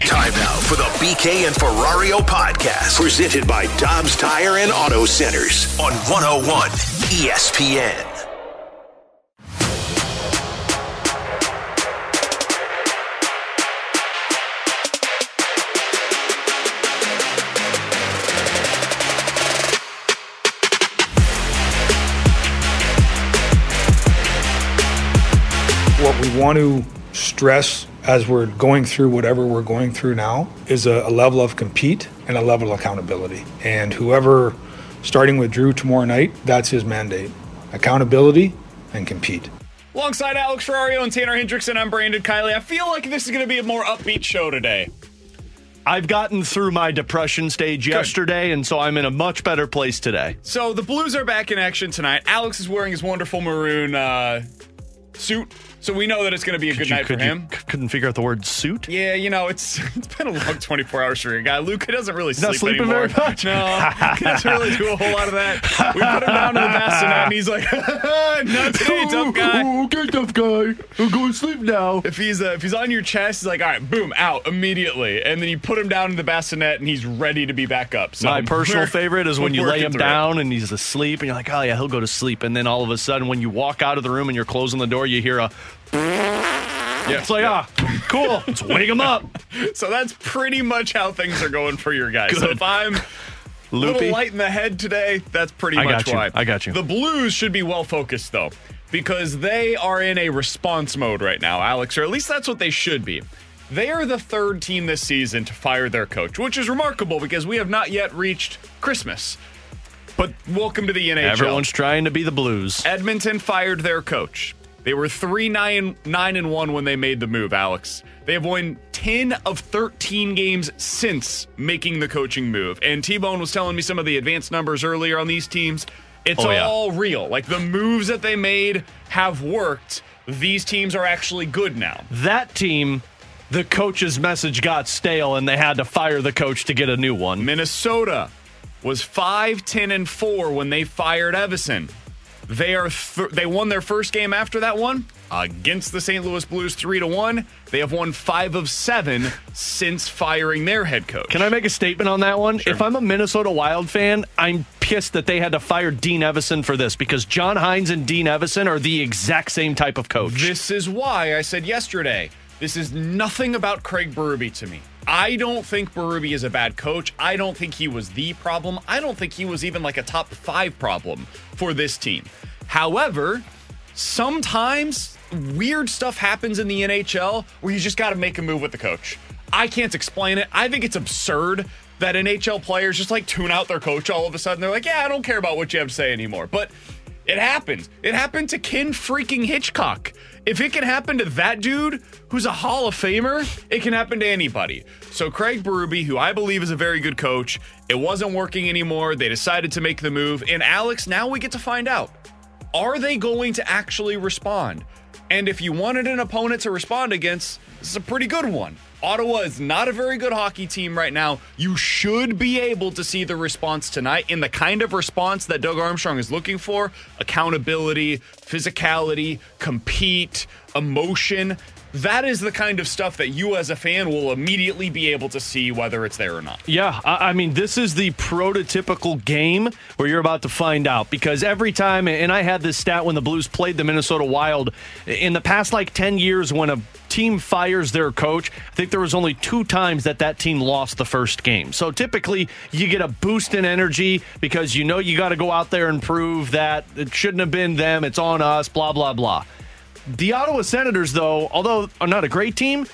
Time now for the BK and Ferrario podcast, presented by Dobbs Tire and Auto Centers on 101 ESPN. What we want to stress as we're going through whatever we're going through now is a, a, level of compete and a level of accountability. And whoever, starting with Drew tomorrow night, that's his mandate accountability and compete. Alongside Alex Ferrario and Tanner Hendrickson, I'm Brandon Kiley. I feel like this is going to be a more upbeat show today. I've gotten through my depression stage Good. yesterday, and so I'm in a much better place today. So the Blues are back in action tonight. Alex is wearing his wonderful maroon uh, suit so we know that it's going to be a could good you, night for him. C- couldn't figure out the word suit. Yeah, you know it's it's been a long 24 hours for a guy. Luke doesn't really He's sleep not sleeping anymore. very much. No, he doesn't really do a whole lot of that. We put him down to the bassinet, and he's like, "Not today, tough guy." okay, tough guy. I'm going to sleep now. If he's uh, if he's on your chest, he's like, "All right, boom, out immediately," and then you put him down in the bassinet, and he's ready to be back up. So My personal favorite is when you lay him down and he's asleep, and you're like, "Oh yeah, he'll go to sleep," and then all of a sudden, when you walk out of the room and you're closing the door, you hear a yeah, it's like, yeah. ah, cool. Let's wake him up. So that's pretty much how things are going for your guys. Good. So if I'm Loopy. little light in the head today, that's pretty I much why. I got you. The Blues should be well focused though, because they are in a response mode right now, Alex, or at least that's what they should be. They are the third team this season to fire their coach, which is remarkable because we have not yet reached Christmas. But welcome to the NHL. Everyone's trying to be the Blues. Edmonton fired their coach. They were 3 9, 9 and 1 when they made the move, Alex. They have won 10 of 13 games since making the coaching move. And T Bone was telling me some of the advanced numbers earlier on these teams. It's Oh, yeah. all real. Like the moves that they made have worked. These teams are actually good now. That team, the coach's message got stale and they had to fire the coach to get a new one. Minnesota was 5 10 and 4 when they fired Evason. They are th- they won their first game after that one against the St. Louis Blues 3 to 1. They have won 5 of 7 since firing their head coach. Can I make a statement on that one? Sure. If I'm a Minnesota Wild fan, I'm pissed that they had to fire Dean Evason for this because John Hynes and Dean Evason are the exact same type of coach. This is why I said yesterday, this is nothing about Craig Berube to me. I don't think Berube is a bad coach. I don't think he was the problem. I don't think he was even like a top five problem for this team. However, sometimes weird stuff happens in the NHL where you just got to make a move with the coach. I can't explain it. I think it's absurd that NHL players just like tune out their coach all of a sudden. They're like, yeah, I don't care about what you have to say anymore. But it happens. It happened to Ken freaking Hitchcock. If it can happen to that dude who's a Hall of Famer, it can happen to anybody. So Craig Berube, who I believe is a very good coach, it wasn't working anymore. They decided to make the move. And Alex, now we get to find out. Are they going to actually respond? And if you wanted an opponent to respond against, this is a pretty good one. Ottawa is not a very good hockey team right now. You should be able to see the response tonight in the kind of response that Doug Armstrong is looking for accountability, physicality, compete, emotion. That is the kind of stuff that you as a fan will immediately be able to see whether it's there or not. Yeah, I, I mean, this is the prototypical game where you're about to find out because every time, and I had this stat when the Blues played the Minnesota Wild in the past like 10 years when a team fires their coach, I think there was only two times that that team lost the first game. So typically you get a boost in energy because you know you got to go out there and prove that it shouldn't have been them, it's on us, blah, blah, blah. The Ottawa Senators, though, although are not a great team,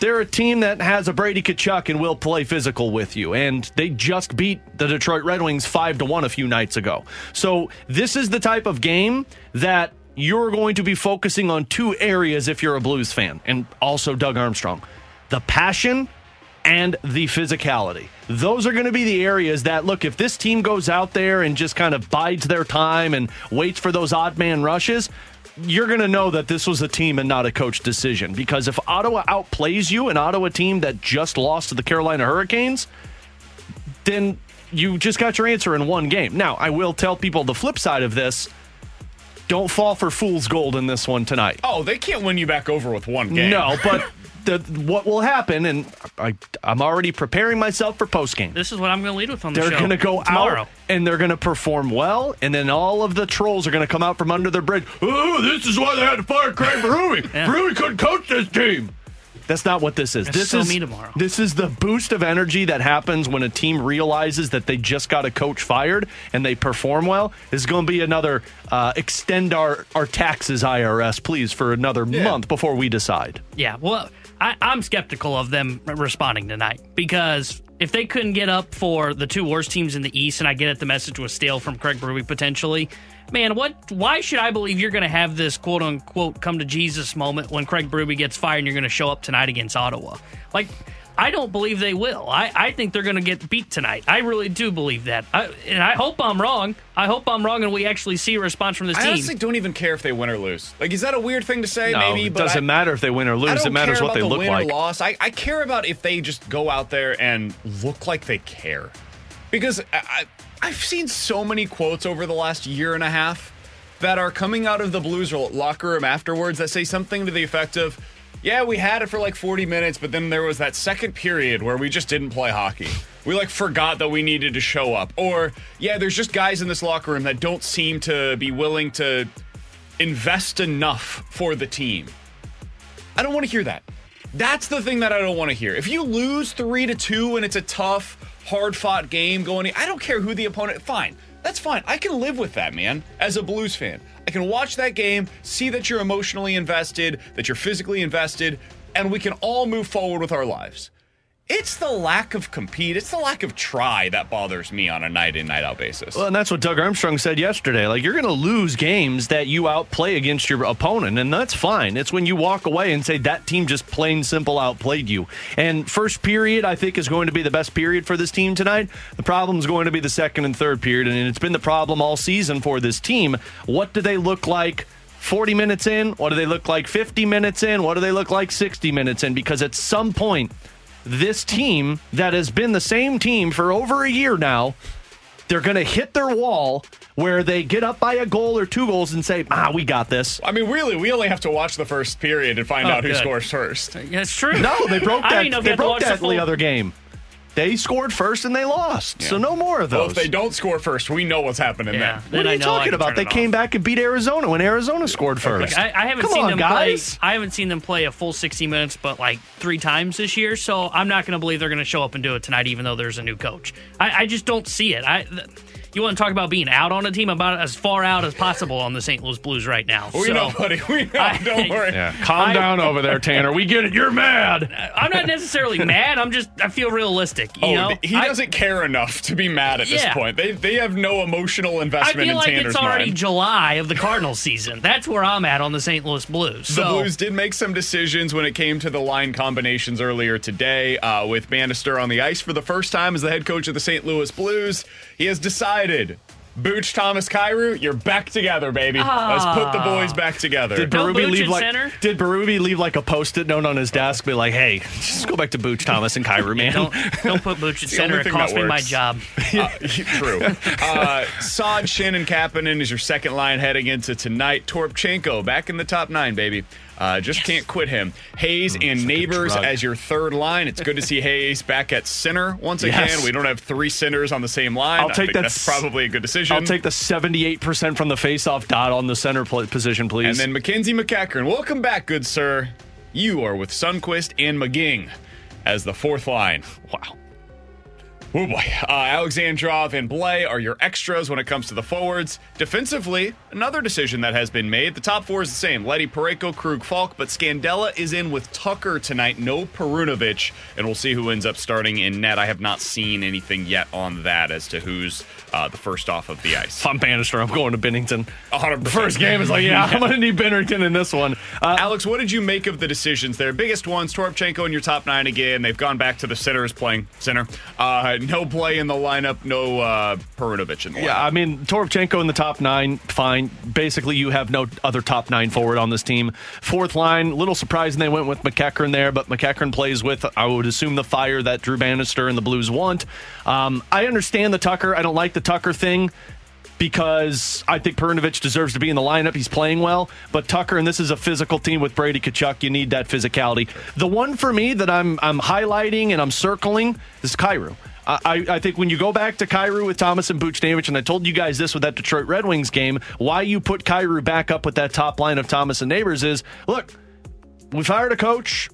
they're a team that has a Brady Tkachuk and will play physical with you. And they just beat the Detroit Red Wings 5 to 1 a few nights ago. So this is the type of game that you're going to be focusing on two areas if you're a Blues fan, and also Doug Armstrong the passion and the physicality. Those are going to be the areas that, look, if this team goes out there and just kind of bides their time and waits for those odd man rushes, you're going to know that this was a team and not a coach decision. Because if Ottawa outplays you, an Ottawa team that just lost to the Carolina Hurricanes, then you just got your answer in one game. Now, I will tell people the flip side of this don't fall for fool's gold in this one tonight. Oh, they can't win you back over with one game. No, but the, what will happen, and I, I'm already preparing myself for post game. This is what I'm going to lead with on the They're show. going to go tomorrow. out and they're going to perform well, and then all of the trolls are going to come out from under their bridge. Oh, this is why they had to fire Craig Berube. Yeah. Berube couldn't coach this team. That's not what this is. That's this so is me tomorrow. This is the boost of energy that happens when a team realizes that they just got a coach fired and they perform well. This is going to be another uh, extend our our taxes IRS, please, for another month before we decide. Yeah, well, I, I'm skeptical of them responding tonight because if they couldn't get up for the two worst teams in the East, and I get it, the message was stale from Craig Berube potentially. Man, what? Why should I believe you're going to have this quote unquote come to Jesus moment when Craig Berube gets fired and you're going to show up tonight against Ottawa? Like, I don't believe they will. I, I think they're going to get beat tonight. I really do believe that. I, and I hope I'm wrong. I hope I'm wrong and we actually see a response from this I team. I honestly don't even care if they win or lose. Like, is that a weird thing to say? No, maybe, it doesn't I- matter if they win or lose. It matters what they the look win like. Or loss. I, I care about if they just go out there and look like they care. Because I, I, I've seen so many quotes over the last year and a half that are coming out of the Blues locker room afterwards that say something to the effect of, yeah, we had it for like 40 minutes, but then there was that second period where we just didn't play hockey. We like forgot that we needed to show up. Or, yeah, there's just guys in this locker room that don't seem to be willing to invest enough for the team. I don't want to hear that. That's the thing that I don't want to hear. If you lose three to two and it's a tough, hard fought game going, I don't care who the opponent. Fine, that's fine. I can live with that, man. As a Blues fan, I can watch that game, see that you're emotionally invested, that you're physically invested, and we can all move forward with our lives. It's the lack of compete. It's the lack of try that bothers me on a night in, night out basis. Well, and that's what Doug Armstrong said yesterday. Like, you're going to lose games that you outplay against your opponent, and that's fine. It's when you walk away and say that team just plain simple outplayed you. And first period, I think, is going to be the best period for this team tonight. The problem is going to be the second and third period, and it's been the problem all season for this team. What do they look like? 40 minutes in? What do they look like 50 minutes in? What do they look like 60 minutes in? Because at some point, this team that has been the same team for over a year now they're going to hit their wall where they get up by a goal or two goals and say, ah, we got this. I mean, really, we only have to watch the first period and find Oh, out who scores first. That's true. No, they broke I that. don't even know if you they broke watch the full- the other game. They scored first and they lost. So no more of Well, those. if they don't score first, we know what's happening Yeah. then. what Then are you talking about? They it came off. back and beat Arizona when Arizona scored first. I, I haven't Come seen on, them guys. play. I haven't seen them play a full 60 minutes, but like three times this year. So I'm not going to believe they're going to show up and do it tonight, even though there's a new coach. I, I just don't see it. I. Th- you want to talk about being out on a team? About as far out as possible on the St. Louis Blues right now. We so, know, buddy. We know. I- don't worry. Yeah, calm I- down over there, Tanner. We get it. You're mad. I'm not necessarily mad. I'm just I feel realistic. You Oh, know, he doesn't care enough to be mad at this point. They they have no emotional investment. I investment feel in like Tanner's it's already mind. July of the Cardinals season. That's where I'm at on the St. Louis Blues. The Blues did make some decisions when it came to the line combinations earlier today. Uh, with Bannister on the ice for the first time as the head coach of the St. Louis Blues, he has decided. Booch, Thomas, Kyrou, you're back together, baby. Let's put the boys back together. Did No Berube leave like? center? Did Berube leave like a post-it note on his desk? Be like, hey, just go back to Booch Thomas and Kyrou, man. don't don't put Booch at center. It cost that me my job. Uh, true. Uh, Saad, Schenn, and Kapanen is your second line heading into tonight. Toropchenko back in the top nine, baby. Uh, just can't quit him. Hayes and Neighbours drug. as your third line. It's good to see Hayes back at center once again. Yes. We don't have three centers on the same line. I'll I take think that That's s- probably a good decision. I'll take the 78% from the face-off dot on the center pl- position, please. And then Mackenzie MacEachern. Welcome back, good sir. You are with Sundqvist and McGing as the fourth line. wow. Oh boy. Uh, Alexandrov and Blais are your extras when it comes to the forwards. Defensively, another decision that has been made. The top four is the same Leddy, Parayko, Krug, Faulk, but Scandella is in with Tucker tonight, no Perunovich, and we'll see who ends up starting in net. I have not seen anything yet on that as to who's uh, the first off of the ice. I'm Bannister, I'm going to Binnington. 100%. First game is like, yeah, I'm going to need Binnington in this one. Uh, Alex, what did you make of the decisions there? Biggest ones, Toropchenko in your top nine again. They've gone back to the centers playing center. Uh, no play in the lineup, no uh, Perunovich in the lineup. Yeah, I mean, Toropchenko in the top nine, fine. Basically, you have no other top nine forward on this team. Fourth line, little surprising they went with MacEachern there, but MacEachern plays with, I would assume, the fire that Drew Bannister and the Blues want. Um, I understand the Tucker. I don't like the Tucker thing because I think Perunovich deserves to be in the lineup. He's playing well, but Tucker and this is a physical team with Brady Tkachuk. You need that physicality. The one for me that I'm I'm highlighting and I'm circling is Kyrou. I, I think when you go back to Kyrou with Thomas and Buchnevich, and I told you guys this with that Detroit Red Wings game, why you put Kyrou back up with that top line of Thomas and Neighbors is look, we fired a coach.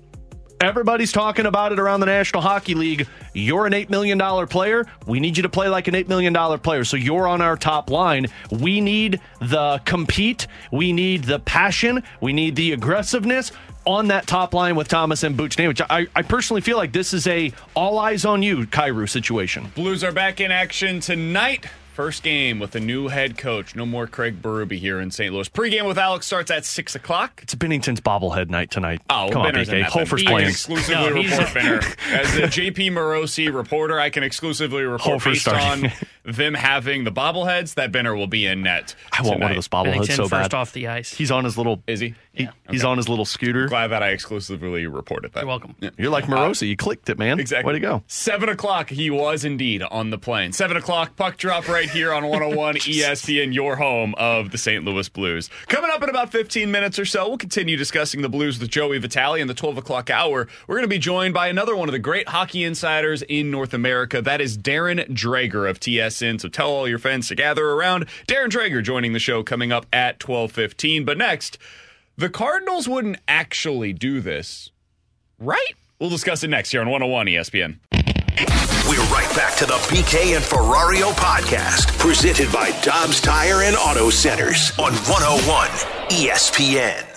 Everybody's talking about it around the National Hockey League. You're an $8 million player. We need you to play like an $8 million player. So you're on our top line. We need the compete. We need the passion. We need the aggressiveness on that top line with Thomas and Buchnevich. I, I personally feel like this is a all eyes on you, Kyrou situation. Blues are back in action tonight. First game with a new head coach. No more Craig Berube here in St. Louis. Pre-game with Alex starts at 6 o'clock. It's Binnington's bobblehead night tonight. Oh, Come on, Benner's in BK. that Hofer's playing. exclusively No, report Benner. As the JP Morosi reporter, I can exclusively report Hofer's based starting. on them having the bobbleheads that Benner will be in net. I want one of those bobbleheads Bennington so first off the ice. He's on his little. Is he? He He's on his little scooter. Glad that I exclusively reported that. You're welcome. You're like uh, Morosi. You clicked it, man. Exactly. Way to go. Seven o'clock, he was indeed on the plane. Seven o'clock, puck drop right here on 101 ESPN, your home of the St. Louis Blues. Coming up in about 15 minutes or so, we'll continue discussing the Blues with Joey Vitale in the 12 o'clock hour. We're going to be joined by another one of the great hockey insiders in North America. That is Darren Dreger of TSN. So tell all your friends to gather around. Darren Dreger joining the show coming up at 12:15. But next, the Cardinals wouldn't actually do this, right? We'll discuss it next here on 101 ESPN. We're right back to the BK and Ferrario podcast, presented by Dobbs Tire and Auto Centers on 101 ESPN.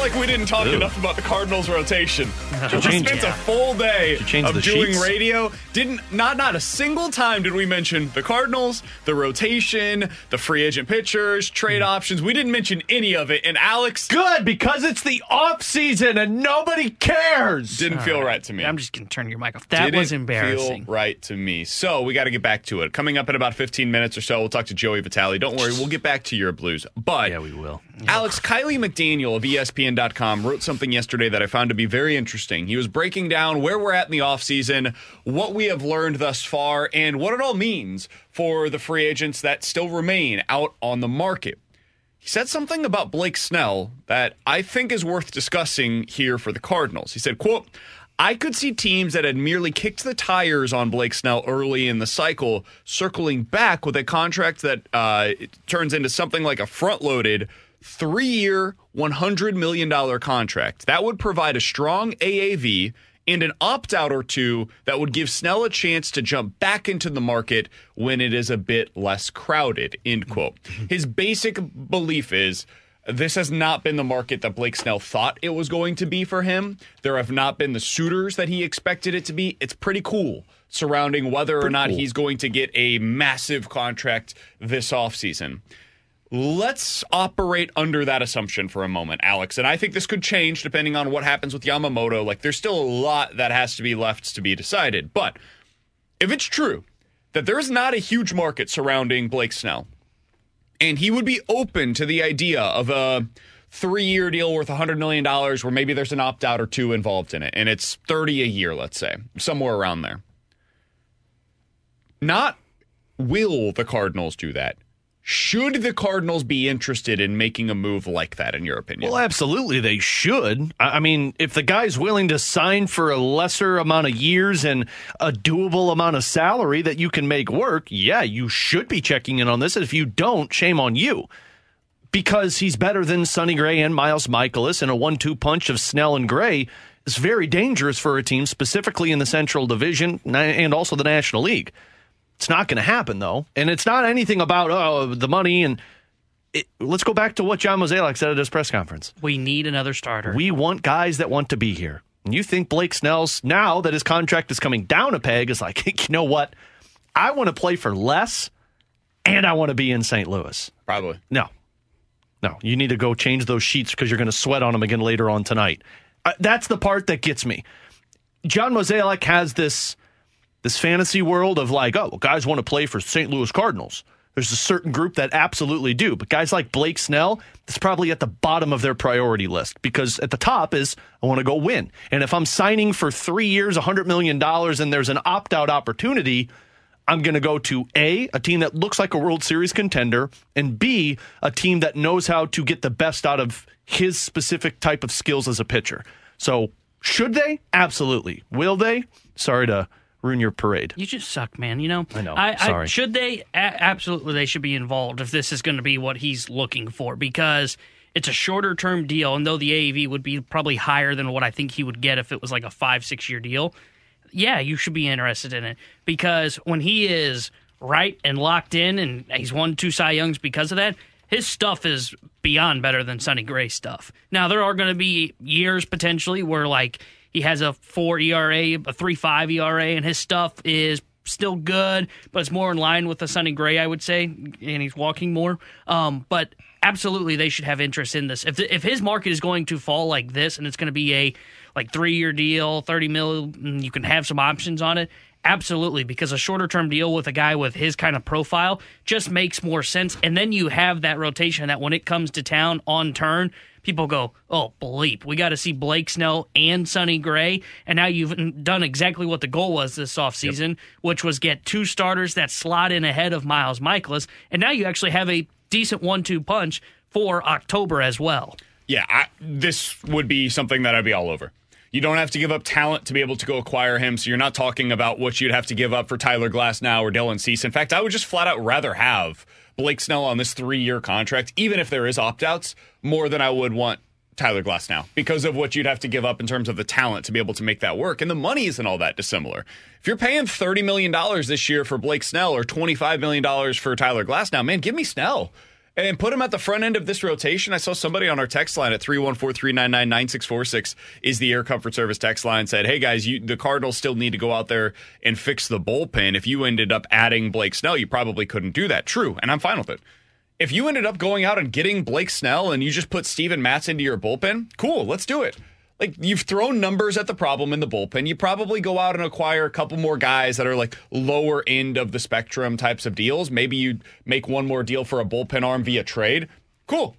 Like we didn't talk enough about the Cardinals rotation. we change- spent a full day you of doing sheets? radio. Didn't not not a single time did we mention the Cardinals, the rotation, the free agent pitchers, trade mm-hmm. options. We didn't mention any of it. And Alex Good because it's the off season and nobody cares. didn't feel right to me. I'm just going to turn your mic off. That Didn't was embarrassing. Feel right to me. So we got to get back to it. Coming up in about 15 minutes or so, we'll talk to Joey Vitale. Don't worry, we'll get back to your Blues. But yeah, we will. Alex, Kiley McDaniel of ESPN.com wrote something yesterday that I found to be very interesting. He was breaking down where we're at in the offseason, what we have learned thus far, and what it all means for the free agents that still remain out on the market. He said something about Blake Snell that I think is worth discussing here for the Cardinals. He said, quote, I could see teams that had merely kicked the tires on Blake Snell early in the cycle circling back with a contract that uh, turns into something like a front loaded three year, $100 million contract. That would provide a strong AAV and an opt out or two that would give Snell a chance to jump back into the market when it is a bit less crowded. End quote. His basic belief is this has not been the market that Blake Snell thought it was going to be for him. There have not been the suitors that he expected it to be. It's pretty cool surrounding whether or not he's going to get a massive contract this offseason. Let's operate under that assumption for a moment, Alex. And I think this could change depending on what happens with Yamamoto. Like, there's still a lot that has to be left to be decided. But if it's true that there is not a huge market surrounding Blake Snell, and he would be open to the idea of a three year deal worth $100 million where maybe there's an opt out or two involved in it, and it's 30 a year, let's say, somewhere around there. Not will the Cardinals do that Should the Cardinals be interested in making a move like that, in your opinion? Well, absolutely, they should. I mean, if the guy's willing to sign for a lesser amount of years and a doable amount of salary that you can make work, yeah, you should be checking in on this. If you don't, shame on you. Because he's better than Sonny Gray and Miles Mikolas, and a one two punch of Snell and Gray is very dangerous for a team, specifically in the Central Division and also the National League. It's not going to happen, though. And it's not anything about, oh, the money. And it, let's go back to what John Mozeliak said at his press conference. We need another starter. We want guys that want to be here. And you think Blake Snell's, now that his contract is coming down a peg, is like, you know what? I want to play for less and I want to be in St. Louis. Probably. No. No. You need to go change those sheets because you're going to sweat on them again later on tonight. Uh, that's the part that gets me. John Mozeliak has this this fantasy world of like, oh, well, guys want to play for St. Louis Cardinals. There's a certain group that absolutely do, but guys like Blake Snell, it's probably at the bottom of their priority list because at the top is I want to go win. And if I'm signing for three years, $100 million, and there's an opt out opportunity, I'm going to go to A, a team that looks like a World Series contender, and B, a team that knows how to get the best out of his specific type of skills as a pitcher. So, should they? Absolutely. Will they? Sorry to ruin your parade. You just suck, man. You know. I know. I, Sorry. should they? A- absolutely, they should be involved if this is going to be what he's looking for because it's a shorter term deal, and though the AAV would be probably higher than what I think he would get if it was like a five six year deal, yeah, you should be interested in it because when he is right and locked in, and he's won two Cy Youngs because of that. His stuff is beyond better than Sonny Gray stuff. Now there are going to be years potentially where like he has a four ERA, a three five ERA, and his stuff is still good, but it's more in line with the Sonny Gray, I would say, and he's walking more. Um, but absolutely, they should have interest in this. If if his market is going to fall like this, and it's going to be a like three year deal, thirty mil, you can have some options on it. Absolutely, because a shorter term deal with a guy with his kind of profile just makes more sense. And then you have that rotation that when it comes to town on turn, people go, oh, bleep, we got to see Blake Snell and Sonny Gray. And now you've done exactly what the goal was this offseason, yep. which was get two starters that slot in ahead of Miles Mikolas. And now you actually have a decent one two punch for October as well. Yeah, I, this would be something that I'd be all over. You don't have to give up talent to be able to go acquire him. So you're not talking about what you'd have to give up for Tyler Glasnow or Dylan Cease. In fact, I would just flat out rather have Blake Snell on this three year contract, even if there is opt outs, more than I would want Tyler Glasnow because of what you'd have to give up in terms of the talent to be able to make that work. And the money isn't all that dissimilar. If you're paying $30 million this year for Blake Snell or $25 million for Tyler Glasnow, man, give me Snell and put him at the front end of this rotation. I saw somebody on our text line at 314-399-9646 is the Air Comfort Service text line said, "Hey guys, you, the Cardinals still need to go out there and fix the bullpen. If you ended up adding Blake Snell, you probably couldn't do that." True, and I'm fine with it. If you ended up going out and getting Blake Snell and you just put Steven Matz into your bullpen, cool, let's do it like you've thrown numbers at the problem in the bullpen. You probably go out and acquire a couple more guys that are like lower end of the spectrum types of deals. Maybe you make one more deal for a bullpen arm via trade. Cool.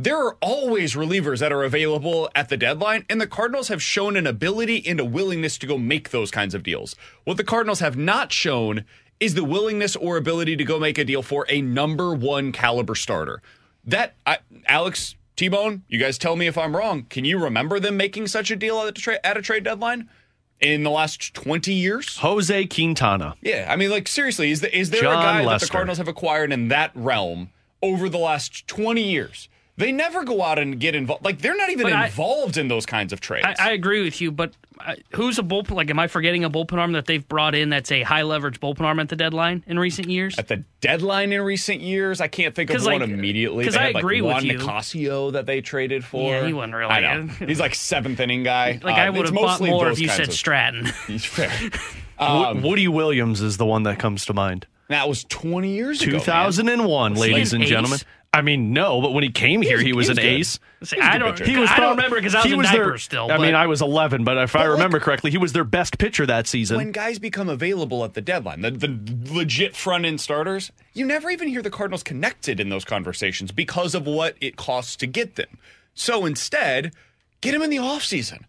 There are always relievers that are available at the deadline, and the Cardinals have shown an ability and a willingness to go make those kinds of deals. What the Cardinals have not shown is the willingness or ability to go make a deal for a number one caliber starter. That I, Alex T Bone, you guys tell me if I'm wrong. Can you remember them making such a deal at a, tra- at a trade deadline? in the last 20 years? Jose Quintana. Yeah, I mean, like, seriously, is, the, is there John a guy Lester. that the Cardinals have acquired in that realm over the last 20 years? They never go out and get involved. Like, they're not even But I- involved in those kinds of trades. I, I agree with you, but uh, who's a bullpen? Like, am I forgetting a bullpen arm that they've brought in that's a high leverage bullpen arm at the deadline in recent years? at the deadline in recent years, I can't think of 'Cause, one immediately. Because I had, like, agree with Juan you. Nicasio that they traded for. Yeah, he wasn't really I know. He's like seventh inning guy. Like, Uh, I would have bought more if you said of- Stratton. He's fair. Um, Woody Williams is the one that comes to mind. that was 20 years ago. 2001, ladies and gentlemen. I mean, no, but when he came here, was- he was an good. ace. See, I don't. He was I don't remember because I was he was their, still. I mean, I was 11, but if I like- remember correctly, he was their best pitcher that season. when guys become available at the deadline, the, the legit front end starters, you never even hear the Cardinals connected in those conversations because of what it costs to get them. So instead, get them in the offseason.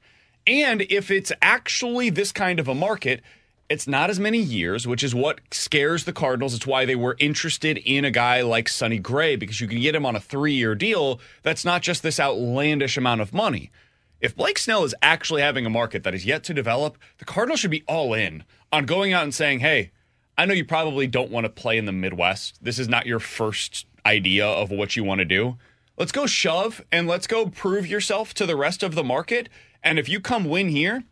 And if it's actually this kind of a market, It's not as many years, which is what scares the Cardinals. It's why they were interested in a guy like Sonny Gray because you can get him on a three year deal that's not just this outlandish amount of money. If Blake Snell is actually having a market that is yet to develop, the Cardinals should be all in on going out and saying, hey, I know you probably don't want to play in the Midwest. This is not your first idea of what you want to do. Let's go shove and let's go prove yourself to the rest of the market. And if you come win here,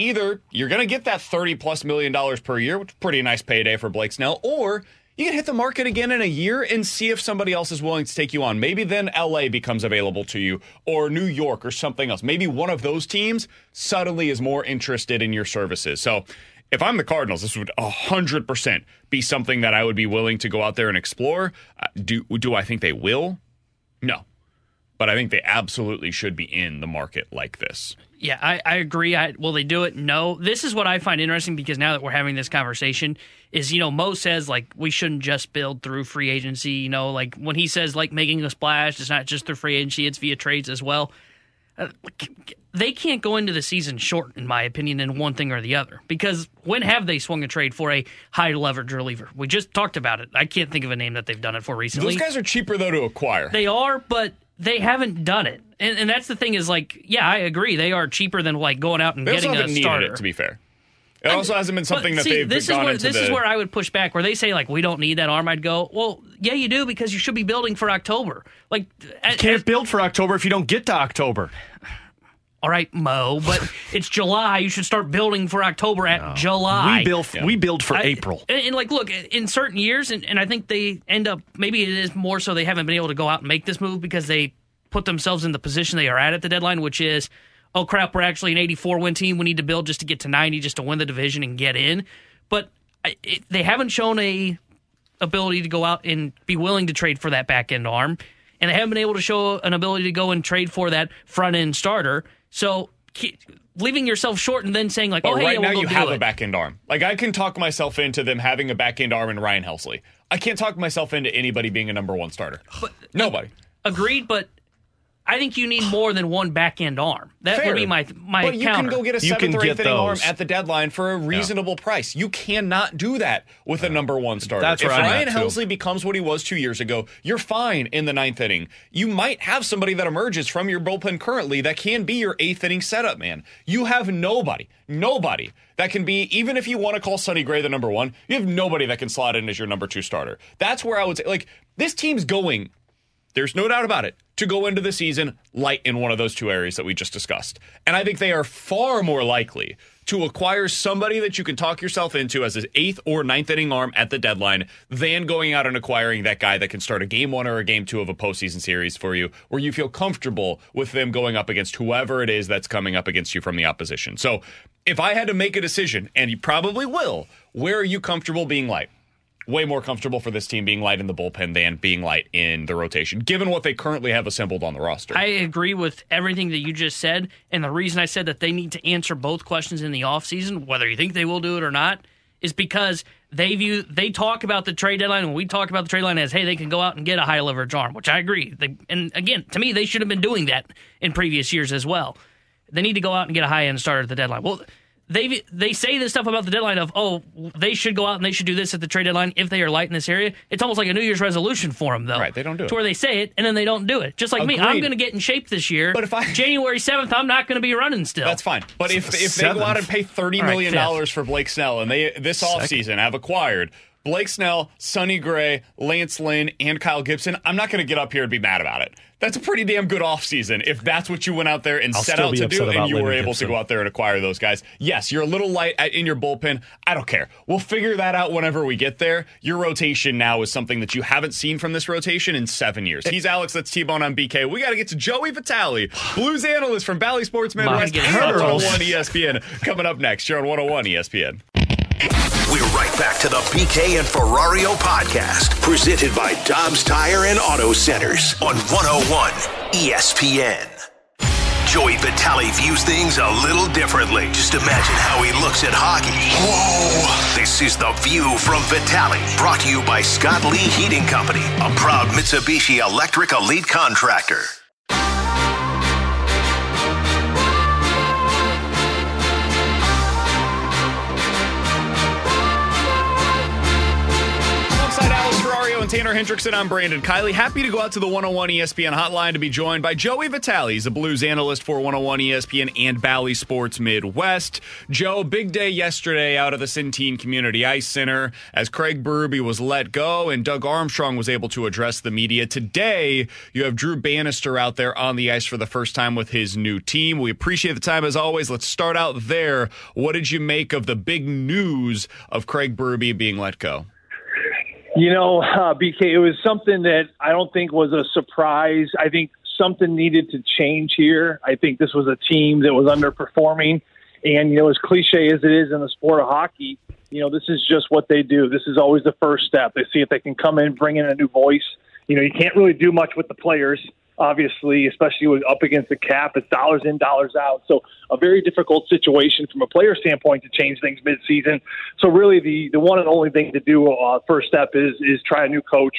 either you're going to get that 30 plus million dollars per year, which is pretty nice payday for Blake Snell, or you can hit the market again in a year and see if somebody else is willing to take you on. Maybe then LA becomes available to you or New York or something else. Maybe one of those teams suddenly is more interested in your services. So if I'm the Cardinals, this would 100% be something that I would be willing to go out there and explore. Uh, do do I think they will? No. But I think they absolutely should be in the market like this. Yeah, I, I agree. I, will they do it? No. This is what I find interesting because now that we're having this conversation, is you know Mo says like we shouldn't just build through free agency. You know, like when he says like making a splash, it's not just through free agency; it's via trades as well. Uh, they can't go into the season short, in my opinion, in one thing or the other. Because when have they swung a trade for a high leverage reliever? We just talked about it. I can't think of a name that they've done it for recently. Those guys are cheaper though to acquire. They are, but they haven't done it. And, and that's the thing is like, yeah, I agree. They are cheaper than like going out and they getting also a haven't starter. needed it, to be fair. It also hasn't been something that see, they've this gone is where, into this the. is where I would push back. Where they say like we don't need that arm, I'd go, well, yeah, you do because you should be building for October. Like, as- Can't as- build for October if you don't get to October. All right, Mo, but it's July. You should start building for October at July. We build we build for I- April. And, and, like, look, in certain years, and, and I think they end up maybe it is more so they haven't been able to go out and make this move because they put themselves in the position they are at at the deadline, which is, oh crap, we're actually an 84 win team. We need to build just to get to 90, just to win the division and get in. But it, they haven't shown a ability to go out and be willing to trade for that back end arm, and they haven't been able to show an ability to go and trade for that front end starter. So. Leaving yourself short and then saying like, But "Oh, hey, right yeah, now we'll go you have it. a back end arm. Like I can talk myself into them having a back end arm in Ryan Helsley. I can't talk myself into anybody being a number one starter. Nobody. Agreed, but I think you need more than one back end arm. That Fair. would be my my But you counter. can go get a You seventh or eighth get inning arm at the deadline for a reasonable price. You cannot do that with a number one starter. That's if Ryan at, too. Helsley becomes what he was two years ago, you're fine in the ninth inning. You might have somebody that emerges from your bullpen currently that can be your eighth inning setup man. You have nobody, nobody that can be, even if you want to call Sonny Gray the number one, you have nobody that can slot in as your number two starter. That's where I would say, like, this team's going there's no doubt about it, to go into the season light in one of those two areas that we just discussed. And I think they are far more likely to acquire somebody that you can talk yourself into as an eighth or ninth inning arm at the deadline than going out and acquiring that guy that can start a game one or a game two of a postseason series for you, where you feel comfortable with them going up against whoever it is that's coming up against you from the opposition. So if I had to make a decision, and you probably will, where are you comfortable being light? Way more comfortable for this team being light in the bullpen than being light in the rotation, given what they currently have assembled on the roster. I agree with everything that you just said. And the reason I said that they need to answer both questions in the offseason, whether you think they will do it or not, is because they view they talk about the trade deadline and we talk about the trade line as hey they can go out and get a high leverage arm, which I agree. They, and again, to me, they should have been doing that in previous years as well. They need to go out and get a high end starter at the deadline. Well, they they say this stuff about the deadline of oh they should go out and they should do this at the trade deadline if they are light in this area. It's almost like a New Year's resolution for them though. Right, they don't do it. To where they say it and then they don't do it. Just like me, I'm going to get in shape this year. But if I- January seventh, I'm not going to be running still. That's fine. But if if they go out and pay thirty right, million dollars for Blake Snell and they this offseason have acquired Blake Snell, Sonny Gray, Lance Lynn, and Kyle Gibson, I'm not going to get up here and be mad about it. That's a pretty damn good offseason if that's what you went out there and I'll set out to do and you were able to go out there and acquire those guys. Yes, you're a little light at- in your bullpen. I don't care. We'll figure that out whenever we get there. Your rotation now is something that you haven't seen from this rotation in seven years. He's Alex, that's T-Bone on BK. We got to get to Joey Vitale, Blues analyst from Bally Sports Midwest, on hurdles. 101 ESPN. Coming up next, you're on 101 ESPN. We're right back to the BK and Ferrario podcast, presented by Dobbs Tire and Auto Centers on 101 ESPN. Joey Vitale views things a little differently. Just imagine how he looks at hockey. Whoa! This is The View from Vitale, brought to you by Scott Lee Heating Company, a proud Mitsubishi Electric Elite contractor. Tanner Hendrickson. I'm Brandon Kiley. Happy to go out to the 101 ESPN hotline to be joined by Joey Vitale. He's a Blues analyst for 101 ESPN and Bally Sports Midwest. Joe, big day yesterday out of the Centene Community Ice Center as Craig Berube was let go and Doug Armstrong was able to address the media. Today, you have Drew Bannister out there on the ice for the first time with his new team. We appreciate the time as always. Let's start out there. What did you make of the big news of Craig Berube being let go? You know, uh, BK, it was something that I don't think was a surprise. I think something needed to change here. I think this was a team that was underperforming. And, you know, as cliche as it is in the sport of hockey, you know, this is just what they do. This is always the first step. They see if they can come in, bring in a new voice. You know, you can't really do much with the players obviously, especially with up against the cap. It's dollars in, dollars out. So a very difficult situation from a player standpoint to change things midseason. So really, the the one and only thing to do uh, first step is is try a new coach.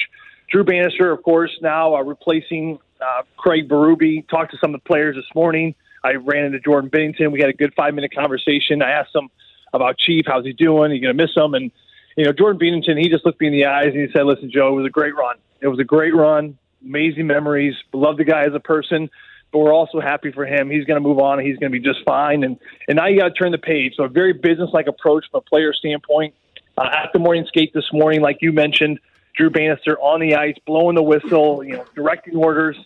Drew Bannister, of course, now uh, replacing uh, Craig Berube. Talked to some of the players this morning. I ran into Jordan Binnington. We had a good five minute conversation. I asked him about Chief. How's he doing? Are you going to miss him? And you know, Jordan Binnington, he just looked me in the eyes and he said, "Listen, Joe, it was a great run. It was a great run amazing memories. Love the guy as a person, but we're also happy for him. He's going to move on. He's going to be just fine. And and now you got to turn the page. So a very business-like approach from a player standpoint. Uh, at the morning skate this morning, like you mentioned, Drew Bannister on the ice, blowing the whistle, you know, directing orders.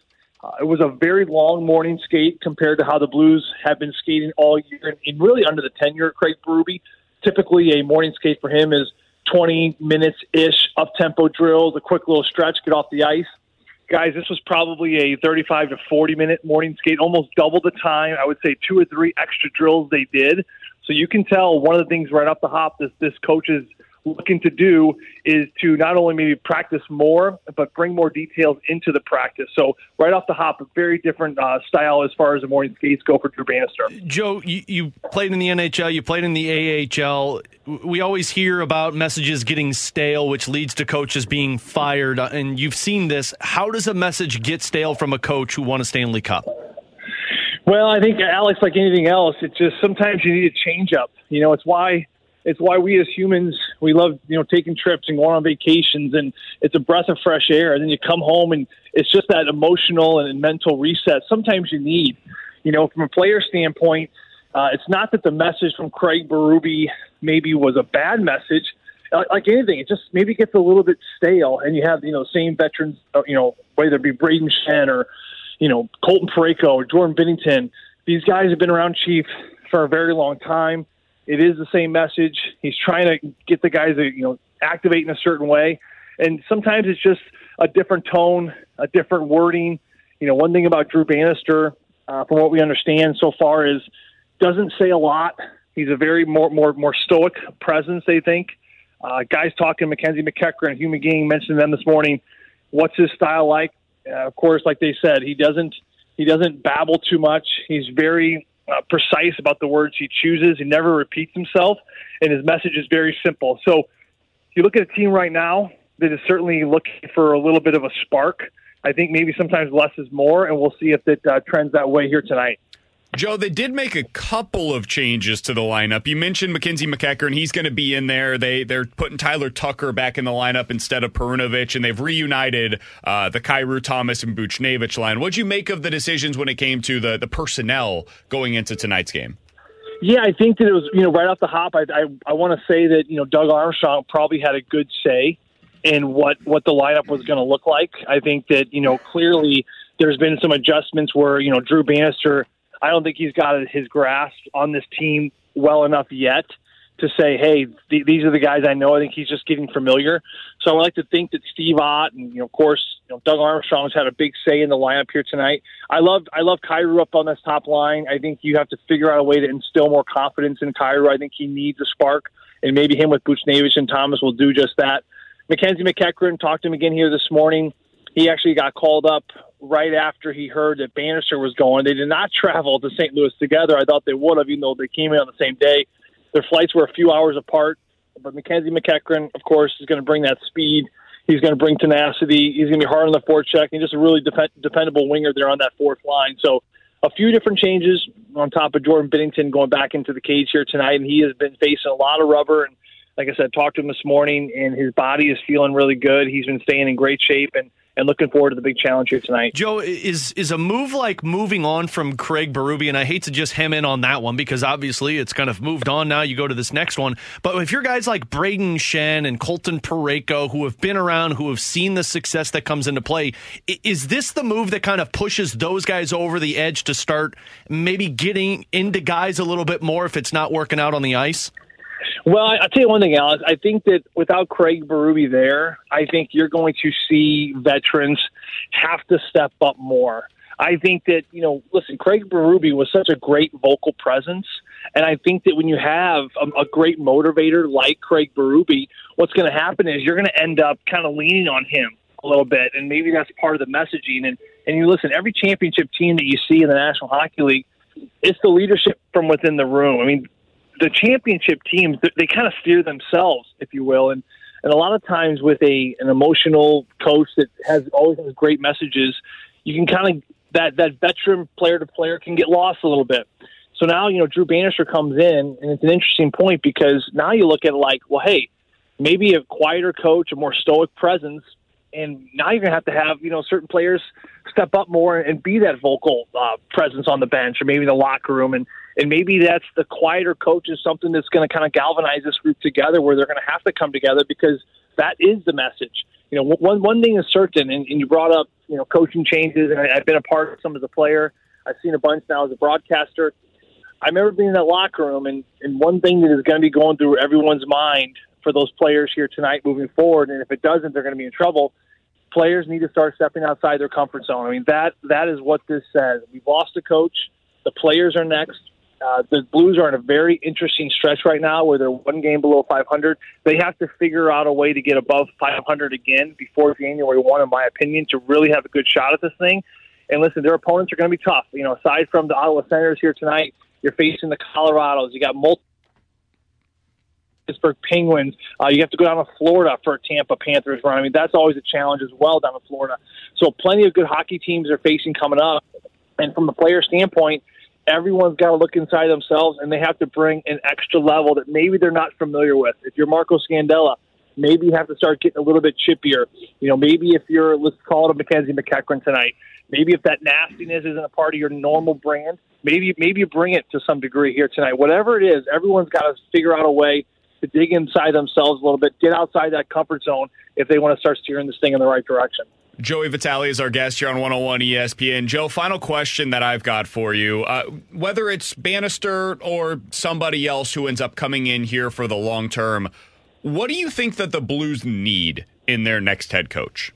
Uh, it was a very long morning skate compared to how the Blues have been skating all year, and, and really under the tenure of Craig Berube. Typically, a morning skate for him is 20 minutes ish, up tempo drills, a quick little stretch, get off the ice guys, this was probably a 35 to 40 minute morning skate, almost double the time. I would say two or three extra drills they did. So you can tell one of the things right off the hop this this coach is looking to do is to not only maybe practice more, but bring more details into the practice. So right off the hop, a very different uh, style as far as the morning skates go for Drew Bannister. Joe, you, you played in the NHL, you played in the AHL. We always hear about messages getting stale, which leads to coaches being fired, uh, and you've seen this. How does a message get stale from a coach who won a Stanley Cup? Well, I think Alex, like anything else, it just sometimes you need a change up. You know, it's why it's why we as humans we love you know taking trips and going on vacations and it's a breath of fresh air. And then you come home and it's just that emotional and mental reset sometimes you need. You know from a player standpoint uh, it's not that the message from Craig Berube maybe was a bad message. Uh, like anything it just maybe gets a little bit stale and you have you know same veterans uh, you know whether it be Brayden Schenn or you know Colton Parayko or Jordan Binnington these guys have been around Chief for a very long time it is the same message. He's trying to get the guys to you know activate in a certain way, and sometimes it's just a different tone, a different wording. You know, one thing about Drew Bannister, uh, from what we understand so far, is doesn't say a lot. He's a very more more more stoic presence. They think. Uh, guys talking, Mackenzie MacEachern and Hugh McGing mentioned them this morning. What's his style like? Uh, of course, like they said, he doesn't he doesn't babble too much. He's very uh, precise about the words he chooses. He never repeats himself, and his message is very simple. So, if you look at a team right now that is certainly looking for a little bit of a spark, I think maybe sometimes less is more, and we'll see if it uh, trends that way here tonight. Joe, they did make a couple of changes to the lineup. You mentioned Mackenzie MacEachern; he's going to be in there. They they're putting Tyler Tucker back in the lineup instead of Perunovich, and they've reunited uh, the Kyrou Thomas and Buchnevich line. What'd you make of the decisions when it came to the the personnel going into tonight's game? Yeah, I think that it was you know right off the hop. I I, I want to say that you know Doug Armstrong probably had a good say in what what the lineup was going to look like. I think that you know clearly there's been some adjustments where you know Drew Bannister I don't think he's got his grasp on this team well enough yet to say, hey, th- these are the guys I know. I think he's just getting familiar. So I would like to think that Steve Ott and you know, of course, you know, Doug had a big say in the lineup here tonight. I love I love Kyrou up on this top line. I think you have to figure out a way to instill more confidence in Kyrou. I think he needs a spark, and maybe him with Buchnevich and Thomas will do just that. Mackenzie MacEachern talked to him again here this morning. He actually got called up right after he heard that Bannister was going. They did not travel to St. Louis together. I thought they would have, even though they came in on the same day. Their flights were a few hours apart. But Mackenzie MacEachern, of course, is going to bring that speed. He's going to bring tenacity. He's going to be hard on the forecheck. And just a really dependable winger there on that fourth line. So a few different changes on top of Jordan Binnington going back into the cage here tonight. And he has been facing a lot of rubber. And like I said, talked to him this morning, and his body is feeling really good. He's been staying in great shape, and and looking forward to the big challenge here tonight. Joe, is is a move like moving on from Craig Berube, and I hate to just hem in on that one because obviously it's kind of moved on now. You go to this next one, but if you're guys like Brayden Schenn and Colton Parayko who have been around, who have seen the success that comes into play, is this the move that kind of pushes those guys over the edge to start maybe getting into guys a little bit more if it's not working out on the ice? Well, I, will tell you one thing, Alex. I think that without Craig Berube there, I think you're going to see veterans have to step up more. I think that, you know, listen, Craig Berube was such a great vocal presence. And I think that when you have a, a great motivator like Craig Berube, what's going to happen is you're going to end up kind of leaning on him a little bit. And maybe that's part of the messaging. And, and you listen, every championship team that you see in the National Hockey League, it's the leadership from within the room. I mean, the championship teams they kind of steer themselves, if you will, and and a lot of times with a an emotional coach that has always has great messages, you can kind of that that veteran player to player can get lost a little bit. So now you know Drew Bannister comes in, and it's an interesting point because now you look at like, well, hey, maybe a quieter coach, a more stoic presence, and now you're gonna have to have you know certain players step up more and be that vocal uh, presence on the bench or maybe in the locker room and and maybe that's the quieter coach is something that's going to kind of galvanize this group together where they're going to have to come together because that is the message. You know, one one thing is certain, and, and you brought up you know coaching changes, and I, I've been a part of some as a player. I've seen a bunch now as a broadcaster. I remember being in that locker room, and, and one thing that is going to be going through everyone's mind for those players here tonight moving forward, and if it doesn't, they're going to be in trouble. Players need to start stepping outside their comfort zone. I mean, that that is what this says. We've lost a coach. The players are next. Uh, the Blues are in a very interesting stretch right now where they're one game below 500. They have to figure out a way to get above 500 again before January 1, in my opinion, to really have a good shot at this thing. And listen, their opponents are going to be tough. You know, aside from the Ottawa Senators here tonight, you're facing the Colorados. You got multiple Pittsburgh Penguins. Uh, you have to go down to Florida for a Tampa Panthers run. I mean, that's always a challenge as well down in Florida. So plenty of good hockey teams are facing coming up. And from the player standpoint, everyone's got to look inside themselves and they have to bring an extra level that maybe they're not familiar with. If you're Marco Scandella, maybe you have to start getting a little bit chippier. You know, maybe if you're, let's call it a Mackenzie MacEachern tonight, maybe if that nastiness isn't a part of your normal brand, maybe maybe you bring it to some degree here tonight. Whatever it is, everyone's got to figure out a way to dig inside themselves a little bit, get outside that comfort zone if they want to start steering this thing in the right direction. Joey Vitale is our guest here on 101 ESPN. Joe, final question that I've got for you. Uh, whether it's Bannister or somebody else who ends up coming in here for the long term, what do you think that the Blues need in their next head coach?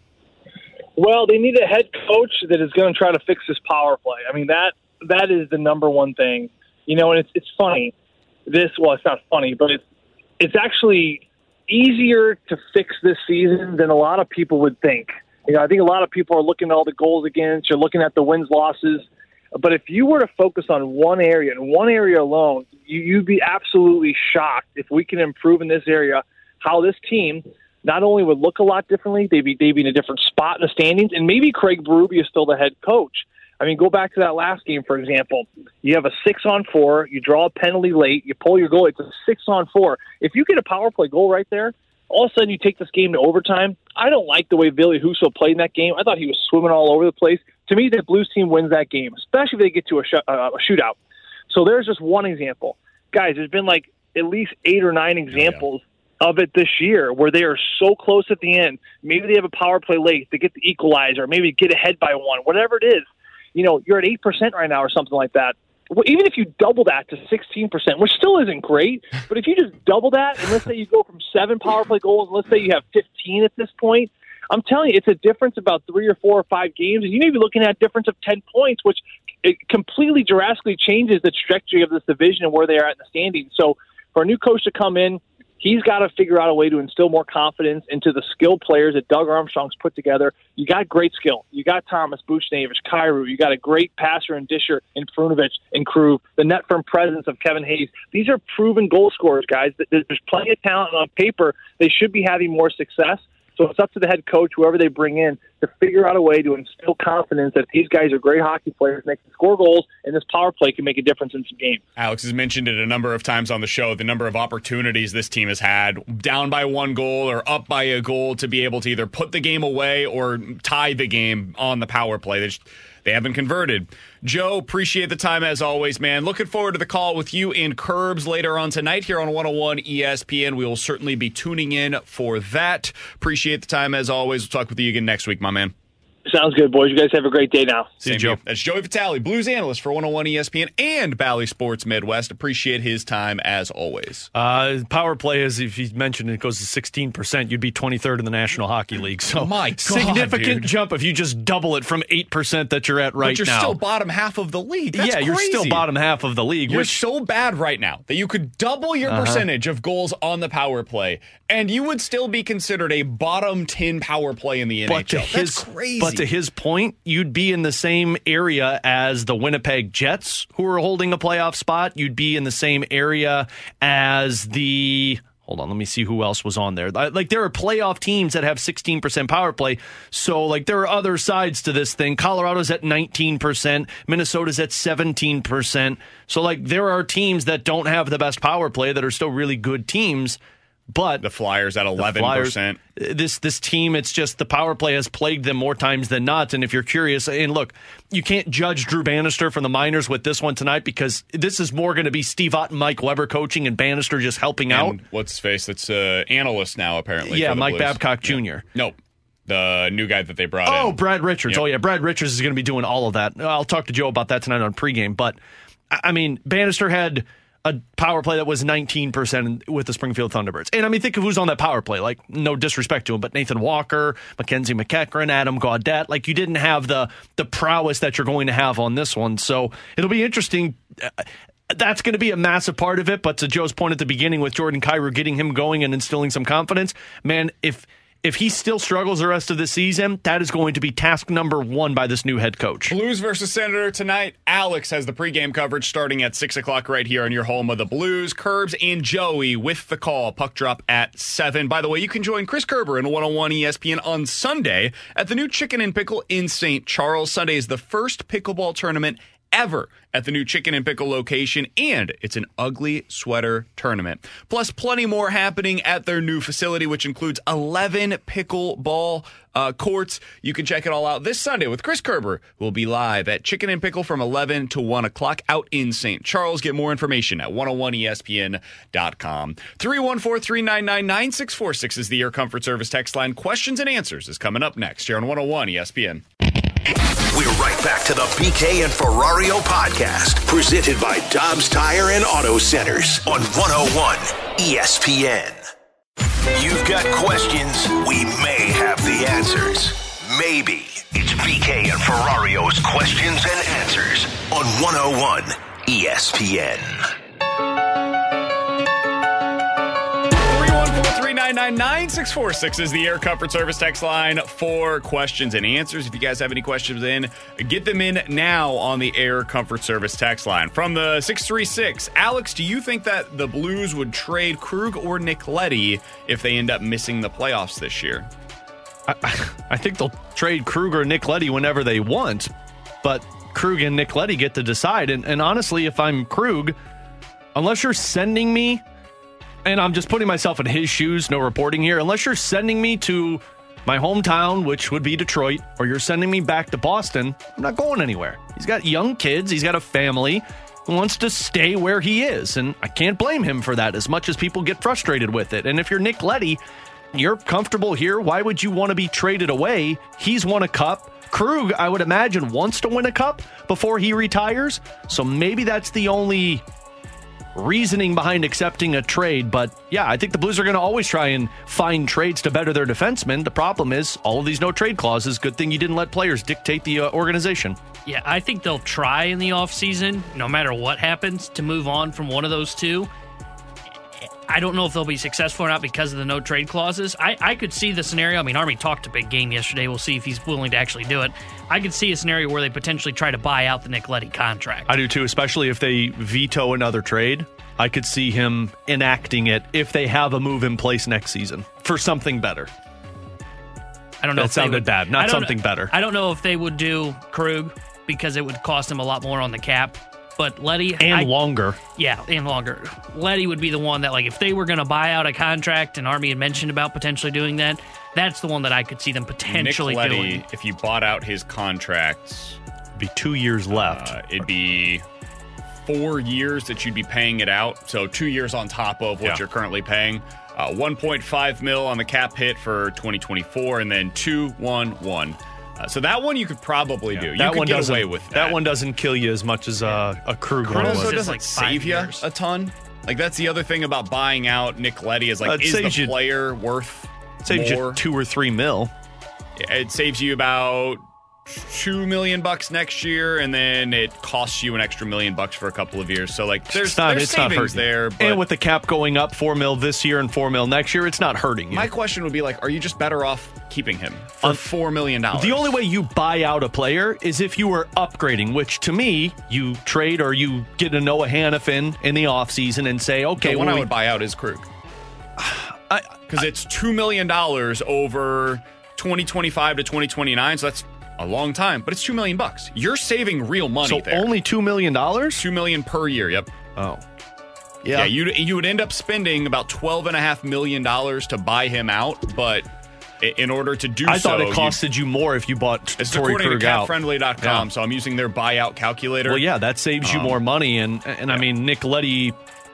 Well, they need a head coach that is going to try to fix this power play. I mean that that is the number one thing. You know, and it's it's funny. This well, it's not funny, but it's it's actually easier to fix this season than a lot of people would think. You know, I think a lot of people are looking at all the goals against, you're looking at the wins losses. But if you were to focus on one area and one area alone, you, you'd be absolutely shocked if we can improve in this area. How this team not only would look a lot differently, they'd be they'd be in a different spot in the standings, and maybe Craig Berube is still the head coach. I mean, go back to that last game, for example. You have a six on four, you draw a penalty late, you pull your goal, it's a six on four. If you get a power play goal right there, all of a sudden you take this game to overtime. I don't like the way Billy Husso played in that game. I thought he was swimming all over the place. To me, the Blues team wins that game, especially if they get to a, sh- uh, a shootout. So there's just one example. Guys, there's been like at least eight or nine examples yeah. of it this year where they are so close at the end. Maybe they have a power play late, they get the equalizer, maybe get ahead by one, whatever it is. You know, you're at 8% right now or something like that even if you double that to 16%, which still isn't great, but if you just double that, and let's say you go from seven power play goals, and let's say you have 15 at this point, I'm telling you, it's a difference about three or four or five games, and you may be looking at a difference of 10 points, which it completely drastically changes the trajectory of this division and where they are at in the standings. So for a new coach to come in, he's got to figure out a way to instill more confidence into the skilled players that Doug Armstrong's put together. You got great skill. You got Thomas, Buchnevich, Kyrou. You got a great passer and disher in Perunovich and Krug. The net firm presence of Kevin Hayes. These are proven goal scorers, guys. There's plenty of talent on paper. They should be having more success. So it's up to the head coach, whoever they bring in, to figure out a way to instill confidence that these guys are great hockey players and they can score goals, and this power play can make a difference in some games. Alex has mentioned it a number of times on the show the number of opportunities this team has had down by one goal or up by a goal to be able to either put the game away or tie the game on the power play. They, just, they haven't converted. Joe, appreciate the time as always, man. Looking forward to the call with you and Curbs later on tonight here on 101 ESPN. We will certainly be tuning in for that. Appreciate the time as always. We'll talk with you again next week, my man. Sounds good, boys. You guys have a great day now. See you, Joe. That's Joey Vitale, Blues analyst for 101 ESPN and Bally Sports Midwest. Appreciate his time as always. Uh, power play, as if you mentioned, it goes to 16%. You'd be 23rd in the National Hockey League. So, My God, significant dude. jump if you just double it from 8% that you're at right now. but you're now. still bottom half of the league. That's yeah, you're still bottom half of the league. You're which, so bad right now that you could double your Uh-huh. percentage of goals on the power play, and you would still be considered a bottom 10 power play in the but to NHL. his That's crazy. but to his point, you'd be in the same area as the Winnipeg Jets, who are holding a playoff spot. You'd be in the same area as the. Hold on, let me see who else was on there. Like there are playoff teams that have 16% power play. So like there are other sides to this thing. Colorado's at 19%, Minnesota's at 17%. So like there are teams that don't have the best power play that are still really good teams. But the Flyers at 11%. This this team, it's just the power play has plagued them more times than not. And if you're curious, and look, you can't judge Drew Bannister from the minors with this one tonight because this is more going to be Steve Ott and Mike Weber coaching and Bannister just helping out. And what's his face? That's uh, analyst now, apparently. Yeah, Mike Blues. Babcock Jr. Yeah. Nope. The new guy that they brought in. Oh, Brad Richards. Yep. Oh, yeah, Brad Richards is going to be doing all of that. I'll talk to Joe about that tonight on pregame. But I I mean, Bannister had a power play that was 19% with the Springfield Thunderbirds. And I mean, think of who's on that power play. Like, no disrespect to him, but Nathan Walker, Mackenzie MacEachern, Adam Gaudette. Like, you didn't have the the prowess that you're going to have on this one. So it'll be interesting. Uh, That's going to be a massive part of it. But to Joe's point at the beginning with Jordan Kyrou getting him going and instilling some confidence, man, if if he still struggles the rest of the season, that is going to be task number one by this new head coach. Blues versus Senator tonight. Alex has the pregame coverage starting at 6 o'clock right here on your home of the Blues. Curbs and Joey with the call. Puck drop at 7. By the way, you can join Chris Kerber in 101 ESPN on Sunday at the new Chicken and Pickle in St. Charles. Sunday is the first pickleball tournament ever at the new Chicken and Pickle location, and it's an ugly sweater tournament. Plus, plenty more happening at their new facility, which includes 11 pickleball uh, courts. You can check it all out this Sunday with Chris Kerber, who will be live at Chicken and Pickle from 11 to 1 o'clock out in St. Charles. Get more information at 101ESPN.com. 314 399 9646 is the Air Comfort Service text line. Questions and answers is coming up next here on 101 ESPN. We're right back to the BK and Ferrario podcast, presented by Dobbs Tire and Auto Centers on 101 ESPN. You've got questions, we may have the answers. Maybe. It's BK and Ferrario's questions and answers on 101 ESPN. 314-399-9646 is the Air Comfort Service text line for questions and answers. If you guys have any questions in, get them in now on the Air Comfort Service text line. From the 636, Alex, do you think that the Blues would trade Krug or Nick Leddy if they end up missing the playoffs this year? I, I think they'll trade and Nick Leddy whenever they want, but Krug and Nick Leddy get to decide. And, and honestly, if I'm Krug, unless you're sending me, and I'm just putting myself in his shoes, no reporting here, unless you're sending me to my hometown, which would be Detroit, or you're sending me back to Boston, I'm not going anywhere. He's got young kids, he's got a family. He wants to stay where he is, and I can't blame him for that as much as people get frustrated with it. And if you're Nick Leddy, you're comfortable here. Why would you want to be traded away? He's won a cup. Krug, I would imagine, wants to win a cup before he retires. So maybe that's the only reasoning behind accepting a trade. But yeah, I think the Blues are going to always try and find trades to better their defensemen. The problem is all of these no trade clauses. Good thing you didn't let players dictate the uh, organization. Yeah, I think they'll try in the offseason, no matter what happens, to move on from one of those two. I don't know if they'll be successful or not because of the no trade clauses. I, I could see the scenario. I mean, Army talked a big game yesterday. We'll see if he's willing to actually do it. I could see a scenario where they potentially try to buy out the Nick Leddy contract. I do too, especially if they veto another trade. I could see him enacting it if they have a move in place next season for something better. I don't know. That sounded would- bad. Not something better. I don't know if they would do Krug because it would cost him a lot more on the cap. But Leddy and I- longer. Yeah, and longer. Leddy would be the one that, like, if they were going to buy out a contract, and Army had mentioned about potentially doing that, that's the one that I could see them potentially Nick Leddy, doing. if you bought out his contract, Be two years left. uh, it'd be four years that you'd be paying it out. So two years on top of what Yeah. you're currently paying. Uh, 1.5 mil on the cap hit for 2024, and then two, one, one. Uh, so that one you could probably do. You that could one get doesn't. away with that. that one doesn't kill you as much as uh, a Krug one Chronos also doesn't like save you years. a ton. Like that's the other thing about buying out Nick Leddy is Uh, like it is the saves you- player worth Saves more? you two or three mil. it saves you about two million bucks next year, and then it costs you an extra million bucks for a couple of years. So like, there's it's not, there's it's not savings hurting. there. And with the cap going up four mil this year and four mil next year, it's not hurting you. my question would be like, are you just better off keeping him for Um, four million dollars? The only way you buy out a player is if you were upgrading, which to me, you trade or you get a Noah Hanifin in the offseason and say, okay, the one well, I we- would buy out is Krug because it's two million dollars over 2025 to 2029. So that's a long time, but it's two million bucks. You're saving real money so there. only $2 million? two million per year. Yep. Oh. Yeah, you you would end up spending about twelve and a half million dollars to buy him out, but in order to do I so, thought it costed you more if you bought it's Torrey according Krug to out. capfriendly.com, Yeah. so I'm using their buyout calculator. Well, yeah, that saves you Um, more money, and and I mean Nick Leddy.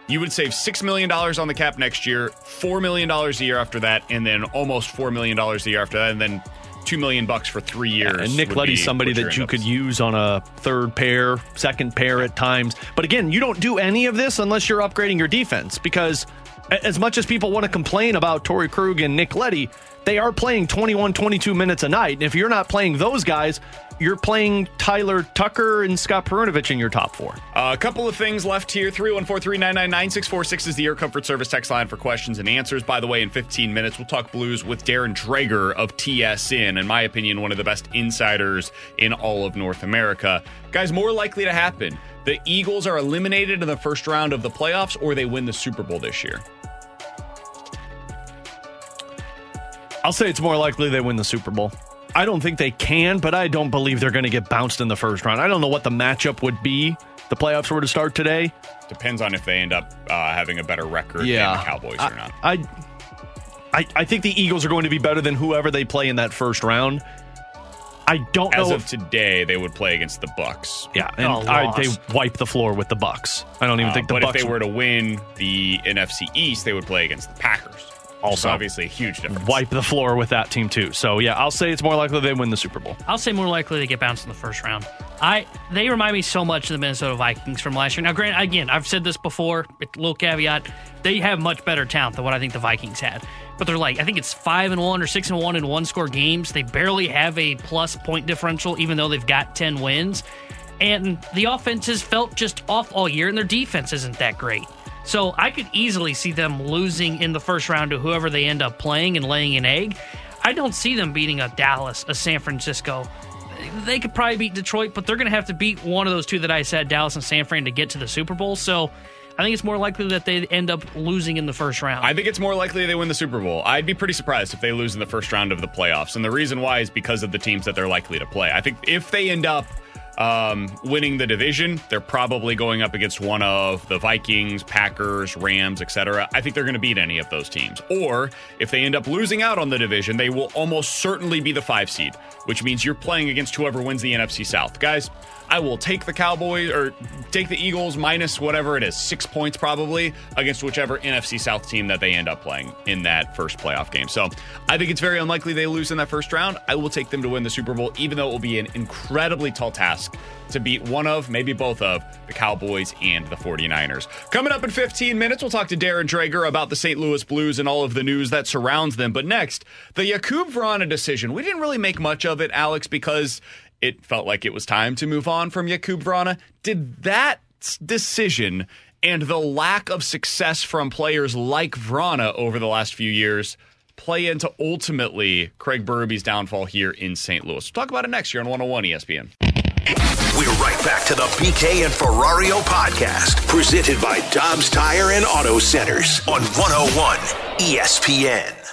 You would save six million dollars on the cap next year, four million dollars a year after that, and then almost four million dollars a year after that, and then two million bucks for three years. And Nick Leddy's somebody that you could use on a third pair, second pair at times. But again, you don't do any of this unless you're upgrading your defense because as much as people want to complain about Torrey Krug and Nick Leddy, they are playing 21, 22 minutes a night. And if you're not playing those guys, you're playing Tyler Tucker and Scott Perunovich in your top four. Uh, a couple of things left here. 314-399-9646 is the Air Comfort Service text line for questions and answers. By the way, in 15 minutes, we'll talk Blues with Darren Dreger of TSN. In my opinion, one of the best insiders in all of North America. Guys, more likely to happen. The Eagles are eliminated in the first round of the playoffs or they win the Super Bowl this year. I'll say it's more likely they win the Super Bowl. I don't think they can, but I don't believe they're going to get bounced in the first round. I don't know what the matchup would be. The playoffs were to start today. Depends on if they end up uh, having a better record than the Cowboys I, or not. I, I, I think the Eagles are going to be better than whoever they play in that first round. I don't As know. of today, they would play against the Bucs. yeah, and Oh, I, they wipe the floor with the Bucs. I don't even Uh, think the but Bucs if they were to win the NFC East, they would play against the Packers. Which is Also. obviously a huge difference. wipe the floor with that team too. So yeah, I'll say it's more likely they win the Super Bowl. I'll say more likely they get bounced in the first round. I they remind me so much of the Minnesota Vikings from last year. Now, grant again, I've said this before. a Little caveat: they have much better talent than what I think the Vikings had. But they're like, I think it's five and one or six and one in one score games. They barely have a plus point differential, even though they've got ten wins. And the offense has felt just off all year, and their defense isn't that great. So I could easily see them losing in the first round to whoever they end up playing and laying an egg. I don't see them beating a Dallas, a San Francisco. They could probably beat Detroit, but they're going to have to beat one of those two that I said, Dallas and San Fran, to get to the Super Bowl. So I think it's more likely that they end up losing in the first round. I think it's more likely they win the Super Bowl. I'd be pretty surprised if they lose in the first round of the playoffs. And the reason why is because of the teams that they're likely to play. I think if they end up um, winning the division, they're probably going up against one of the Vikings, Packers, Rams, etc. I think they're going to beat any of those teams. Or if they end up losing out on the division, they will almost certainly be the five seed, which means you're playing against whoever wins the NFC South. Guys, I will take the Cowboys or take the Eagles minus whatever it is, six points probably against whichever NFC South team that they end up playing in that first playoff game. So I think it's very unlikely they lose in that first round. I will take them to win the Super Bowl, even though it will be an incredibly tall task to beat one of, maybe both of, the Cowboys and the 49ers. Coming up in 15 minutes, we'll talk to Darren Dreger about the St. Louis Blues and all of the news that surrounds them. But next, the Jakub Vrana decision. We didn't really make much of it, Alex, because it felt like it was time to move on from Jakub Vrana. Did that decision and the lack of success from players like Vrana over the last few years play into ultimately Craig Berube's downfall here in St. Louis? We'll talk about it next year on 101 ESPN. We're right back to the BK and Ferrario podcast, presented by Dobbs Tire and Auto Centers on 101 ESPN.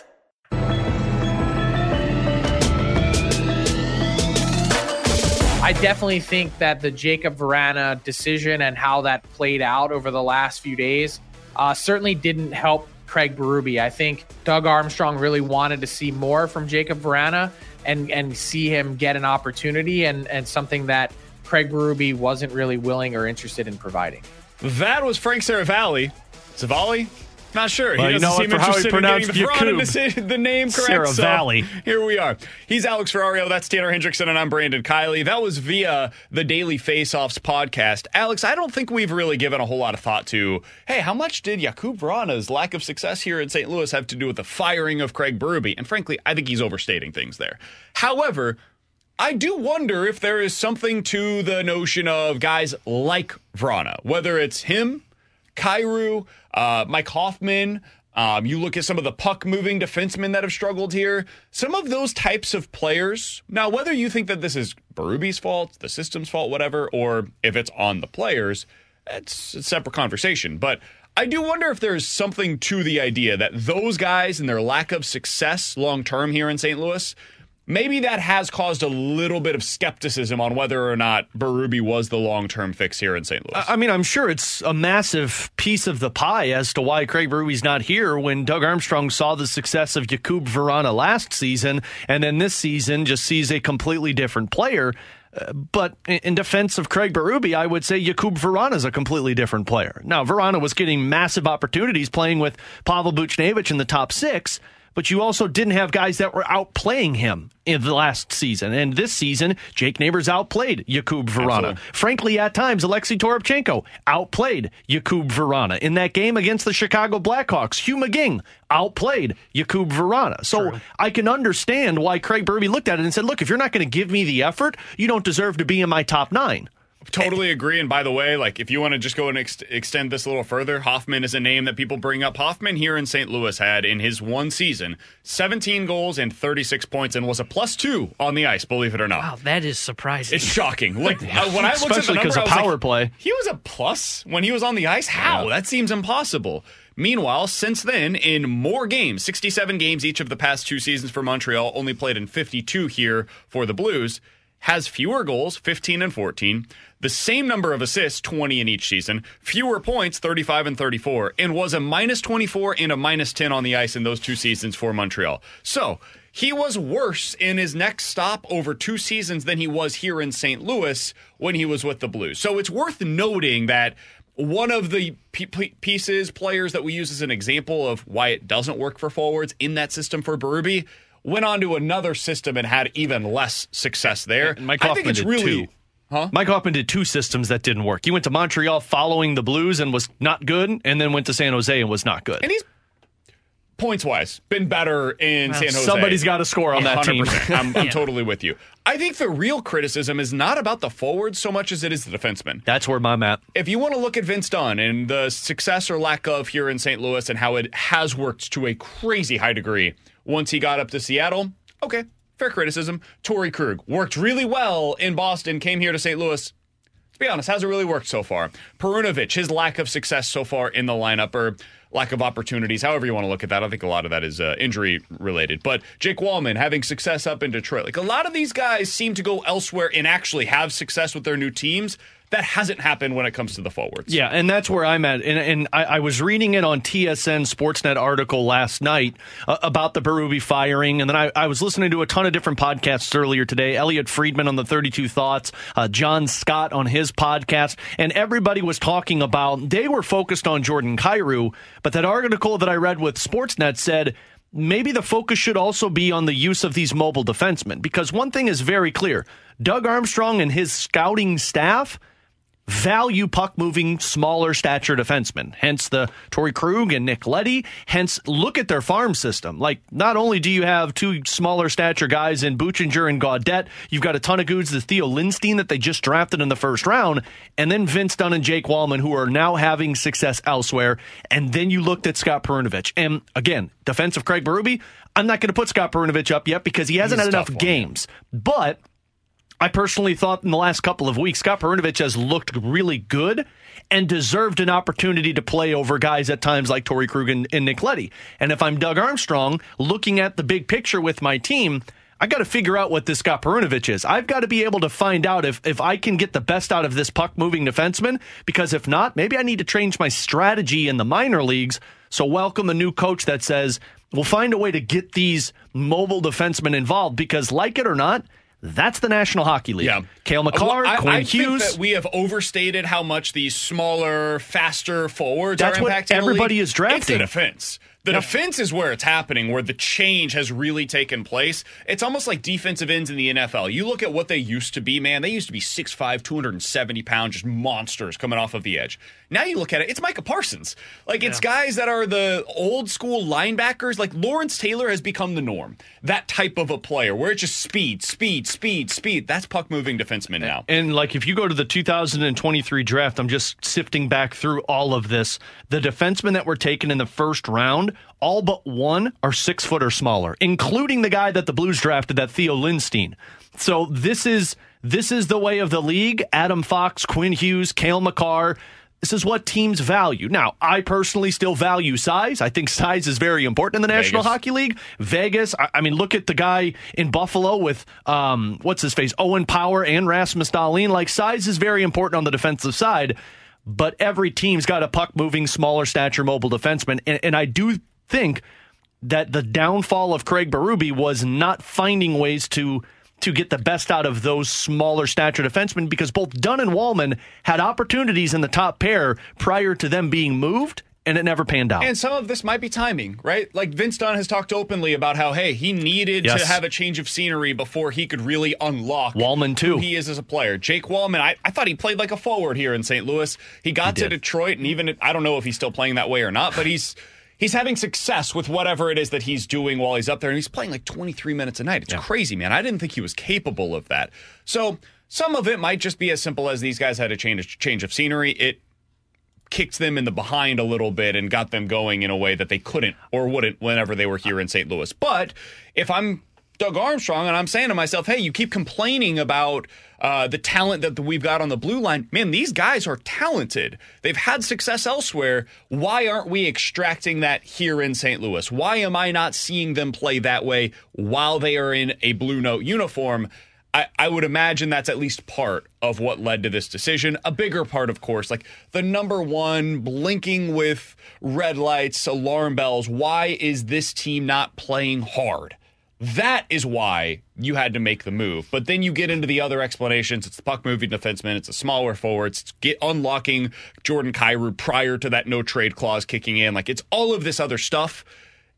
I definitely think that the Jakub Vrana decision and how that played out over the last few days uh, certainly didn't help Craig Berube. I think Doug Armstrong really wanted to see more from Jakub Vrana and and see him get an opportunity and and something that Craig Berube wasn't really willing or interested in providing. That was Frank Seravalli. Savali? Not sure. Well, he you doesn't know what, seem for how he interested in getting the, Yakub. the name correct. Sarah so Valley. Here we are. He's Alex Ferrario. That's Tanner Hendrickson, and I'm Brandon Kiley. That was via the Daily Faceoffs podcast. Alex, I don't think we've really given a whole lot of thought to, hey, how much did Jakub Vrana's lack of success here in St. Louis have to do with the firing of Craig Berube? And frankly, I think he's overstating things there. However, I do wonder if there is something to the notion of guys like Vrana, whether it's him, Kyrou, uh, Mike Hoffman. Um, you look at some of the puck moving defensemen that have struggled here. Some of those types of players. Now, whether you think that this is Berube's fault, the system's fault, whatever, or if it's on the players, it's a separate conversation. But I do wonder if there's something to the idea that those guys and their lack of success long term here in St. Louis maybe that has caused a little bit of skepticism on whether or not Berube was the long term fix here in St. Louis. I mean, I'm sure it's a massive piece of the pie as to why Craig Berube's not here when Doug Armstrong saw the success of Jakub Vrana last season and then this season just sees a completely different player. Uh, But in in defense of Craig Berube, I would say Jakub Vrana is a completely different player. Now, Vrana was getting massive opportunities playing with Pavel Buchnevich in the top six, but you also didn't have guys that were outplaying him in the last season. And this season, Jake Neighbours outplayed Jakub Vrana. Frankly, at times, Alexei Toropchenko outplayed Jakub Vrana. In that game against the Chicago Blackhawks, Hugh McGing outplayed Jakub Vrana. So I can understand why Craig Berube looked at it and said, look, if you're not going to give me the effort, you don't deserve to be in my top nine. Totally agree. And by the way, like if you want to just go and ex- extend this a little further, Hoffman is a name that people bring up. Hoffman here in St. Louis had in his one season 17 goals and 36 points and was a plus two on the ice, believe it or not. Wow, that is surprising. It's shocking. Like uh, when I looked at the Especially number, 'cause I of was like, power play. He was a plus when he was on the ice. How? That seems impossible. Meanwhile, since then, in more games, 67 games each of the past two seasons for Montreal, only played in 52 here for the Blues, has fewer goals, 15 and 14, the same number of assists, 20 in each season, fewer points, 35 and 34, and was a minus 24 and a minus 10 on the ice in those two seasons for Montreal. So, he was worse in his next stop over two seasons than he was here in St. Louis when he was with the Blues. So it's worth noting that one of the pieces, players that we use as an example of why it doesn't work for forwards in that system for Berube went on to another system and had even less success there. And Mike I Hoffman think it's did really. too. Mike Hoffman did two systems that didn't work. He went to Montreal following the Blues and was not good, and then went to San Jose and was not good. And he's points wise been better in Well, San Jose. somebody's gotta score on that team. 100%. I'm, I'm Yeah. totally with you. I think the real criticism is not about the forwards so much as it is the defensemen. That's where I'm at. if you want to look at Vince Dunn and the success or lack of here in St. Louis and how it has worked to a crazy high degree once he got up to Seattle, okay, fair criticism. Torrey Krug worked really well in Boston, came here to St. Louis. To be honest, hasn't really worked so far. Perunovich, his lack of success so far in the lineup or lack of opportunities, however you want to look at that. I think a lot of that is uh, injury related. But Jake Walman having success up in Detroit. Like a lot of these guys seem to go elsewhere and actually have success with their new teams. That hasn't happened when it comes to the forwards. Yeah, and that's where I'm at. And, and I, I was reading it on TSN Sportsnet article last night uh, about the Berube firing, and then I, I was listening to a ton of different podcasts earlier today. Elliotte Friedman on the 32 Thoughts, uh, John Scott on his podcast, and everybody was talking about. They were focused on Jordan Kyrou, but that article that I read with Sportsnet said maybe the focus should also be on the use of these mobile defensemen because one thing is very clear: Doug Armstrong and his scouting staff value puck moving smaller stature defensemen. Hence the Torrey Krug and Nick Leddy. Hence look at their farm system. Like not only do you have two smaller stature guys in Buchinger and Gaudette, you've got a ton of goods, the Theo Lindstein that they just drafted in the first round, and then Vince Dunn and Jake Walman who are now having success elsewhere. And then you looked at Scott Perunovich. And again, defensive Craig Berube, I'm not going to put Scott Perunovich up yet because he hasn't He's had enough one, games. But I personally thought in the last couple of weeks, Scott Perunovich has looked really good and deserved an opportunity to play over guys at times like Torrey Krug and, and Nick Leddy. And if I'm Doug Armstrong, looking at the big picture with my team, I got to figure out what this Scott Perunovich is. I've got to be able to find out if, if I can get the best out of this puck moving defenseman, because if not, maybe I need to change my strategy in the minor leagues. So, welcome a new coach that says, we'll find a way to get these mobile defensemen involved, because like it or not, that's the National Hockey League. Yeah. Cale uh, Makar, Well, I, Quinn I Hughes. think that we have overstated how much these smaller, faster forwards That's are impacting the everybody is drafting. It's the defense. The defense is where it's happening, where the change has really taken place. It's almost like defensive ends in the NFL. You look at what they used to be, man. They used to be 6'5, 270 pounds, just monsters coming off of the edge. Now you look at it, it's Micah Parsons. Like, it's guys that are the old school linebackers. Like, Lawrence Taylor has become the norm. That type of a player, where it's just speed, speed, speed, speed. That's puck moving defenseman now. And like if you go to the 2023 draft, I'm just sifting back through all of this. The defensemen that were taken in the first round, all but one are six foot or smaller, including the guy that the Blues drafted, that Theo Lindstein. So this is this is the way of the league. Adam Fox, Quinn Hughes, Cale Makar. This is what teams value. Now, I personally still value size. I think size is very important in the National Vegas. Hockey League. Vegas, I, I mean, look at the guy in Buffalo with um, what's his face, Owen Power and Rasmus Dahlin. Like size is very important on the defensive side, but every team's got a puck moving, smaller stature, mobile defenseman, and, and I do think that the downfall of Craig Berube was not finding ways to to get the best out of those smaller stature defensemen because both Dunn and Walman had opportunities in the top pair prior to them being moved, and it never panned out. And some of this might be timing, right? Like Vince Dunn has talked openly about how, hey, he needed Yes. to have a change of scenery before he could really unlock Walman, too. he is as a player. Jake Walman, I, I thought he played like a forward here in St. Louis. He got to did. Detroit, and even I don't know if he's still playing that way or not, but he's he's having success with whatever it is that he's doing while he's up there, and he's playing like 23 minutes a night. It's crazy, man. I didn't think he was capable of that. So some of it might just be as simple as these guys had a change change of scenery. It kicked them in the behind a little bit and got them going in a way that they couldn't or wouldn't whenever they were here in St. Louis. But if I'm Doug Armstrong and I'm saying to myself, hey, you keep complaining about uh, the talent that we've got on the blue line. Man, these guys are talented. They've had success elsewhere. Why aren't we extracting that here in St. Louis? Why am I not seeing them play that way while they are in a blue note uniform? I, I would imagine that's at least part of what led to this decision. A bigger part, of course, like the number one blinking with red lights, alarm bells. Why is this team not playing hard? That is why you had to make the move. But then you get into the other explanations. It's the puck moving defenseman. It's a smaller forward. It's get unlocking Jordan Kyrou prior to that no trade clause kicking in. Like it's all of this other stuff,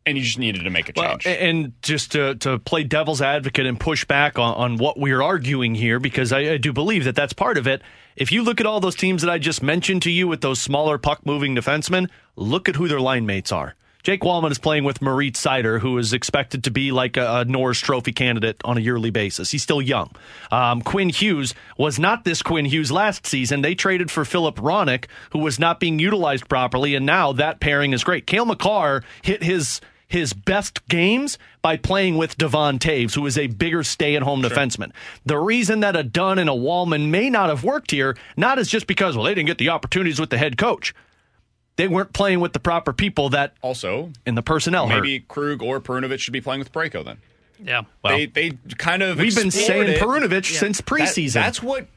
and you just needed to make a change. a- and just to, to play devil's advocate and push back on, on what we're arguing here, because I, I do believe that that's part of it. If you look at all those teams that I just mentioned to you with those smaller puck moving defensemen, look at who their line mates are. Jake Walman is playing with Moritz Seider, who is expected to be like a, a Norris Trophy candidate on a yearly basis. He's still young. Um, Quinn Hughes was not this Quinn Hughes last season. They traded for Filip Hronek, who was not being utilized properly, and now that pairing is great. Cale Makar hit his his best games by playing with Devon Toews, who is a bigger stay at home defenseman. The reason that a Dunn and a Walman may not have worked here, not is just because, well, they didn't get the opportunities with the head coach. They weren't playing with the proper people that also, in the personnel hurt. maybe Krug or Perunovich should be playing with Parayko then. Yeah. Well, they they kind of We've been saying it. Perunovich since That- preseason. that's what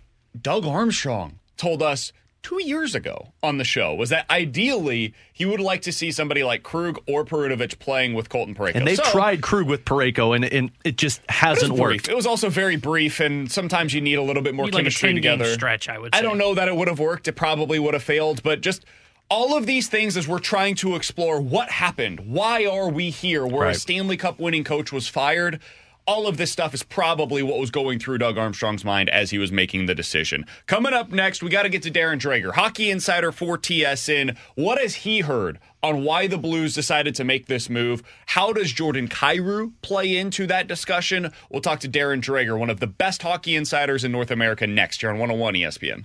Doug Armstrong told us two years ago on the show was that ideally he would like to see somebody like Krug or Perunovich playing with Colton Parayko. and they've So- tried Krug with Parayko, and, and it just hasn't brief. worked. It was also very brief, and sometimes you need a little bit more Need like a chemistry 10 game together. stretch, I would I don't know that it would have worked. It probably would have failed, but just all of these things as we're trying to explore what happened. Why are we here? Where a Stanley Cup winning coach was fired. All of this stuff is probably what was going through Doug Armstrong's mind as he was making the decision. Coming up next, we got to get to Darren Dreger, hockey insider for TSN. What has he heard on why the Blues decided to make this move? How does Jordan Kyrou play into that discussion? We'll talk to Darren Dreger, one of the best hockey insiders in North America, next year on 101 ESPN.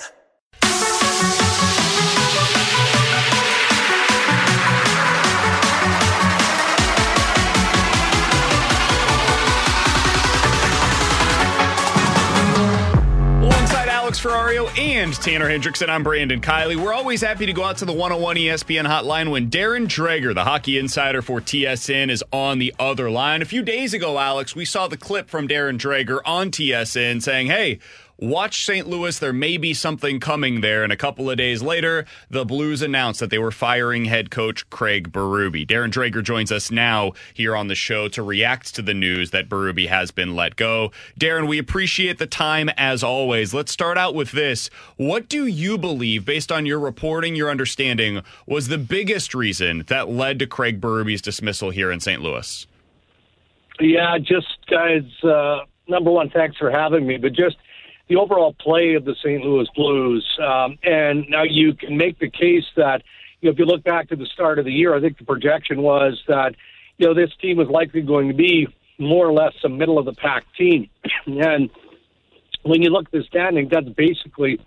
Alex Ferrario and Tanner Hendrickson. I'm Brandon Kiley. We're always happy to go out to the 101 ESPN hotline when Darren Dreger, the hockey insider for TSN, is on the other line. A few days ago, Alex, we saw the clip from Darren Dreger on TSN saying, hey, Watch St. Louis. There may be something coming there. And a couple of days later, the Blues announced that they were firing head coach Craig Berube. Darren Dreger joins us now here on the show to react to the news that Berube has been let go. Darren, we appreciate the time as always. Let's start out with this. What do you believe, based on your reporting, your understanding, was the biggest reason that led to Craig Berube's dismissal here in St. Louis? Yeah, just guys, uh, number one, thanks for having me, but just the overall play of the St. Louis Blues. Um, and now you can make the case that, you know, if you look back to the start of the year, I think the projection was that, you know, this team was likely going to be more or less a middle of the pack team. and when you look at the standing, that's basically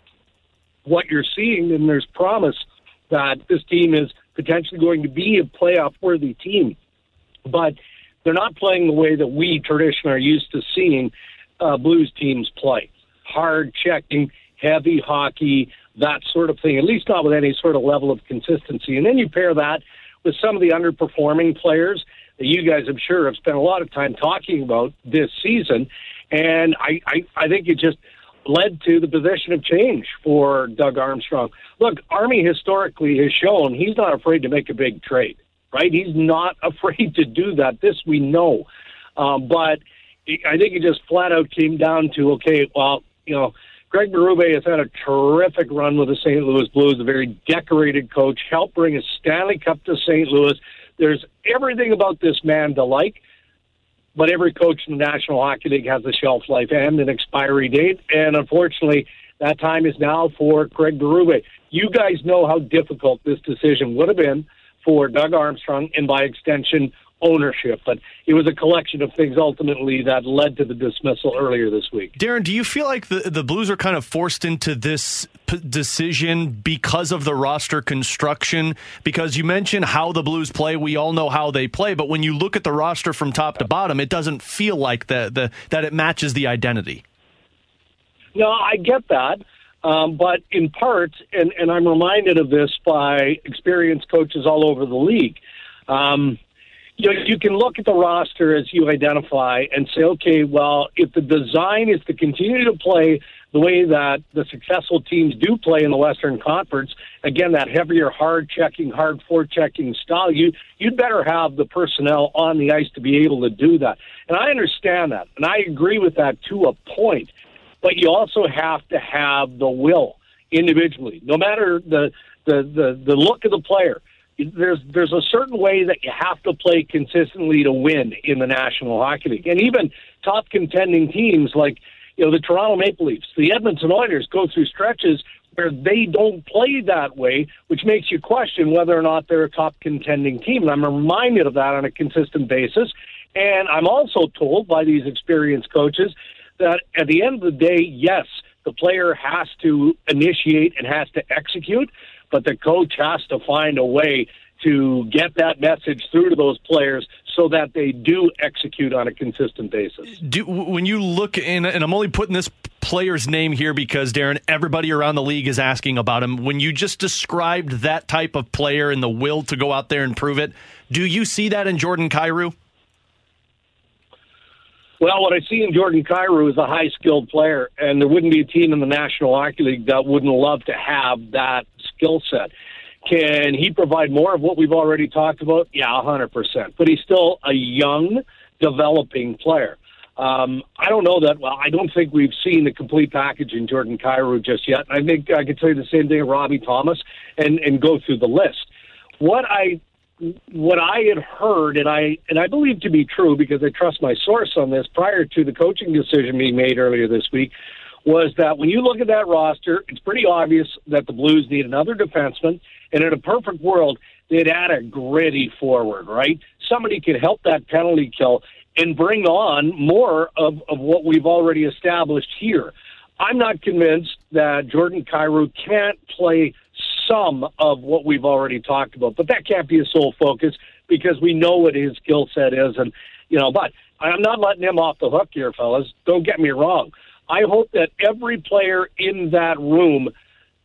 what you're seeing, and there's promise that this team is potentially going to be a playoff worthy team. But they're not playing the way that we traditionally are used to seeing uh, Blues teams play hard checking, heavy hockey, that sort of thing, at least not with any sort of level of consistency. And then you pair that with some of the underperforming players that you guys, I'm sure, have spent a lot of time talking about this season. And I, I, I think it just led to the position of change for Doug Armstrong. Look, Army historically has shown he's not afraid to make a big trade, right? He's not afraid to do that. This we know. Um, but I think it just flat out came down to okay, well, you know, Greg Berube has had a terrific run with the St. Louis Blues, a very decorated coach, helped bring a Stanley Cup to St. Louis. There's everything about this man to like, but every coach in the National Hockey League has a shelf life and an expiry date. And unfortunately, that time is now for Greg Berube. You guys know how difficult this decision would have been for Doug Armstrong and by extension ownership. But it was a collection of things ultimately that led to the dismissal earlier this week. Darren, do you feel like the, the Blues are kind of forced into this p- decision because of the roster construction? Because you mentioned how the Blues play. We all know how they play. But when you look at the roster from top to bottom, it doesn't feel like the, the, that it matches the identity. No, I get that. Um, but in part, and, and I'm reminded of this by experienced coaches all over the league. Um, you know, you can look at the roster as you identify and say, okay, well, if the design is to continue to play the way that the successful teams do play in the Western Conference, again, that heavier, hard checking, hard checking style, you you'd better have the personnel on the ice to be able to do that. And I understand that, and I agree with that to a point. But you also have to have the will individually, no matter the the the, the look of the player there's there's a certain way that you have to play consistently to win in the National Hockey League, and even top contending teams like you know the Toronto Maple Leafs, the Edmonton Oilers go through stretches where they don't play that way, which makes you question whether or not they're a top contending team. And I'm reminded of that on a consistent basis. And I'm also told by these experienced coaches that at the end of the day, yes, the player has to initiate and has to execute, but the coach has to find a way to get that message through to those players so that they do execute on a consistent basis. Do, when you look in, and I'm only putting this player's name here because Darren, everybody around the league is asking about him. When you just described that type of player and the will to go out there and prove it, do you see that in Jordan Kyrou? Well, what I see in Jordan Kyrou is a high skilled player, and there wouldn't be a team in the National Hockey League that wouldn't love to have that skill set. Can he provide more of what we've already talked about? Yeah, 100%. But he's still a young, developing player. Um, I don't know that. Well, I don't think we've seen the complete package in Jordan Kyrou just yet. I think I could tell you the same thing of Robbie Thomas and, and go through the list. What I what I had heard, and I and I believe to be true because I trust my source on this prior to the coaching decision being made earlier this week, was that when you look at that roster, it's pretty obvious that the Blues need another defenseman, and in a perfect world, they'd add a gritty forward, right? Somebody could help that penalty kill and bring on more of, of what we've already established here. I'm not convinced that Jordan Kyrou can't play some of what we've already talked about. But that can't be a sole focus because we know what his skill set is. And, you know, but I'm not letting him off the hook here, fellas. Don't get me wrong. I hope that every player in that room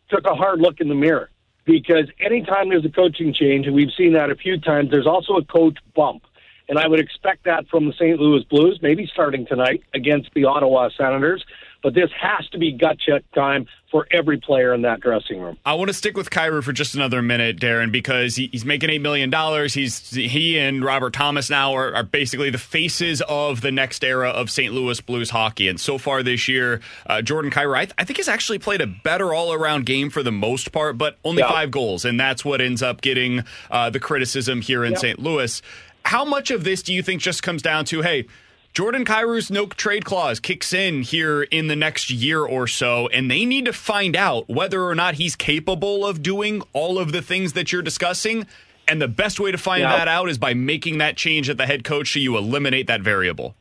took a hard look in the mirror because anytime there's a coaching change, and we've seen that a few times, there's also a coach bump. And I would expect that from the St. Louis Blues, maybe starting tonight against the Ottawa Senators. But this has to be gut check time for every player in that dressing room. I want to stick with Kyrou for just another minute, Darren, because he, he's making eight million dollars. He's he and Robert Thomas now are, are, basically the faces of the next era of St. Louis Blues hockey. And so far this year, uh, Jordan Kyrou, I, th- I, think, has actually played a better all-around game for the most part, but only yeah. five goals, and that's what ends up getting uh, the criticism here in yeah. St. Louis. How much of this do you think just comes down to, hey? Jordan Kyrou's no trade clause kicks in here in the next year or so, and they need to find out whether or not he's capable of doing all of the things that you're discussing. And the best way to find yeah. that out is by making that change at the head coach so you eliminate that variable.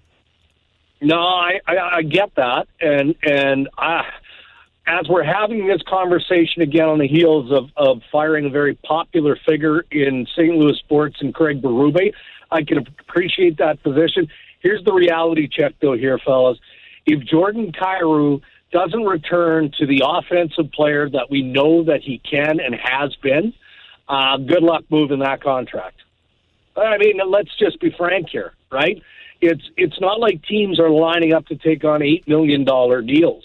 No, I, I, I get that, and and I, as we're having this conversation again on the heels of of firing a very popular figure in St. Louis sports and Craig Berube, I can appreciate that position. Here's the reality check, though, here, fellas. If Jordan Kyrou doesn't return to the offensive player that we know that he can and has been, uh, good luck moving that contract. I mean, let's just be frank here, right? It's it's not like teams are lining up to take on eight million dollar deals.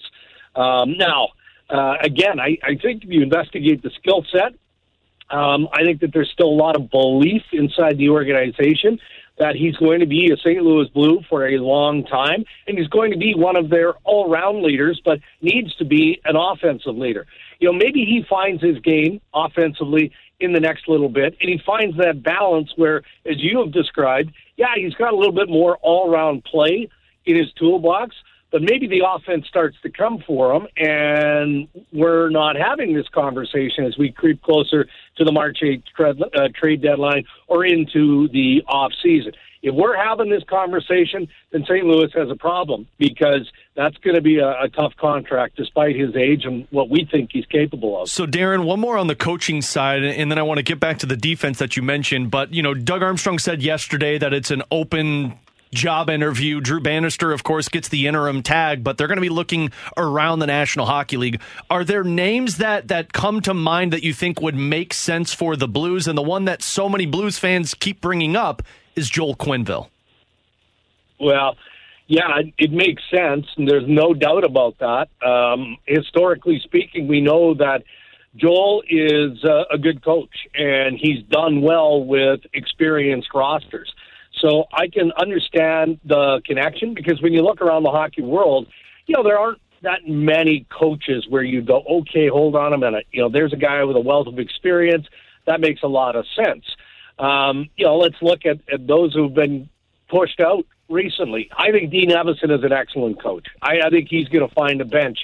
Um, now, uh, again, I, I think if you investigate the skill set, um, I think that there's still a lot of belief inside the organization that he's going to be a St. Louis Blue for a long time, and he's going to be one of their all-round leaders, but needs to be an offensive leader. You know, maybe he finds his game offensively in the next little bit, and he finds that balance where, as you have described, yeah, he's got a little bit more all-round play in his toolbox, but maybe the offense starts to come for them, and we're not having this conversation as we creep closer to the March 8th trade, uh, trade deadline or into the off season. If we're having this conversation, then St. Louis has a problem because that's going to be a, a, tough contract despite his age and what we think he's capable of. So, Darren, one more on the coaching side, and then I want to get back to the defense that you mentioned. But, you know, Doug Armstrong said yesterday that it's an open job interview. Drew Bannister, of course, gets the interim tag, but they're going to be looking around the National Hockey League. Are there names that that come to mind that you think would make sense for the Blues? And the one that so many Blues fans keep bringing up is Joel Quenneville. Well, yeah, it makes sense, and there's no doubt about that. Um, historically speaking, we know that Joel is a good coach, and he's done well with experienced rosters. So I can understand the connection because when you look around the hockey world, you know, there aren't that many coaches where you go, okay, hold on a minute. You know, there's a guy with a wealth of experience. That makes a lot of sense. Um, you know, let's look at, at those who've been pushed out recently. I think Dean Evason is an excellent coach. I, I think he's going to find a bench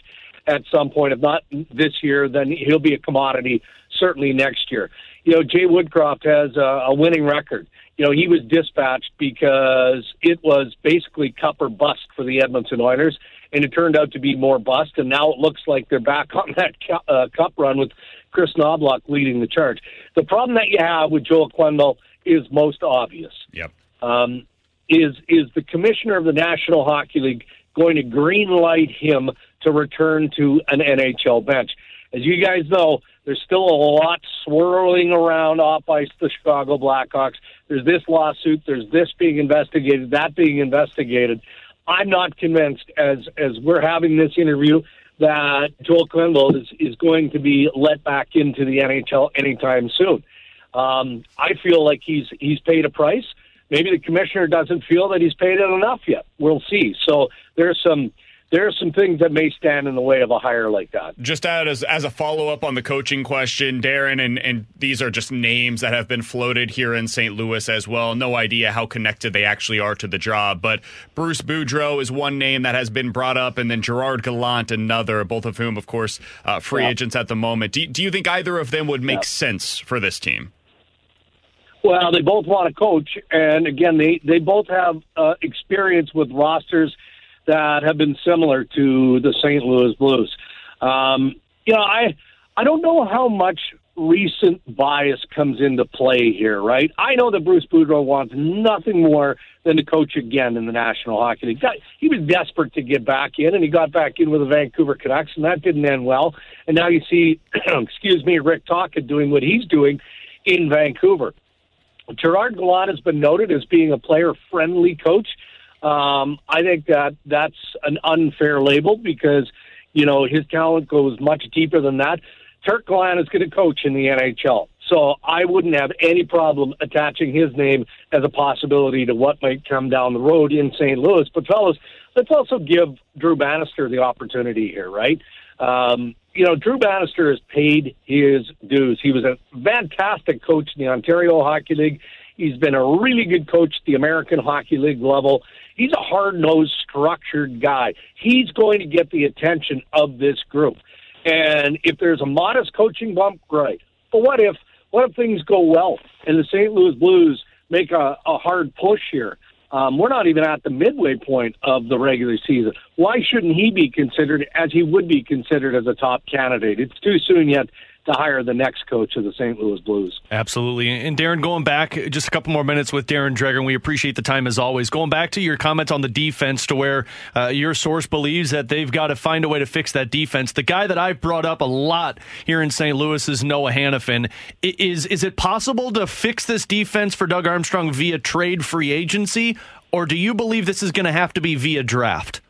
at some point. If not this year, then he'll be a commodity certainly next year. You know, Jay Woodcroft has a, a winning record you know, he was dispatched because it was basically cup or bust for the Edmonton Oilers, and it turned out to be more bust. And now it looks like they're back on that uh, cup run with Chris Knoblauch leading the charge. The problem that you have with Joel Quenneville is most obvious. Yep. Um, is is the commissioner of the National Hockey League going to green light him to return to an NHL bench? As you guys know, there's still a lot swirling around off ice the Chicago Blackhawks. There's this lawsuit. There's this being investigated. That being investigated. I'm not convinced, as as we're having this interview, that Joel Quenneville is is going to be let back into the NHL anytime soon. Um, I feel like he's he's paid a price. Maybe the commissioner doesn't feel that he's paid it enough yet. We'll see. So there's some there are some things that may stand in the way of a hire like that. Just as as a follow up on the coaching question, Darren, and and these are just names that have been floated here in St. Louis as well. No idea how connected they actually are to the job, but Bruce Boudreau is one name that has been brought up, and then Gerard Gallant another. Both of whom, of course, uh, free yeah. agents at the moment. Do, do you think either of them would make yeah. sense for this team? Well, they both want to coach, and again, they they both have uh, experience with rosters that have been similar to the St. Louis Blues. Um, you know, I I don't know how much recent bias comes into play here, right? I know that Bruce Boudreau wants nothing more than to coach again in the National Hockey League. He was desperate to get back in, and he got back in with the Vancouver Canucks, and that didn't end well. And now you see, excuse me, Rick Tocchet doing what he's doing in Vancouver. Gerard Gallant has been noted as being a player-friendly coach. Um, I think that that's an unfair label because you know his talent goes much deeper than that. Turk Gallant is going to coach in the NHL. So I wouldn't have any problem attaching his name as a possibility to what might come down the road in St. Louis. But fellas, let's also give Drew Bannister the opportunity here, right? Um, you know, Drew Bannister has paid his dues. He was a fantastic coach in the Ontario Hockey League. He's been a really good coach at the American Hockey League level. He's a hard nosed, structured guy. He's going to get the attention of this group. And if there's a modest coaching bump, great. But what if what if things go well and the St. Louis Blues make a, a hard push here? Um, we're not even at the midway point of the regular season. Why shouldn't he be considered as he would be considered as a top candidate? It's too soon yet to hire the next coach of the St. Louis Blues. Absolutely. And Darren, going back just a couple more minutes with Darren Dreger, we appreciate the time as always. Going back to your comment on the defense, to where uh, your source believes that they've got to find a way to fix that defense. The guy that I've brought up a lot here in St. Louis is Noah Hanifin. Is is it possible to fix this defense for Doug Armstrong via trade free agency, or do you believe this is going to have to be via draft?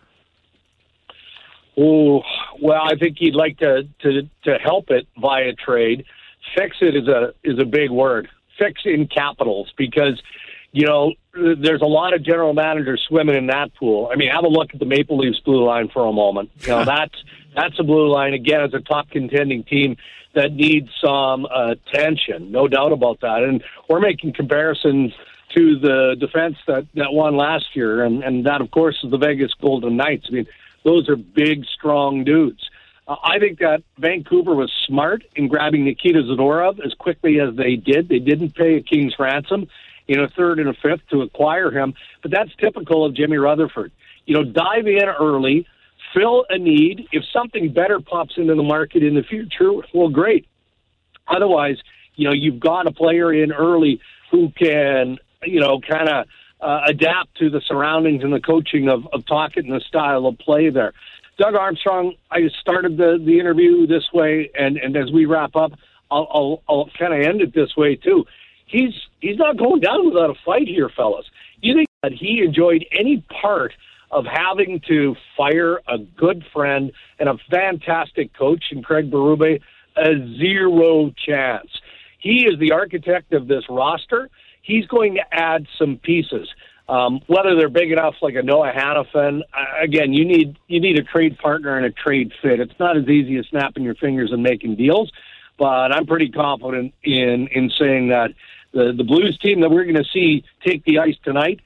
Oh, well, I think he'd like to, to, to help it via trade. Fix it is a, is a big word. Fix in capitals because, you know, there's a lot of general managers swimming in that pool. I mean, have a look at the Maple Leafs blue line for a moment. You know, that's, that's a blue line, again, as a top contending team that needs some uh, attention. No doubt about that. And we're making comparisons to the defense that, that won last year. And, and that, of course, is the Vegas Golden Knights. I mean, those are big, strong dudes. Uh, I think that Vancouver was smart in grabbing Nikita Zadorov as quickly as they did. They didn't pay a king's ransom in a third and a fifth to acquire him, but that's typical of Jimmy Rutherford. You know, dive in early, fill a need. If something better pops into the market in the future, well, great. Otherwise, you know, you've got a player in early who can, you know, kind of uh, adapt to the surroundings and the coaching of, of Tocchet and the style of play there. Doug Armstrong, I started the, the interview this way, and, and as we wrap up, I'll, I'll, I'll kind of end it this way too. He's he's not going down without a fight here, fellas. You think that he enjoyed any part of having to fire a good friend and a fantastic coach in Craig Berube? A zero chance. He is the architect of this roster he's going to add some pieces. Um, whether they're big enough, like a Noah Hanifin, uh, again, you need you need a trade partner and a trade fit. It's not as easy as snapping your fingers and making deals, but I'm pretty confident in in saying that the the Blues team that we're going to see take the ice tonight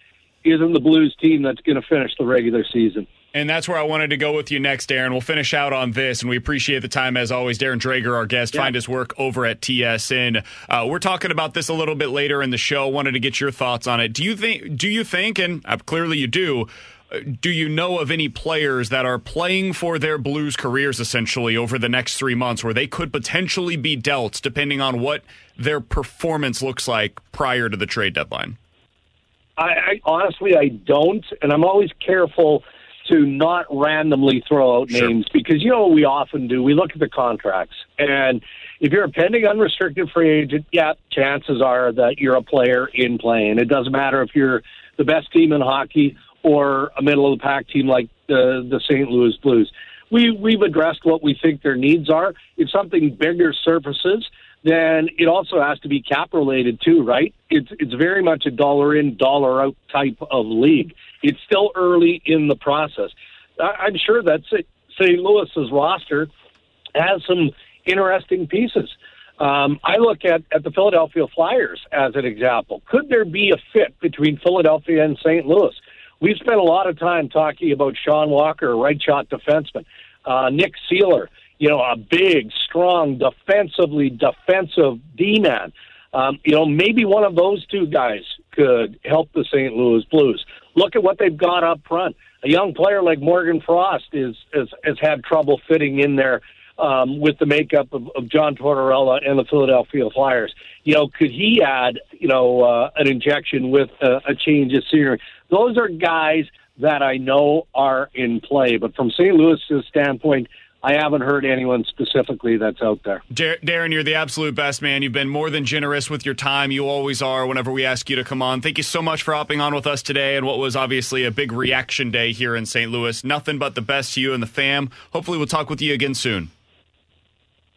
isn't the Blues team that's going to finish the regular season. And that's where I wanted to go with you next, Darren. We'll finish out on this, and we appreciate the time as always. Darren Dreger, our guest, yeah. find his work over at TSN. Uh, we're talking about this a little bit later in the show. Wanted to get your thoughts on it. Do you think? Do you think? And uh, clearly you do. Uh, do you know of any players that are playing for their Blues careers essentially over the next three months, where they could potentially be dealt, depending on what their performance looks like prior to the trade deadline? I, I honestly I don't, and I'm always careful to not randomly throw out sure. names because you know what we often do? We look at the contracts. And if you're a pending unrestricted free agent, yeah, chances are that you're a player in play, and It doesn't matter if you're the best team in hockey or a middle of the pack team like the the St. Louis Blues. We we've addressed what we think their needs are. If something bigger surfaces, then it also has to be cap related too, right? It's it's very much a dollar in, dollar out type of league. It's still early in the process. I, am sure that St. Louis's roster has some interesting pieces. Um, I look at, at the Philadelphia Flyers as an example. Could there be a fit between Philadelphia and St. Louis? We've spent a lot of time talking about Sean Walker, a right shot defenseman, uh, Nick Seeler you know, a big, strong, defensively defensive D man. Um, you know, maybe one of those two guys could help the St. Louis Blues. Look at what they've got up front. A young player like Morgan Frost is, is has had trouble fitting in there um, with the makeup of, of John Tortorella and the Philadelphia Flyers. You know, could he add, you know, uh, an injection with a, a change of scenery? Those are guys that I know are in play. But from St. Louis's standpoint, I haven't heard anyone specifically that's out there. Dar- Darren, you're the absolute best man. You've been more than generous with your time. You always are whenever we ask you to come on. Thank you so much for hopping on with us today and what was obviously a big reaction day here in St. Louis. Nothing but the best to you and the fam. Hopefully, we'll talk with you again soon.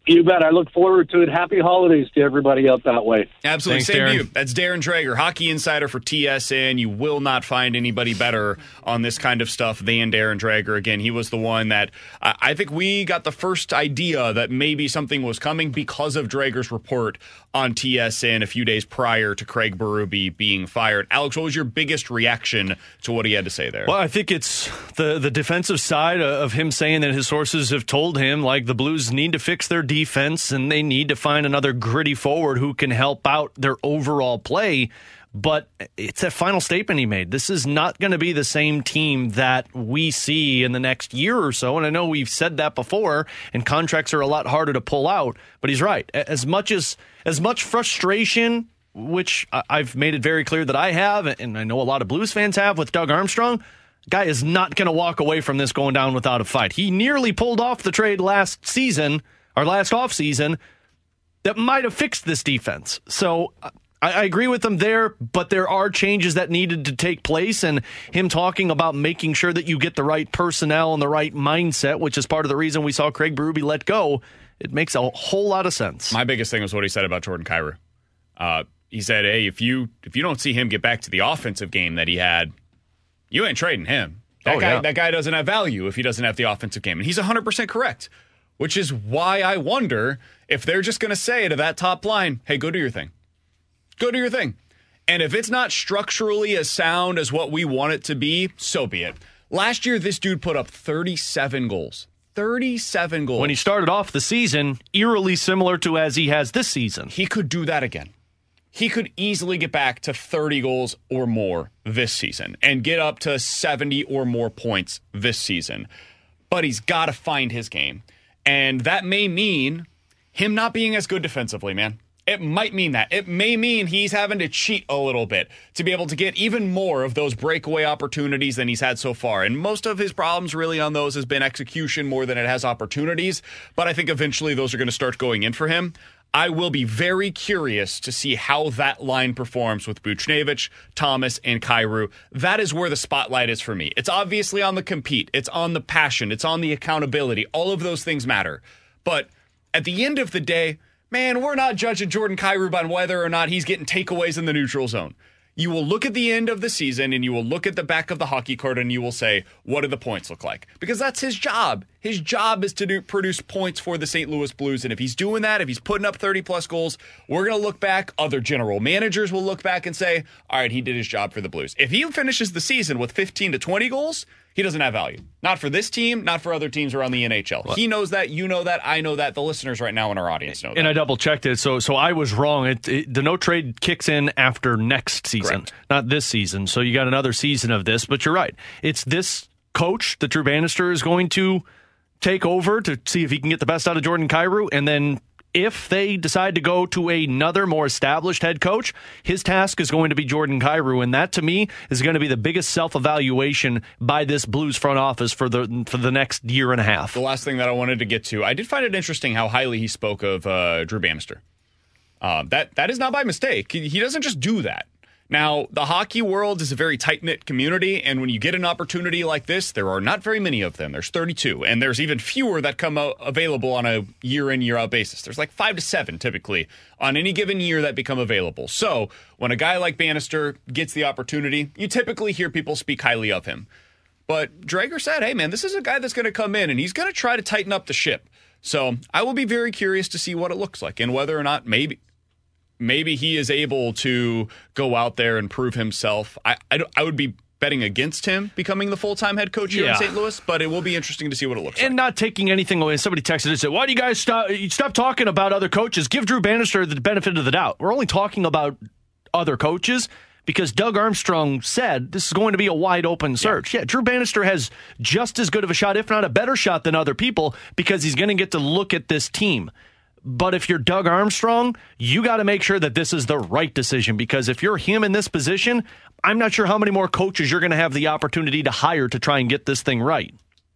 You bet. I look forward to it. Happy holidays to everybody out that way. Absolutely. Thanks, Same Darren. to you. That's Darren Dreger, hockey insider for TSN. You will not find anybody better on this kind of stuff than Darren Dreger. Again, he was the one that uh, I think we got the first idea that maybe something was coming because of Dreger's report on TSN a few days prior to Craig Berube being fired. Alex, what was your biggest reaction to what he had to say there? Well, I think it's the the defensive side of him saying that his sources have told him like the Blues need to fix their defense and they need to find another gritty forward who can help out their overall play. But it's that final statement he made. This is not going to be the same team that we see in the next year or so. And I know we've said that before, and contracts are a lot harder to pull out. But he's right. As much as as much frustration which I've made it very clear that I have, and I know a lot of Blues fans have with Doug Armstrong. Guy is not going to walk away from this going down without a fight. He nearly pulled off the trade last season or last offseason that might have fixed this defense. So uh, I, I agree with him there, but there are changes that needed to take place. And him talking about making sure that you get the right personnel and the right mindset, which is part of the reason we saw Craig Berube let go, it makes a whole lot of sense. My biggest thing was what he said about Jordan Kyrou. Uh, he said, "Hey, if you if you don't see him get back to the offensive game that he had, you ain't trading him. That Oh, guy yeah. that guy doesn't have value if he doesn't have the offensive game." And he's 100% correct. Which is why I wonder if they're just going to say to that top line, "Hey, go do your thing. Go do your thing." And if it's not structurally as sound as what we want it to be, so be it. Last year this dude put up 37 goals. 37 goals. when he started off the season, eerily similar to as he has this season. he could do that again. He could easily get back to 30 goals or more this season and get up to 70 or more points this season. But he's got to find his game. And that may mean him not being as good defensively, man. It might mean that. It may mean he's having to cheat a little bit to be able to get even more of those breakaway opportunities than he's had so far. And most of his problems really on those has been execution more than it has opportunities. But I think eventually those are going to start going in for him. I will be very curious to see how that line performs with Buchnevich, Thomas, and Kyrou. That is where the spotlight is for me. It's obviously on the compete, it's on the passion, it's on the accountability. All of those things matter. But at the end of the day, man, we're not judging Jordan Kyrou on whether or not he's getting takeaways in the neutral zone. You will look at the end of the season and you will look at the back of the hockey card and you will say, what do the points look like? Because that's his job. His job is to do, produce points for the St. Louis Blues. And if he's doing that, if he's putting up 30 plus goals, we're going to look back. Other general managers will look back and say, all right, he did his job for the Blues. If he finishes the season with 15 to 20 goals, he doesn't have value. Not for this team, not for other teams around the NHL. He knows that. You know that. I know that. The listeners right now in our audience know that. And I double checked it, so so I was wrong. It, it, the no trade kicks in after next season, Correct. not this season. So you got another season of this. But you're right. It's this coach that Drew Bannister is going to take over to see if he can get the best out of Jordan Kyrou, and then if they decide to go to another more established head coach, his task is going to be Jordan Kyrou, and that to me is going to be the biggest self evaluation by this Blues front office for the for the next year and a half. The last thing that I wanted to get to, I did find it interesting how highly he spoke of uh, Drew Bannister. Uh, that that is not by mistake. He, he doesn't just do that. Now, the hockey world is a very tight knit community, and when you get an opportunity like this, there are not very many of them. There's 32, and there's even fewer that come available on a year in, year out basis. There's like five to seven typically on any given year that become available. So, when a guy like Bannister gets the opportunity, you typically hear people speak highly of him. But Dreger said, hey, man, this is a guy that's going to come in and he's going to try to tighten up the ship. So I will be very curious to see what it looks like and whether or not maybe maybe he is able to go out there and prove himself. I, I, I would be betting against him becoming the full time head coach here Yeah. in St. Louis, but it will be interesting to see what it looks and like. And not taking anything away. Somebody texted and said, "Why do you guys stop? Stop talking about other coaches. Give Drew Bannister the benefit of the doubt. We're only talking about other coaches because Doug Armstrong said this is going to be a wide open search. Yeah. Drew Bannister has just as good of a shot, if not a better shot, than other people because he's going to get to look at this team. But if you're Doug Armstrong, you got to make sure that this is the right decision because if you're him in this position, I'm not sure how many more coaches you're going to have the opportunity to hire to try and get this thing right.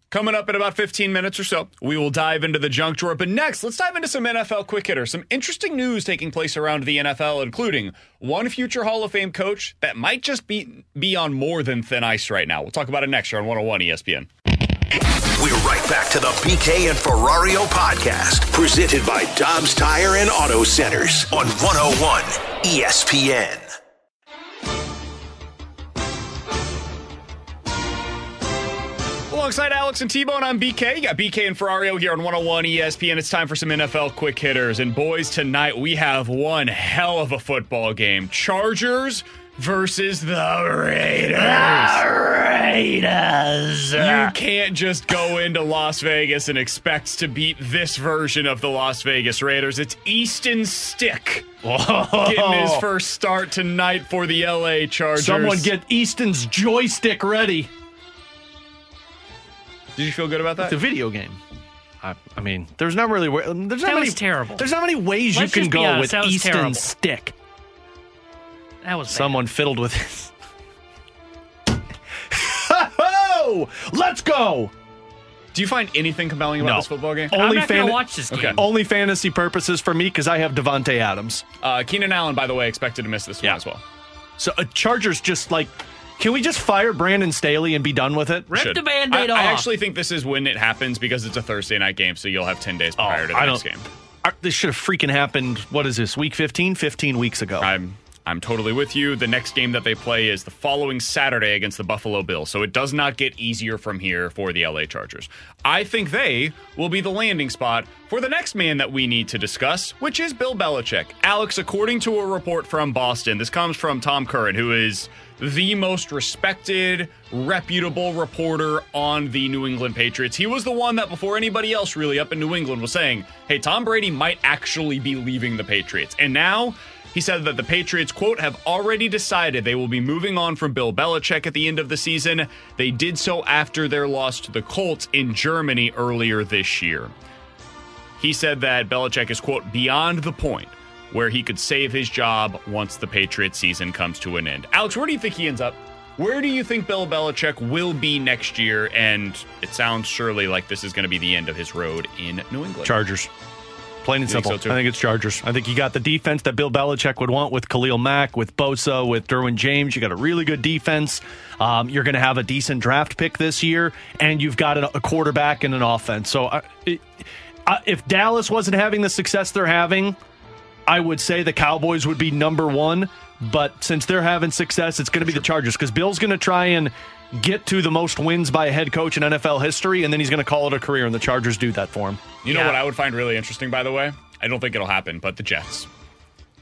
Coming up in about 15 minutes or so, we will dive into the junk drawer. But next, let's dive into some NFL quick hitters. Some interesting news taking place around the NFL, including one future Hall of Fame coach that might just be, be on more than thin ice right now. We'll talk about it next year on 101 ESPN. We're right back to the BK and Ferrario podcast, presented by Dobbs Tire and Auto Centers on 101 ESPN. Alongside Alex and T-Bone, I'm BK. You got BK and Ferrario here on 101 ESPN. It's time for some NFL quick hitters. And boys, tonight we have one hell of a football game. Chargers versus the Raiders. Raiders. You can't just go into Las Vegas and expect to beat this version of the Las Vegas Raiders. It's Easton Stick getting his first start tonight for the LA Chargers. Someone get Easton's joystick ready. Did you feel good about that? The video game. I, I mean, there's not really there's not That many was terrible. There's not many ways Let's you can go honest, with that was Easton's terrible. stick. That was bad. Someone fiddled with it. oh, let's go. Do you find anything compelling about No. this football game? I'm Only not gonna watch this game. Okay. Only fantasy purposes for me because I have Davante Adams. Uh, Keenan Allen, by the way, expected to miss this Yeah. one as well. So uh, Chargers just like, can we just fire Brandon Staley and be done with it? Rip Should. the Band-Aid I, I actually think this is when it happens because it's a Thursday night game, so you'll have 10 days prior to the Oh, I next don't- game. This should have freaking happened. What is this? Week 15? 15 weeks ago. I'm I'm totally with you. The next game that they play is the following Saturday against the Buffalo Bills, so it does not get easier from here for the LA Chargers. I think they will be the landing spot for the next man that we need to discuss, which is Bill Belichick. Alex, according to a report from Boston, this comes from Tom Curran, who is the most respected, reputable reporter on the New England Patriots. He was the one that, before anybody else really up in New England, was saying, hey, Tom Brady might actually be leaving the Patriots. And now he said that the Patriots, quote, have already decided they will be moving on from Bill Belichick at the end of the season. They did so after their loss to the Colts in Germany earlier this year. He said that Belichick is, quote, beyond the point where he could save his job once the Patriots season comes to an end. Alex, where do you think he ends up? Where do you think Bill Belichick will be next year? And it sounds surely like this is going to be the end of his road in New England. Chargers. Plain and You think simple. so, too? I think it's Chargers. I think you got the defense that Bill Belichick would want with Khalil Mack, with Bosa, with Derwin James. You got a really good defense. Um, you're going to have a decent draft pick this year, and you've got a, a quarterback and an offense. So, I, it, I, if Dallas wasn't having the success they're having, I would say the Cowboys would be number one. But since they're having success, it's going to be the Chargers because Bill's going to try and get to the most wins by a head coach in NFL history, and then he's going to call it a career, and the Chargers do that for him. You know Yeah. what I would find really interesting, by the way? I don't think it'll happen, but the Jets.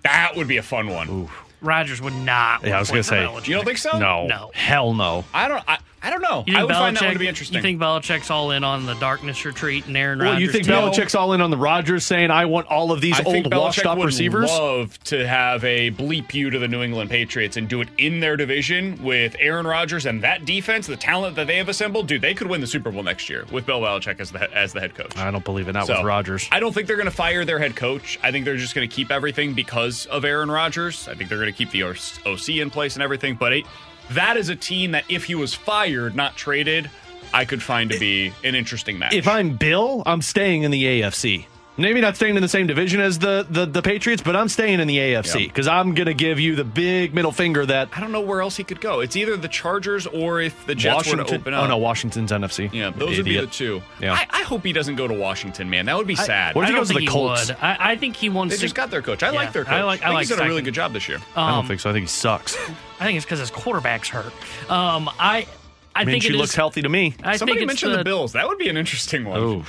That would be a fun one. Rodgers would not. Yeah, I was gonna say, Belichick. You don't think so? No, No. hell no. I don't. I, I don't know. You I think would find that one to be interesting. You think Belichick's all in on the darkness retreat and Aaron Well, Rodgers? you think too? Belichick's all in on the Rodgers saying, "I want all of these I old washed Belichick up would receivers"? love to have a bleep you to the New England Patriots and do it in their division with Aaron Rodgers and that defense, the talent that they have assembled. Dude, they could win the Super Bowl next year with Bill Belichick as the as the head coach. I don't believe it. Not So, with Rodgers. I don't think they're going to fire their head coach. I think they're just going to keep everything because of Aaron Rodgers. I think they're going to keep the OC in place and everything. But it, that is a team that if he was fired, not traded, I could find to be an interesting match. If I'm Bill, I'm staying in the AFC. Maybe not staying in the same division as the the, the Patriots, but I'm staying in the AFC Yeah. because I'm going to give you the big middle finger that I don't know where else he could go. It's either the Chargers or if the Jets were to open up. Oh no, Washington's NFC. Yeah, those would be the two. Yeah. I, I hope he doesn't go to Washington, man. That would be sad. What if he don't goes to the Colts? I, I think he wants they to. just got their coach. I Yeah, like their coach. I like- I think like he's done a really good job this year. I don't um, think so. I think he sucks. I think it's because his quarterback's hurt. Um, I. I I mean, think she looks is- healthy to me. I Somebody think mentioned the, the Bills. That would be an interesting one. Ooh.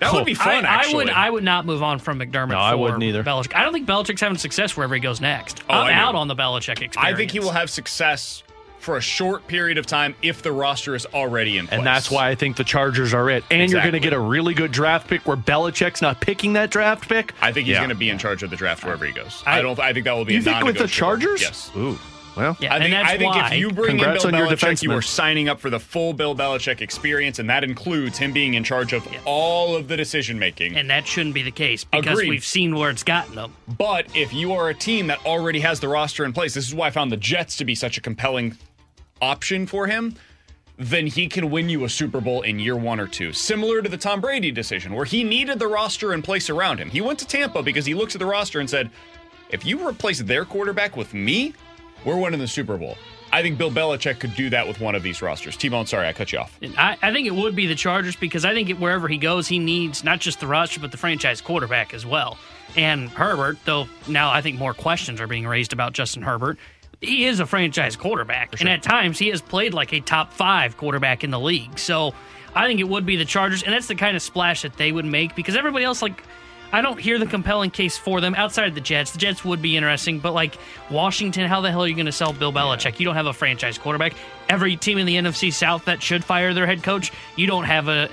That would be fun, I, actually. I would. I would not move on from McDermott. No, I wouldn't either. Belichick. I don't think Belichick's having success wherever he goes next. Oh, I'm out on the Belichick experience. I think he will have success for a short period of time if the roster is already in place. And that's why I think the Chargers are it. And you're going to get a really good draft pick where Belichick's not picking that draft pick. I think he's Yeah. going to be in charge of the draft wherever he goes. I, I- don't. I think that will be. You a think with the. Chargers? Yes. Ooh. Well, Yeah, I and think, that's I think why. if you bring Congrats in Bill on your Belichick, you defenseman. are signing up for the full Bill Belichick experience, and that includes him being in charge of all of the decision making. and that shouldn't be the case because Agreed. we've seen where it's gotten them. But if you are a team that already has the roster in place, this is why I found the Jets to be such a compelling option for him. Then he can win you a Super Bowl in year one or two, similar to the Tom Brady decision, where he needed the roster in place around him. He went to Tampa because he looks at the roster and said, "If you replace their quarterback with me, we're winning the Super Bowl." I think Bill Belichick could do that with one of these rosters. T-Bone, sorry, I cut you off. I, I think it would be the Chargers because I think it, wherever he goes, he needs not just the roster, but the franchise quarterback as well. And Herbert, though now I think more questions are being raised about Justin Herbert, he is a franchise quarterback. And at times he has played like a top five quarterback in the league. So I think it would be the Chargers. And that's the kind of splash that they would make because everybody else, like, I don't hear the compelling case for them outside of the Jets. The Jets would be interesting, but like Washington, how the hell are you going to sell Bill Belichick? You don't have a franchise quarterback. Every team in the NFC South that should fire their head coach, you don't have a,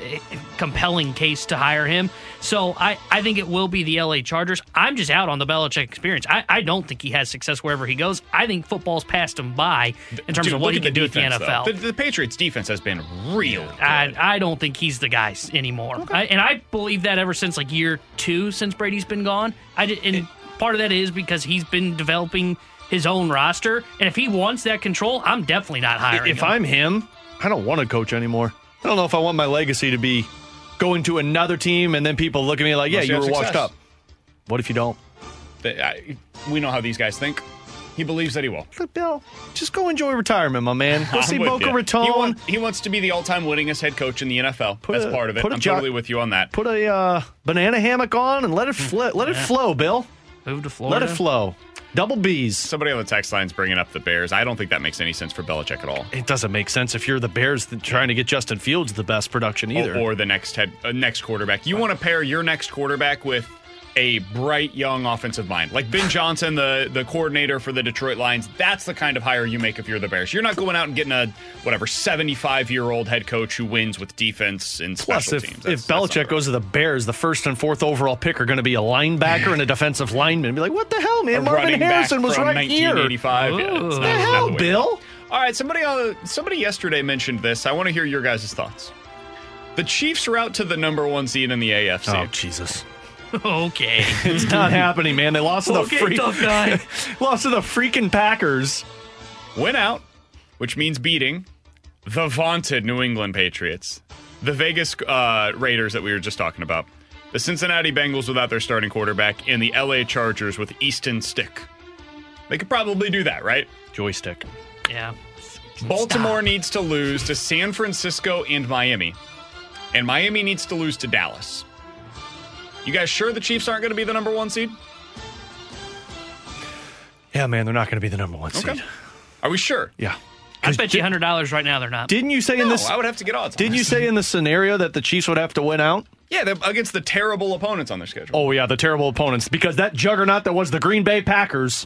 compelling case to hire him. So I, I think it will be the LA Chargers. I'm just out on the Belichick experience. I, I don't think he has success wherever he goes. I think football's passed him by in terms Dude, of what he at can do with the NFL. The, the Patriots defense has been real. I, I don't think he's the guy anymore. I, and I believe that ever since like year two, since Brady's been gone. I and part of that is because he's been developing his own roster. And if he wants that control, I'm definitely not hiring him. If him. I'm him, I don't want to coach anymore. I don't know if I want my legacy to be going to another team and then people look at me like, yeah, you you were have washed up. What if you don't? The- I- we know how these guys think. He believes that he will. Look, Bill, just go enjoy retirement, my man. Go I'm see Boca you. Raton. He, want- he wants to be the all-time winningest head coach in the NFL. Put That's a- part of it. put a I'm jo- totally with you on that. Put a uh, banana hammock on and let it fl- let it flow, Bill. Move to Florida. Let it flow. Double B's. Somebody on the text line's bringing up the Bears. I don't think that makes any sense for Belichick at all. It doesn't make sense if you're the Bears that trying to get Justin Fields the best production either. Or, or the next head, uh, next quarterback. You want to pair your next quarterback with a bright young offensive mind, like Ben Johnson, the the coordinator for the Detroit Lions. That's the kind of hire you make if you're the Bears. You're not going out and getting a whatever 75 year old head coach who wins with defense and Plus, special if, teams. if That's- not Belichick goes to the Bears, the first and fourth overall pick are going to be a linebacker and a defensive lineman. Be like, what the hell, man? a Marvin Harrison was right here. 1985. Yeah, The hell. Bill? All right, somebody uh, somebody yesterday mentioned this. I want to hear your guys' thoughts. The Chiefs are out to the number one seed in the AFC. Oh, Jesus. okay. It's not happening, man. They lost to the Okay, freak- tough guy. lost to the freaking Packers. Win out, which means beating the vaunted New England Patriots, the Vegas uh, Raiders that we were just talking about, the Cincinnati Bengals without their starting quarterback, and the LA Chargers with Easton Stick. They could probably do that, right? Joystick. yeah. Baltimore needs to lose to San Francisco and Miami, and Miami needs to lose to Dallas. You guys sure the Chiefs aren't going to be the number one seed? Yeah, man, they're not going to be the number one seed. Okay. Are we sure? Yeah. I bet you hundred dollars right now they're not. Didn't you say in No, this? I would have to get odds. Didn't you say in the scenario that the Chiefs would have to win out? Yeah, they're against the terrible opponents on their schedule. Oh yeah, the terrible opponents because that juggernaut that was the Green Bay Packers.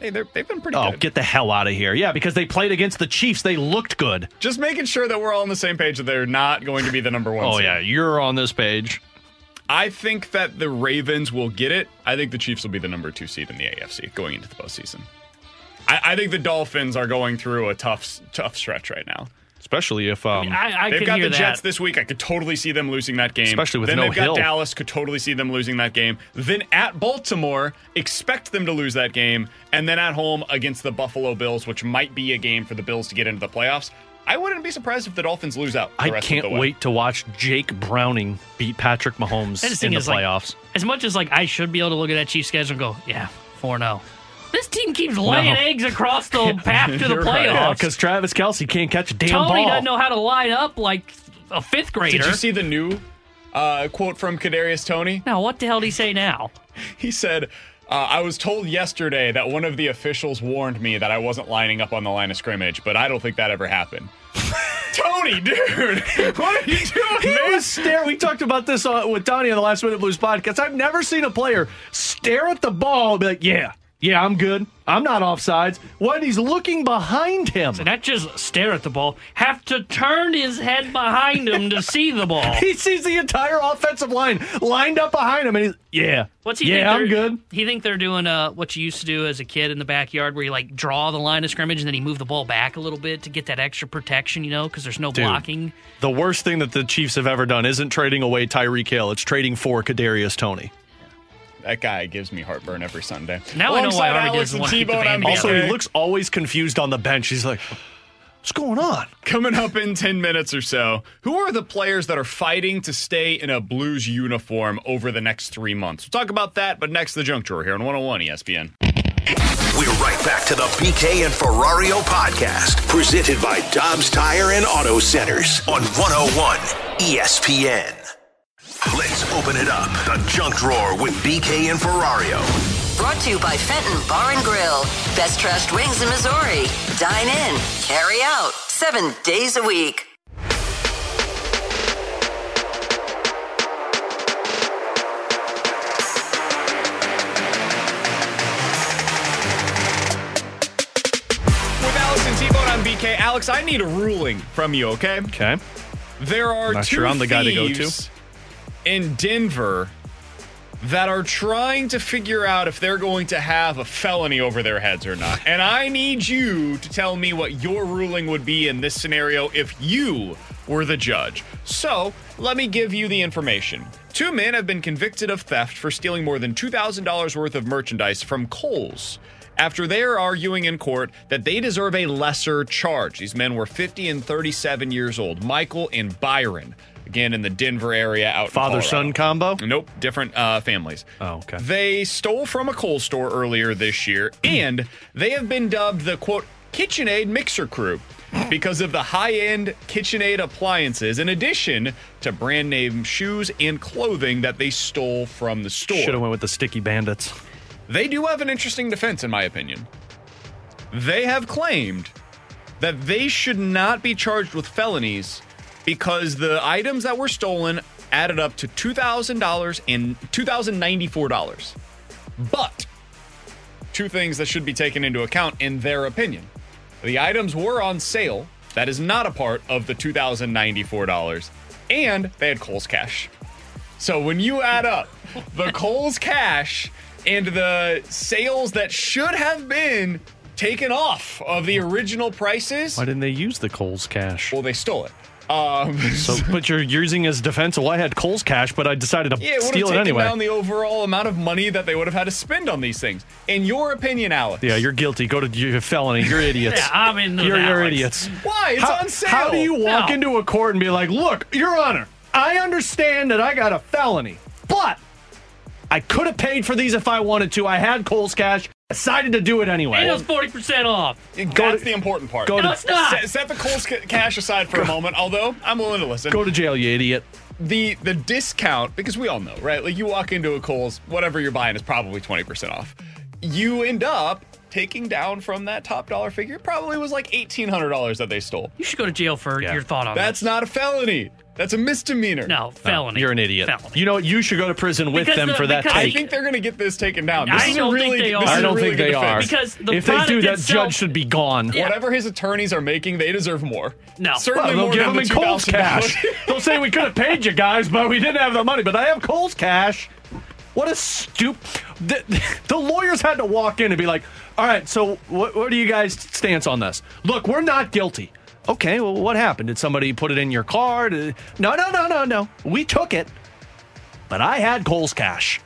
Hey, they're, they've been pretty Oh, good. get the hell out of here! Yeah, because they played against the Chiefs, they looked good. Just making sure that we're all on the same page that they're not going to be the number one. Oh seed. yeah, you're on this page. I think that the Ravens will get it. I think the Chiefs will be the number two seed in the AFC going into the postseason. I, I think the Dolphins are going through a tough, tough stretch right now. Especially if um, I, I They've got hear the Jets this week. I could totally see them losing that game. Especially with then no they've got Hill. Dallas. Could totally see them losing that game. Then at Baltimore, expect them to lose that game, and then at home against the Buffalo Bills, which might be a game for the Bills to get into the playoffs. I wouldn't be surprised if the Dolphins lose out. the I rest can't the way. wait to watch Jake Browning beat Patrick Mahomes I just in think the it's like- playoffs. As much as like I should be able to look at that Chiefs schedule and go, yeah, four zero. This team keeps laying No. eggs across the path to the You're right. playoffs. because Travis Kelce can't catch a damn Toney ball. doesn't know how to line up like a fifth grader. Did you see the new uh, quote from Kadarius Toney? now, what the hell did he say now? He said, uh, "I was told yesterday that one of the officials warned me that I wasn't lining up on the line of scrimmage, but I don't think that ever happened." Toney, dude, what are you doing? He man? was stare. We talked about this uh, with Donnie on the Last Minute Blues podcast. I've never seen a player stare at the ball and be like, "Yeah, Yeah, I'm good. I'm not offsides. When he's looking behind him. So not just stare at the ball, have to turn his head behind him to see the ball. He sees the entire offensive line lined up behind him, and he's yeah, What's he? Doing? Yeah, I'm good. He think they're doing uh, what you used to do as a kid in the backyard, where you like draw the line of scrimmage and then you move the ball back a little bit to get that extra protection, you know, because there's no Dude. blocking. The worst thing that the Chiefs have ever done isn't trading away Tyreek Hill; it's trading for Kadarius Toney. That guy gives me heartburn every Sunday. Now I know why Alongside Army Alex doesn't and want to keep the T-Bone, band I'm Also, he looks always confused on the bench. He's like, "What's going on?" Coming up in 10 minutes or so, who are the players that are fighting to stay in a Blues uniform over the next three months? We'll talk about that, but next, the junk drawer here on 101 ESPN. We're right back to the BK and Ferrario podcast, presented by Dobbs Tire and Auto Centers on 101 ESPN. Let's open it up. The junk drawer with BK and Ferrario. Brought to you by Fenton Bar and Grill. Best trashed wings in Missouri. Dine in, carry out, seven days a week. With Alex and on BK, Alex, I need a ruling from you, okay? Okay, There are Not two sure I'm the guy to go to. In Denver that are trying to figure out if they're going to have a felony over their heads or not. And I need you to tell me what your ruling would be in this scenario if you were the judge. So, let me give you the information. Two men have been convicted of theft for stealing more than $2,000 worth of merchandise from Kohl's after they are arguing in court that they deserve a lesser charge. These men were 50 and 37 years old, Michael and Byron. Again, in the Denver area out father son combo. Nope, different uh, families. Oh, okay. They stole from a Kohl's store earlier this year, and they have been dubbed the quote KitchenAid Mixer Crew because of the high-end KitchenAid appliances, in addition to brand name shoes and clothing that they stole from the store. Should have went with the sticky bandits. They do have an interesting defense, in my opinion. They have claimed that they should not be charged with felonies because the items that were stolen added up to $2,000 and $2,094. But two things that should be taken into account in their opinion. The items were on sale. That is not a part of the $2,094. And they had Kohl's cash. So when you add up the Kohl's cash and the sales that should have been taken off of the original prices, Why didn't they use the Kohl's cash? well, they stole it. Um, So, but you're using as defense. Well, I had Kohl's cash, but I decided to yeah, it would have steal it taken anyway. down the overall amount of money that they would have had to spend on these things. In your opinion, Alex? yeah, you're guilty. Go to your felony. You're idiots. Yeah, I'm in the you're, you're idiots. Why? It's how, on sale. How do you walk No. into a court and be like, "Look, Your Honor, I understand that I got a felony, but I could have paid for these if I wanted to. I had Kohl's cash. Decided to do it anyway." And it was forty percent off. That's the important part. go No, to- it's not. Set, set the Kohl's ca- cash aside for a moment, although I'm willing to listen. Go to jail, you idiot. the the discount because we all know right like you walk into a Kohl's whatever you're buying is probably 20% off you end up taking down from that top dollar figure probably was like $1800 that they stole You should go to jail for Yeah. your thought on that. that's this. not a felony that's a misdemeanor no oh, felony. You're an idiot. Felony. You know what? You should go to prison with Because them the- for that because- I take. think they're going to get this taken down. This I is a don't think really, they this are. is I a don't really think good they are. defense. Because the if they do, product that itself- judge should be gone. Yeah. Whatever his attorneys are making, they deserve more. No. certainly Well, they'll more give than them in the Kohl's $2,000. cash. they'll say we could have paid you guys, but we didn't have the money. But I have Kohl's cash. What a stupid. The, the lawyers had to walk in and be like, "All right, so what, what are you guys' stance on this? Look, we're not guilty. Okay, well, what happened? Did somebody put it in your car? Uh, No, no, no, no, no. We took it, but I had Kohl's cash,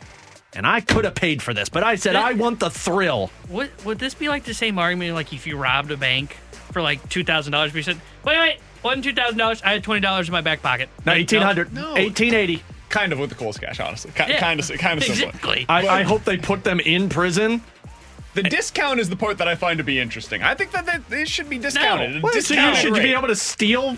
and I could have paid for this. But I said I want the thrill. Would, would this be like the same argument like if you robbed a bank for like two thousand dollars, but you said, "Wait, wait, wasn't two thousand dollars? I had twenty dollars in my back pocket." No, Like, eighteen hundred, No. eighteen eighty. Kind of with the Kohl's cash, honestly. Kind, Yeah. kind of, kind of similar. Exactly. I, I hope they put them in prison. The discount is the part that I find to be interesting. I think that they, they should be discounted. A What, so you should you be able to steal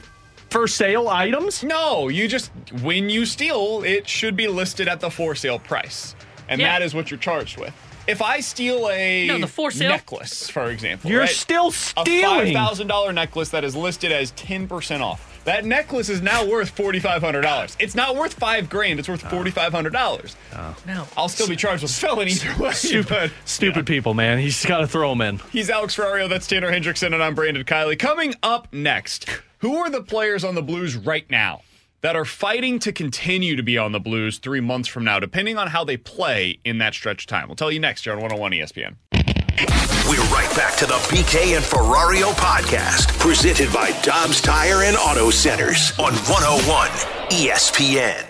for sale items? No, you just when you steal, it should be listed at the for sale price, and Yeah. that is what you're charged with. If I steal a No, the for sale- necklace, for example, You're right? still stealing a five stealing. thousand dollar necklace that is listed as ten percent off. That necklace is now worth forty five hundred dollars. It's not worth five grand. It's worth oh. forty five hundred dollars. Oh. Now I'll still be charged with felony either way. Stupid, but stupid people, man. He's got to throw them in. He's Alex Ferrario. That's Tanner Hendrickson, and I'm Brandon Kiley. Coming up next, who are the players on the Blues right now that are fighting to continue to be on the Blues three months from now, depending on how they play in that stretch of time? We'll tell you next here on 101 ESPN. We're right back to the BK and Ferrario podcast, presented by Dobbs Tire and Auto Centers on 101 ESPN.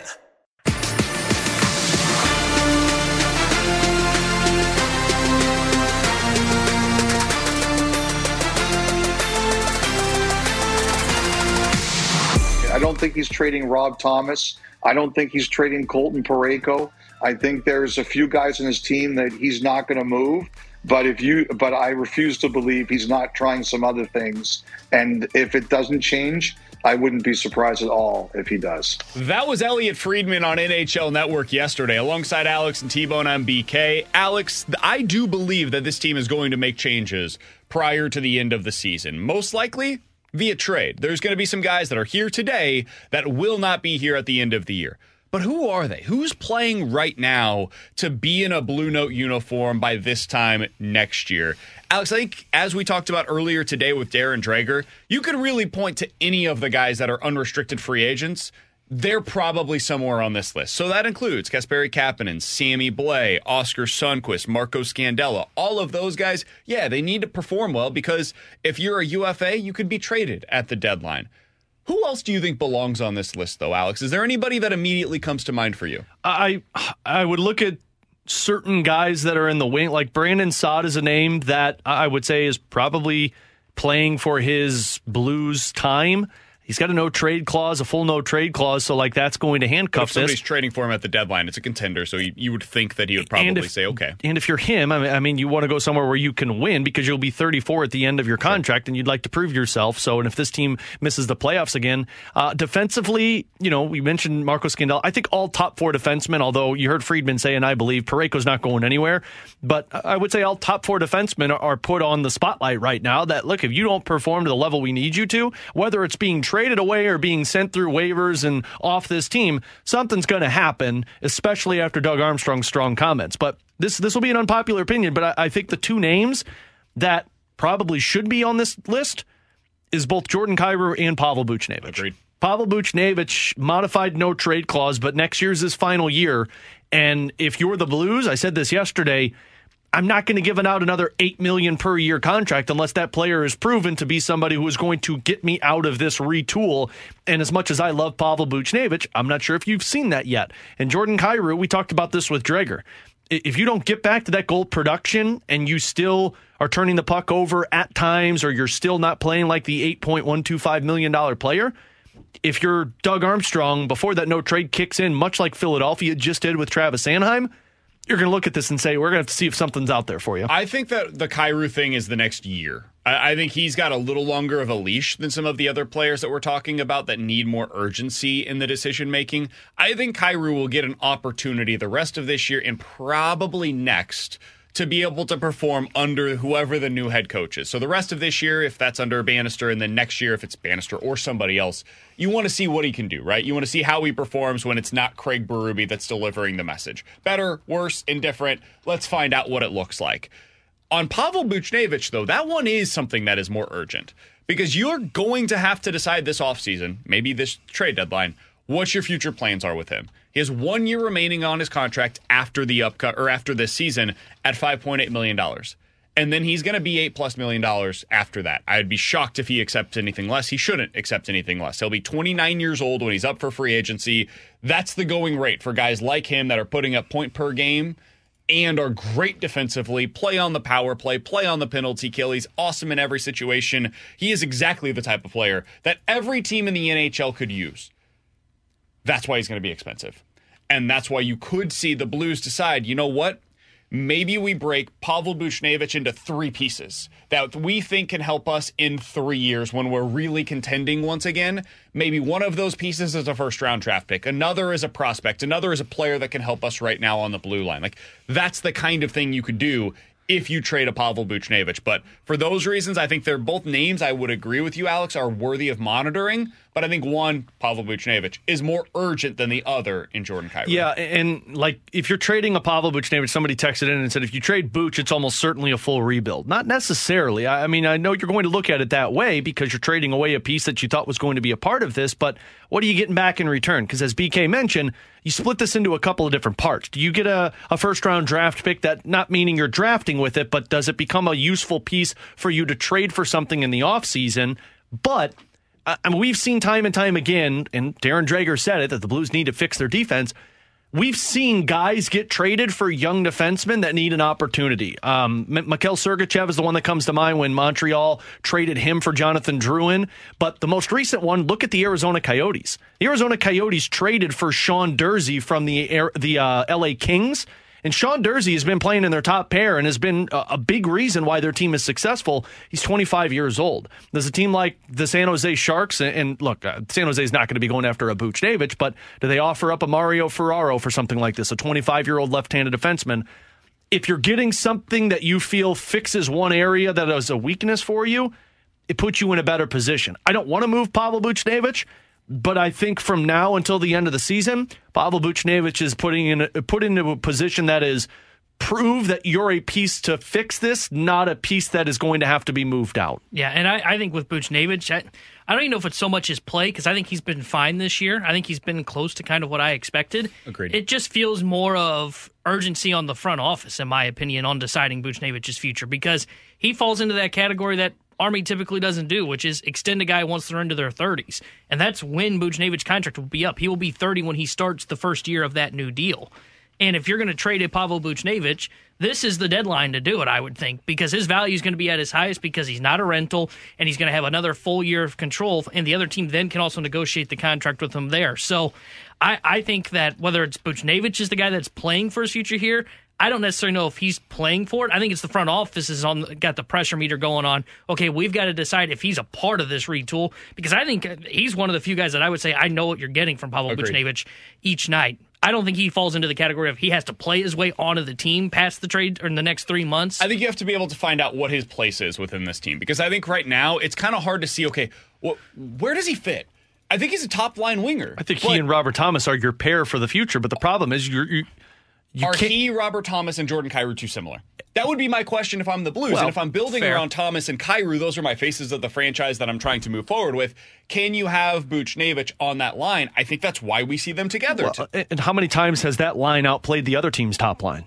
I don't think he's trading Rob Thomas. I don't think he's trading Colton Parayko. I think there's a few guys in his team that he's not going to move. But if you, but I refuse to believe he's not trying some other things. And if it doesn't change, I wouldn't be surprised at all if he does. That was Elliotte Friedman on NHL Network yesterday, alongside Alex and T Bone on BK. Alex, I do believe that this team is going to make changes prior to the end of the season. Most likely via trade. There's going to be some guys that are here today that will not be here at the end of the year. But who are they? Who's playing right now to be in a Blue Note uniform by this time next year? Alex, I think as we talked about earlier today with Darren Dreger, you could really point to any of the guys that are unrestricted free agents. They're probably somewhere on this list. So that includes Kasperi Kapanen, Sammy Blais, Oskar Sundqvist, Marco Scandella. All of those guys, yeah, they need to perform well because if you're a UFA, you could be traded at the deadline. Who else do you think belongs on this list, though, Alex? Is there anybody that immediately comes to mind for you? I I would look at certain guys that are in the wing, like Brandon Saad is a name that I would say is probably playing for his Blues time. He's got a no trade clause, a full no trade clause, so like that's going to handcuff if somebody's this. trading for him at the deadline, it's a contender, so you, you would think that he would probably if, say, okay. And if you're him, I mean, I mean, you want to go somewhere where you can win because you'll be 34 at the end of your contract, and you'd like to prove yourself. So, and if this team misses the playoffs again, uh, defensively, you know, we mentioned Marco Scandella. I think all top four defensemen, although you heard Friedman say, and I believe Parayko's not going anywhere, but I would say all top four defensemen are put on the spotlight right now. That look, if you don't perform to the level we need you to, whether it's being traded away or being sent through waivers and off this team, something's going to happen, especially after Doug Armstrong's strong comments. But this this will be an unpopular opinion, but I, I think the two names that probably should be on this list is both Jordan Kyrou and Pavel Buchnevich. Agreed. Pavel Buchnevich modified no trade clause, but next year's his final year. And if you're the Blues, I said this yesterday, I'm not going to give out another eight million per year contract unless that player is proven to be somebody who is going to get me out of this retool. And as much as I love Pavel Buchnevich, I'm not sure if you've seen that yet. And Jordan Kyrou, we talked about this with Dreger. If you don't get back to that goal production and you still are turning the puck over at times, or you're still not playing like the $8.125 million player, if you're Doug Armstrong before that no trade kicks in, much like Philadelphia just did with Travis Sanheim, you're going to look at this and say, we're going to have to see if something's out there for you. I think that the Kyrou thing is the next year. I, I, think he's got a little longer of a leash than some of the other players that we're talking about that need more urgency in the decision making. I think Kyrou will get an opportunity the rest of this year and probably next to be able to perform under whoever the new head coach is. So the rest of this year, if that's under Bannister, and then next year, if it's Bannister or somebody else, you want to see what he can do, right? You want to see how he performs when it's not Craig Berube that's delivering the message. Better, worse, indifferent. Let's find out what it looks like. On Pavel Buchnevich, though, that one is something that is more urgent because you're going to have to decide this offseason, maybe this trade deadline, what your future plans are with him. He has one year remaining on his contract after the upcut or after this season at $5.8 million. And then he's going to be eight plus million dollars after that. I'd be shocked if he accepts anything less. He shouldn't accept anything less. He'll be 29 years old when he's up for free agency. That's the going rate for guys like him that are putting up point per game and are great defensively, play on the power play, play on the penalty kill. He's awesome in every situation. He is exactly the type of player that every team in the NHL could use. That's why he's going to be expensive. And that's why you could see the Blues decide, you know what? Maybe we break Pavel Buchnevich into three pieces that we think can help us in three years when we're really contending once again. Maybe one of those pieces is a first round draft pick, another is a prospect, another is a player that can help us right now on the blue line. Like, that's the kind of thing you could do if you trade a Pavel Buchnevich. But for those reasons, I think they're both names I would agree with you, Alex, are worthy of monitoring. But I think one, Pavel Buchnevich, is more urgent than the other in Jordan Kyrou. Yeah, and like if you're trading a Pavel Buchnevich, somebody texted in and said if you trade Buch, it's almost certainly a full rebuild. Not necessarily. I mean, I know you're going to look at it that way because you're trading away a piece that you thought was going to be a part of this, but what are you getting back in return? Because as BK mentioned, you split this into a couple of different parts. Do you get a, a first round draft pick that not meaning you're drafting with it, but does it become a useful piece for you to trade for something in the offseason? But uh, I mean, we've seen time and time again, and Darren Dreger said it, that the Blues need to fix their defense. We've seen guys get traded for young defensemen that need an opportunity. Um, Mikhail Sergachev is the one that comes to mind when Montreal traded him for Jonathan Drouin. But the most recent one, look at the Arizona Coyotes. The Arizona Coyotes traded for Sean Durzi from the the uh, LA Kings. And Sean Durzi has been playing in their top pair and has been a, a big reason why their team is successful. He's 25 years old. There's a team like the San Jose Sharks, and, and look, uh, San Jose is not going to be going after a Buchnevich, but do they offer up a Mario Ferraro for something like this, a 25 year old left handed defenseman? If you're getting something that you feel fixes one area that is a weakness for you, it puts you in a better position. I don't want to move Pavel Buchnevich. But I think from now until the end of the season, Pavel Buchnevich is putting in put into a position that is prove that you're a piece to fix this, not a piece that is going to have to be moved out. Yeah, and I, I think with Buchnevich, I, I don't even know if it's so much his play because I think he's been fine this year. I think he's been close to kind of what I expected. Agreed. It just feels more of urgency on the front office, in my opinion, on deciding Buchnevich's future because he falls into that category that Army typically doesn't do, which is extend a guy once they're into their 30s. And that's when Buchnevich's contract will be up. He will be 30 when he starts the first year of that new deal. And if you're going to trade a Pavel Buchnevich, this is the deadline to do it, I would think, because his value is going to be at his highest because he's not a rental and he's going to have another full year of control. And the other team then can also negotiate the contract with him there. So I, I think that whether it's Buchnevich is the guy that's playing for his future here, I don't necessarily know if he's playing for it. I think it's the front office is on got the pressure meter going on. Okay, we've got to decide if he's a part of this retool because I think he's one of the few guys that I would say I know what you're getting from Pavel Agreed. Buchnevich each night. I don't think he falls into the category of he has to play his way onto the team past the trade or in the next three months. I think you have to be able to find out what his place is within this team because I think right now it's kind of hard to see. Okay, well, where does he fit? I think he's a top line winger. I think he and Robert Thomas are your pair for the future, but the problem is you're. you you are he, Robert Thomas, and Jordan Kyrou too similar? That would be my question if I'm the Blues. Well, and if I'm building fair. around Thomas and Kyrou, those are my faces of the franchise that I'm trying to move forward with. Can you have Buchnevich on that line? I think that's why we see them together. Well, and how many times has that line outplayed the other team's top line?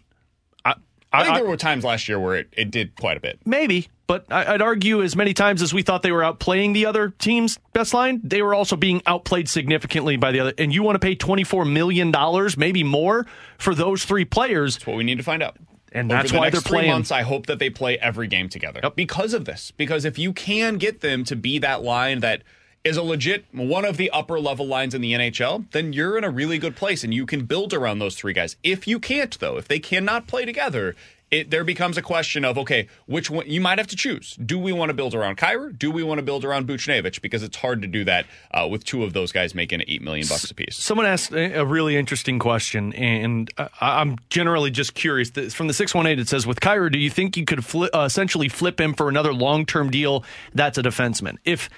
I, I think there were times last year where it, it did quite a bit. Maybe, but I, I'd argue as many times as we thought they were outplaying the other team's best line, they were also being outplayed significantly by the other. And you want to pay $24 million, maybe more, for those three players. That's what we need to find out. And Over that's the why next they're three playing. months, I hope that they play every game together because of this. Because if you can get them to be that line that is a legit one of the upper level lines in the NHL, then you're in a really good place and you can build around those three guys. If you can't, though, if they cannot play together, it there becomes a question of okay, which one you might have to choose. Do we want to build around Kyrou? Do we want to build around Buchnevich? Because it's hard to do that uh, with two of those guys making eight million bucks apiece. Someone asked a really interesting question, and uh, I'm generally just curious. From the 618, it says, With Kyrou, do you think you could fli uh, essentially flip him for another long term deal that's a defenseman? If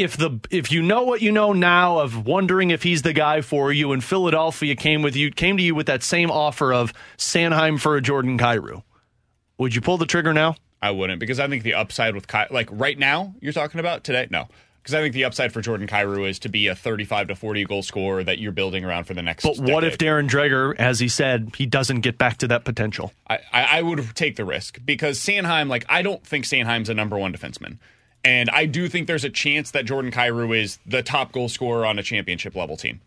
if the if you know what you know now of wondering if he's the guy for you, and Philadelphia came with you came to you with that same offer of Sanheim for a Jordan Kyrou, would you pull the trigger now? I wouldn't because I think the upside with Ky- like right now you're talking about today, no. Because I think the upside for Jordan Kyrou is to be a 35 to 40 goal scorer that you're building around for the next. But what if. Darren Dreger, as he said, he doesn't get back to that potential? I, I I would take the risk because Sanheim, like, I don't think Sanheim's a number one defenseman. And I do think there's a chance that Jordan Kyrou is the top goal scorer on a championship level team.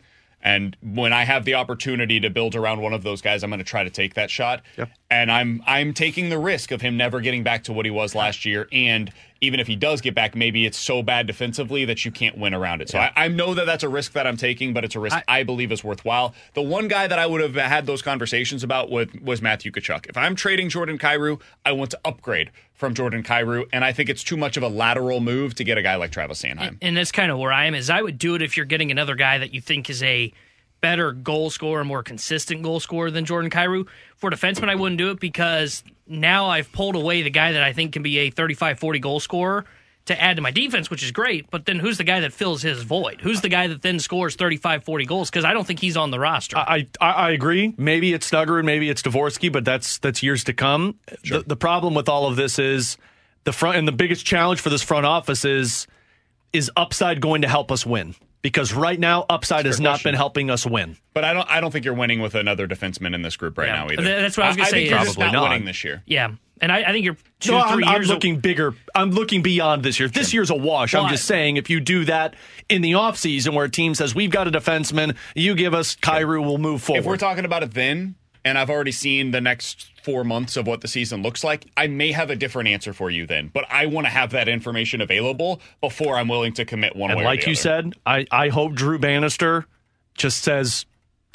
And when I have the opportunity to build around one of those guys, I'm going to try to take that shot. And I'm I'm taking the risk of him never getting back to what he was last year. And even if he does get back, maybe it's so bad defensively that you can't win around it. So I, I know that that's a risk that I'm taking, but it's a risk I, believe is worthwhile. The one guy that I would have had those conversations about with was Matthew Tkachuk. If I'm trading Jordan Kyrou, I want to upgrade from Jordan Kyrou, and I think it's too much of a lateral move to get a guy like Travis Sanheim. and that's kind of where I am. Is I would do it if you're getting another guy that you think is a better goal scorer, more consistent goal scorer than Jordan Kyrou. For defenseman, I wouldn't do it because now I've pulled away the guy that I think can be a 35 40 goal scorer to add to my defense, which is great. But then who's the guy that fills his void? Who's the guy that then scores 35 40 goals? Because I don't think he's on the roster. I, I, I agree. Maybe it's Snuggerud, maybe it's Dvorsky, but that's that's years to come. The, the problem with all of this is the front, and the biggest challenge for this front office is is upside going to help us win? Because right now, upside has not been helping us win. But I don't. I don't think you're winning with another defenseman in this group right Yeah. now either. That's what I was gonna say think you're Probably not not. winning this year. yeah. And I, I think you're two, no, I'm, three I'm years looking bigger. I'm looking beyond this year. This year's a wash. I'm Well, just saying, if you do that in the offseason where a team says, we've got a defenseman, you give us Kyrou, we'll move forward. If we're talking about it then, and I've already seen the next four months of what the season looks like, I may have a different answer for you then. But I want to have that information available before I'm willing to commit one and way. or like you other. said, I, I hope Drew Bannister just says,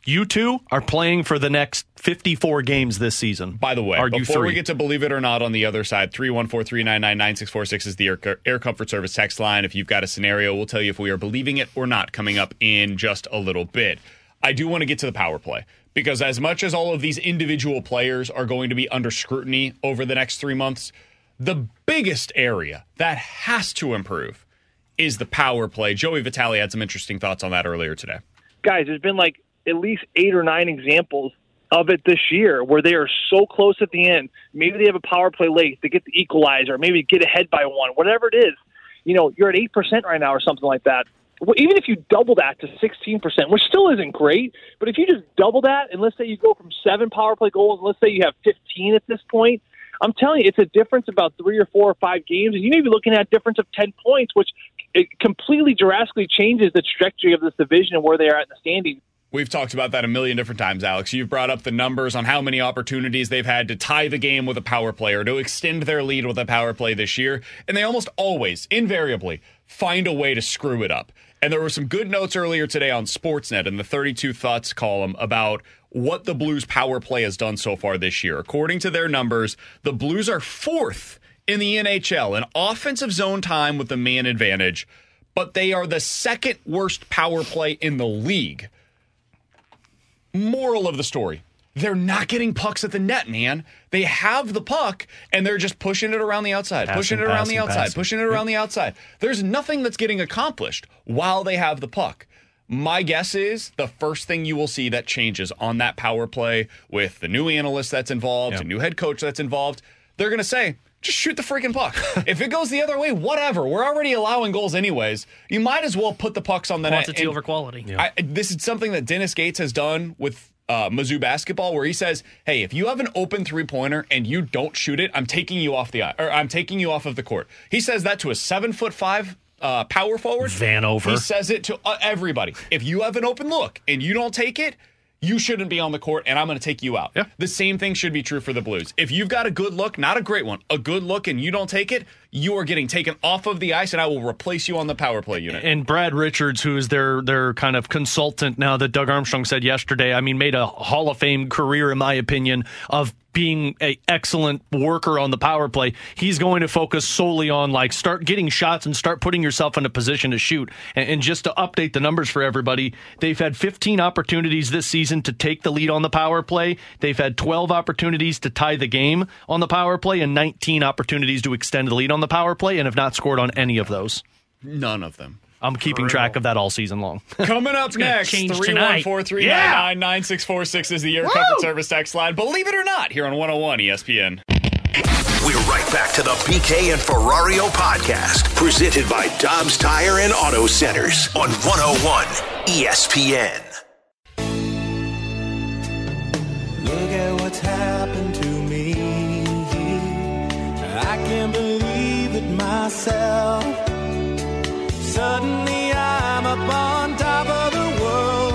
you two are playing for the next 54 games this season. By the way, before three. we get to believe it or not on the other side, 314-399-9646 is the Air, Air Comfort Service text line. If you've got a scenario, we'll tell you if we are believing it or not coming up in just a little bit. I do want to get to the power play because as much as all of these individual players are going to be under scrutiny over the next three months, the biggest area that has to improve is the power play. Joey Vitale had some interesting thoughts on that earlier today. guys, there's been like at least eight or nine examples of it this year where they are so close at the end. Maybe they have a power play late to get the equalizer, maybe get ahead by one, whatever it is. You know, you're at eight percent right now or something like that. Well, even if you double that to sixteen percent, which still isn't great, but if you just double that and let's say you go from seven power play goals, and let's say you have fifteen at this point. I'm telling you, it's a difference about three or four or five games, and you may be looking at a difference of ten points, which it completely drastically changes the trajectory of this division and where they are at in the standings. We've talked about that a million different times, Alex. You've brought up the numbers on how many opportunities they've had to tie the game with a power play or to extend their lead with a power play this year. And they almost always, invariably, find a way to screw it up. And there were some good notes earlier today on Sportsnet in the 32 Thoughts column about what the Blues power play has done so far this year. According to their numbers, the Blues are fourth in the NHL in offensive zone time with the man advantage, but they are the second worst power play in the league. Moral of the story. They're not getting pucks at the net, man. They have the puck and they're just pushing it around the outside, Passing, pushing it around the outside, passing. pushing it around the outside. There's nothing that's getting accomplished while they have the puck. My guess is the first thing you will see that changes on that power play with the new analyst that's involved, Yeah. the new head coach that's involved, they're going to say, just shoot the freaking puck. if it goes the other way, whatever. We're already allowing goals anyways. You might as well put the pucks on the net. Quantity over quality. I, this is something that Dennis Gates has done with uh, Mizzou basketball, where he says, "Hey, if you have an open three pointer and you don't shoot it, I'm taking you off the or I'm taking you off of the court." He says that to a seven foot five uh, power forward. Vanover. He says it to uh, everybody. If you have an open look and you don't take it. You shouldn't be on the court, and I'm going to take you out. Yeah. The same thing should be true for the Blues. If you've got a good look, not a great one, a good look, and you don't take it, you are getting taken off of the ice, and I will replace you on the power play unit. and Brad Richards, who is their their kind of consultant now that Doug Armstrong said yesterday, I mean, made a Hall of Fame career, in my opinion, of being a excellent worker on the power play. He's going to focus solely on like start getting shots and start putting yourself in a position to shoot. And, and just to update the numbers for everybody, they've had 15 opportunities this season to take the lead on the power play. They've had 12 opportunities to tie the game on the power play and 19 opportunities to extend the lead on the power play and have not scored on any of those. None of them. I'm keeping track of that all season long. Coming up gonna next, change 314-399-9646 is the Air Comfort Service text line. Believe it or not, here on 101 ESPN. We're right back to the BK and Ferrario podcast, presented by Dobbs Tire and Auto Centers on 101 ESPN. Look at what's happened to me. I can't believe it myself. Suddenly I'm up on top of the world.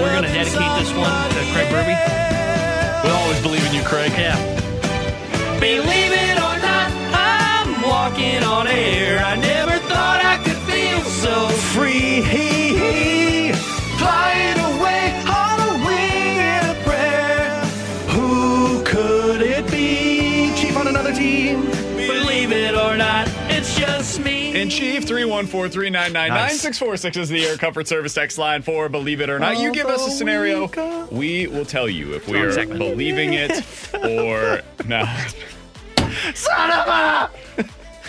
We're going to dedicate this one to Craig Berube. We'll always believe in you, Craig. Yeah. Believe In Chief, 314 399 9646 is the Air Comfort Service text line for Believe It or Not. You give us a scenario, we will tell you if we are believing it or not. Son of a!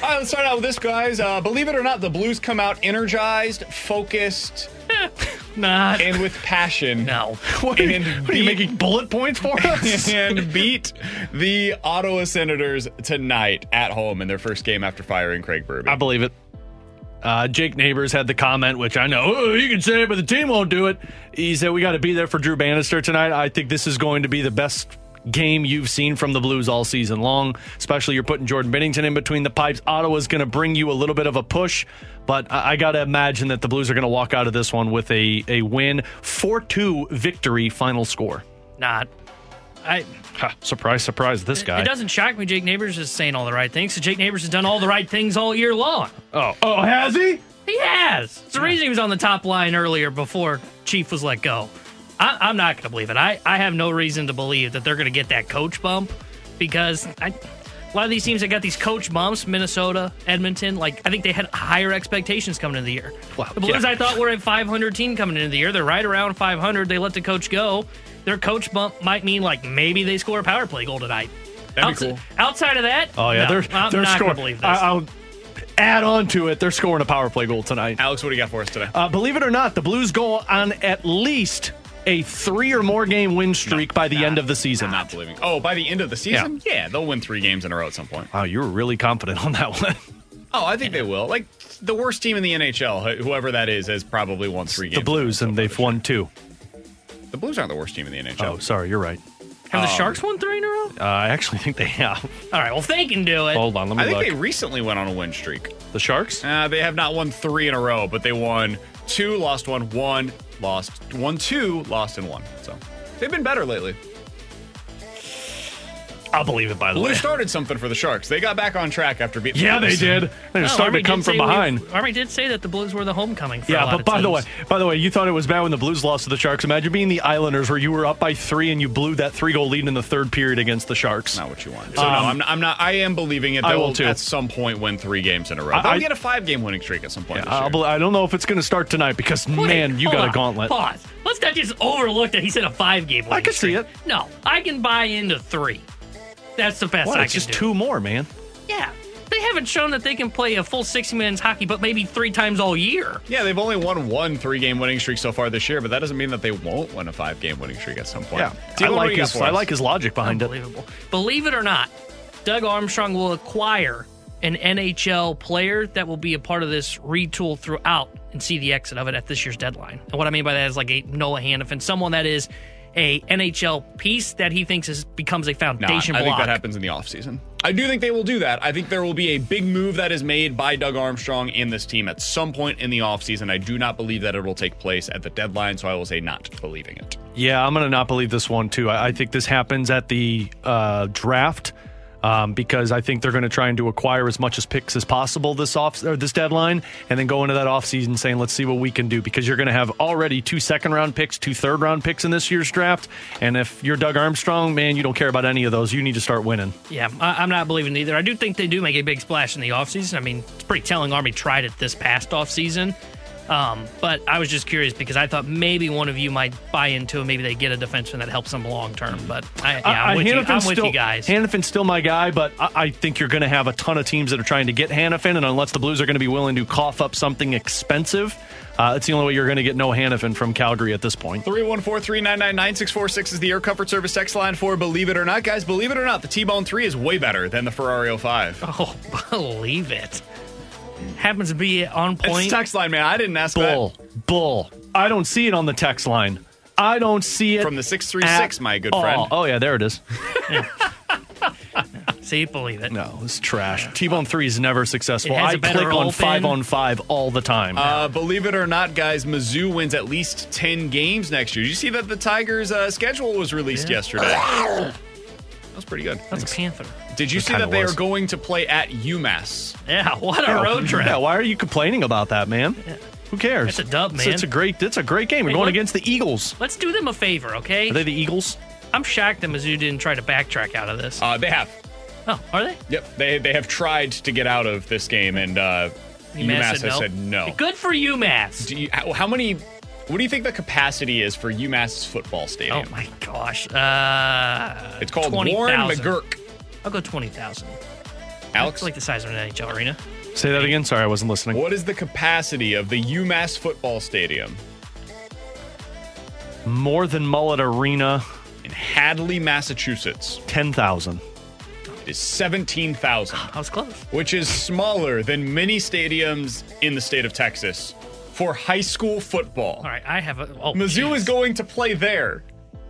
All right, let's start out with this, guys. Uh, believe it or not, the Blues come out energized, focused, Not. and with passion. No. What are, you, what are you making bullet points for us? and beat the Ottawa Senators tonight at home in their first game after firing Craig Berube. I believe it. Uh, Jake Neighbours had the comment, which I know oh, you can say it, but the team won't do it. He said we got to be there for Drew Bannister tonight. I think this is going to be the best game you've seen from the Blues all season long. Especially you're putting Jordan Binnington in between the pipes. Ottawa's going to bring you a little bit of a push, but I, I got to imagine that the Blues are going to walk out of this one with a a win, four two victory final score. Not. I. Ha, surprise, surprise! This guy. It doesn't shock me. Jake Neighbours is saying all the right things. So Jake Neighbours has done all the right things all year long. Oh, oh, has he? He has. It's the reason he was on the top line earlier before Chief was let go. I, I'm not going to believe it. I, I have no reason to believe that they're going to get that coach bump because I, a lot of these teams that got these coach bumps, Minnesota, Edmonton, like I think they had higher expectations coming into the year. Well, the Blues yeah. I thought were a 500 team coming into the year. They're right around 500. They let the coach go. Their coach bump might mean like maybe they score a power play goal tonight. That'd be Outside, cool. outside of that, Oh yeah, no, they're I'm they're not scoring. going to believe this. I, will add on to it. They're scoring a power play goal tonight. Alex, what do you got for us today? Uh, believe it or not, the Blues go on at least a three or more game win streak by the end of the season. Not believing. Oh, by the end of the season? Yeah. they'll win three games in a row at some point. Wow, you were really confident on that one. Oh, I think they will. Like the worst team in the NHL, whoever that is, has probably won three games. the Blues, and they've won two. The Blues aren't the worst team in the NHL. Oh, sorry, you're right. have the um, Sharks won three in a row? Uh, I actually think they have. All right, well, if they can do it. Hold on, let me I think look. they recently went on a win streak. the Sharks? Uh, they have not won three in a row, but they won two, lost one, one, lost one, two, lost and one. So they've been better lately. I'll believe it. By the way, Blues started something for the Sharks. They got back on track after beating. yeah, the they did. They were No, starting Army to come from say we- behind. Army did say that the Blues were the homecoming. For a Yeah, lot but of by the way, by the way, you thought it was bad when the Blues lost to the Sharks. Imagine being the Islanders, where you were up by three and you blew that three goal lead in the third period against the Sharks. Not what you want. So Um, no, I'm not, I'm not. I am believing it. I They'll will too. at some point win three games in a row. I- They'll I- get a five game winning streak at some point. this I'll year. bel- I don't know if it's going to start tonight because Wait, man, you got on. a gauntlet. Pause. Let's not just overlook that he said a five game. I could see it. No, I can buy into three. That's the best What? I It's can just do. two more, man. Yeah, they haven't shown that they can play a full sixty minutes hockey, but maybe three times all year. Yeah, they've only won one three game winning streak so far this year, but that doesn't mean that they won't win a five game winning streak at some point. Yeah, T-Bone, I like do you got his. I like his logic behind it. Unbelievable. Believe it or not, Doug Armstrong will acquire an NHL player that will be a part of this retool throughout and see the exit of it at this year's deadline. And what I mean by that is like a Noah Hanifin, someone that is a NHL piece that he thinks is becomes a Nah, foundation I think that happens in the offseason. I do think they will do that. I think there will be a big move that is made by Doug Armstrong in this team at some point in the offseason. I do not believe that it will take place at the deadline, so I will say not believing it. Yeah, I'm going to not believe this one too. I, I think this happens at the uh, draft um, because I think they're going to try and to acquire as much as picks as possible this off or this deadline, and then go into that offseason saying, "Let's see what we can do." Because you're going to have already two second round picks, two third round picks in this year's draft, and if you're Doug Armstrong, man, you don't care about any of those. You need to start winning. Yeah, I, I'm not believing either. I do think they do make a big splash in the offseason. I mean, it's pretty telling Army tried it this past offseason. Um, but I was just curious because I thought maybe one of you might buy into it. Maybe they get a defenseman that helps them long term. But I, yeah, I'm, Uh, with, you. I'm with you guys. Hanifin's still my guy, but I, I think you're going to have a ton of teams that are trying to get Hanifin, and unless the Blues are going to be willing to cough up something expensive, uh, it's the only way you're going to get no Hanifin from Calgary at this point. 314 399 9646 is the Air Comfort Service text line for Believe It or Not. Guys, believe it or not, the T Bone 3 is way better than the Ferrari 05. Oh, believe it. Happens to be on It's point. text line, man. I didn't ask Bull, bull. I don't see it on the text line. I don't see it. From the 636, at my good all. friend. Oh yeah, there it is. See, believe it. No, it's trash. T-Bone three is never successful. It has I a better click on open. five on five all the time. Uh, believe it or not, guys, Mizzou wins at least 10 games next year. Did you see that the Tigers' uh, schedule was released yesterday? that was pretty good. That's a Panther. Did you It see that they was. are going to play at UMass? Yeah, what a road trip. Yeah, why are you complaining about that, man? Who cares? That's a dub, It's- man. It's, a great. It's a great game. We're Hey, going look- against the Eagles. Let's do them a favor, okay? Are they the Eagles? I'm shocked that Mizzou didn't try to backtrack out of this. Uh, they have. Oh, are they? Yep, they they have tried to get out of this game, and uh, UMass, has said no. Good for UMass. Do you, how, how many? What do you think the capacity is for UMass's football stadium? Oh my gosh. Uh, It's called 20,000. Warren McGuirk. I'll go twenty thousand. Alex, It's like the size of an NHL arena. Say that again. Sorry, I wasn't listening. what is the capacity of the UMass football stadium More than Mullet Arena, in Hadley, Massachusetts? ten thousand. It is seventeen thousand. I was close. which is smaller than many stadiums in the state of Texas for high school football. All right, I have a. Oh, Mizzou is going to play there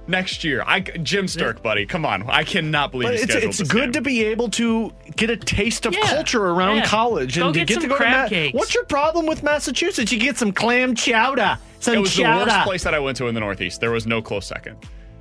next year. I Jim Sterk, buddy, come on! I cannot believe But you it's scheduled it's this good game. to be able to get a taste of Yeah, culture around yeah. college Go and to get get some to go to crab Ma- cakes. What's your problem with Massachusetts? You get some clam chowder. Some It was the worst place that I went to in the Northeast. There was no close second.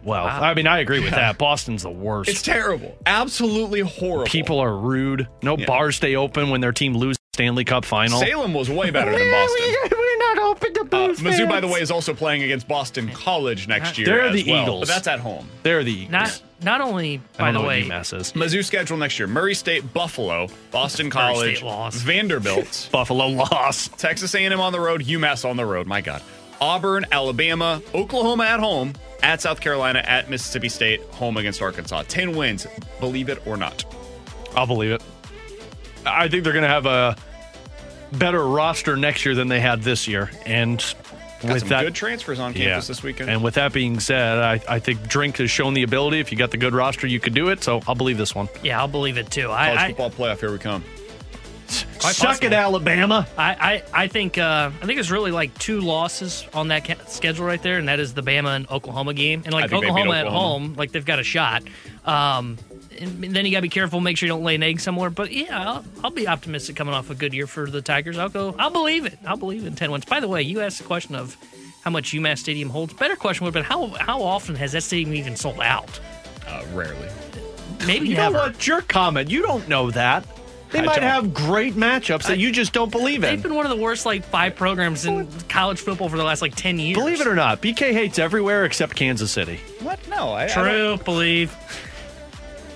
Well, I mean, I agree with that. Boston's the worst. It's terrible. Absolutely horrible. People are rude. No Yeah. bars stay open when their team loses Stanley Cup final. Salem was way better than Boston. We're not open to Uh, booze Mizzou, by the way, is also playing against Boston College next year. They're as the well, Eagles. but that's at home. They're the Eagles. Not not only I by don't the know what way. UMass is. Mizzou schedule next year: Murray State, Buffalo, Boston College, State loss. Vanderbilt, Buffalo loss. Texas A&M on the road, UMass on the road. My God, Auburn, Alabama, Oklahoma at home, at South Carolina, at Mississippi State, home against Arkansas. Ten wins, believe it or not. I'll believe it. I think they're going to have a better roster next year than they had this year, and Got with some that good transfers on campus this weekend. And with that being said, I, I think Drink has shown the ability. If you got the good roster, you could do it. So I'll believe this one. Yeah, I'll believe it too. College I, I, football playoff, here we come. Quite Suck possible. it, Alabama. I, I, I think uh, I think there's really like two losses on that ca- schedule right there, and that is the Bama and Oklahoma game. And like think they beat Oklahoma, at home, like they've got a shot. Um, and then you got to be careful, make sure you don't lay an egg somewhere. But yeah, I'll, I'll be optimistic coming off a good year for the Tigers. I'll go. I'll believe it. I'll believe in ten wins. By the way, you asked the question of how much UMass Stadium holds. Better question would have been how how often has that stadium even sold out? Uh, rarely. Maybe You know never. what? Your comment. You don't know that. They I might don't. have great matchups that you just don't believe in. They've been one of the worst like five programs in college football for the last like ten years. Believe it or not, BK hates everywhere except Kansas City. What? No, I, I True, believe.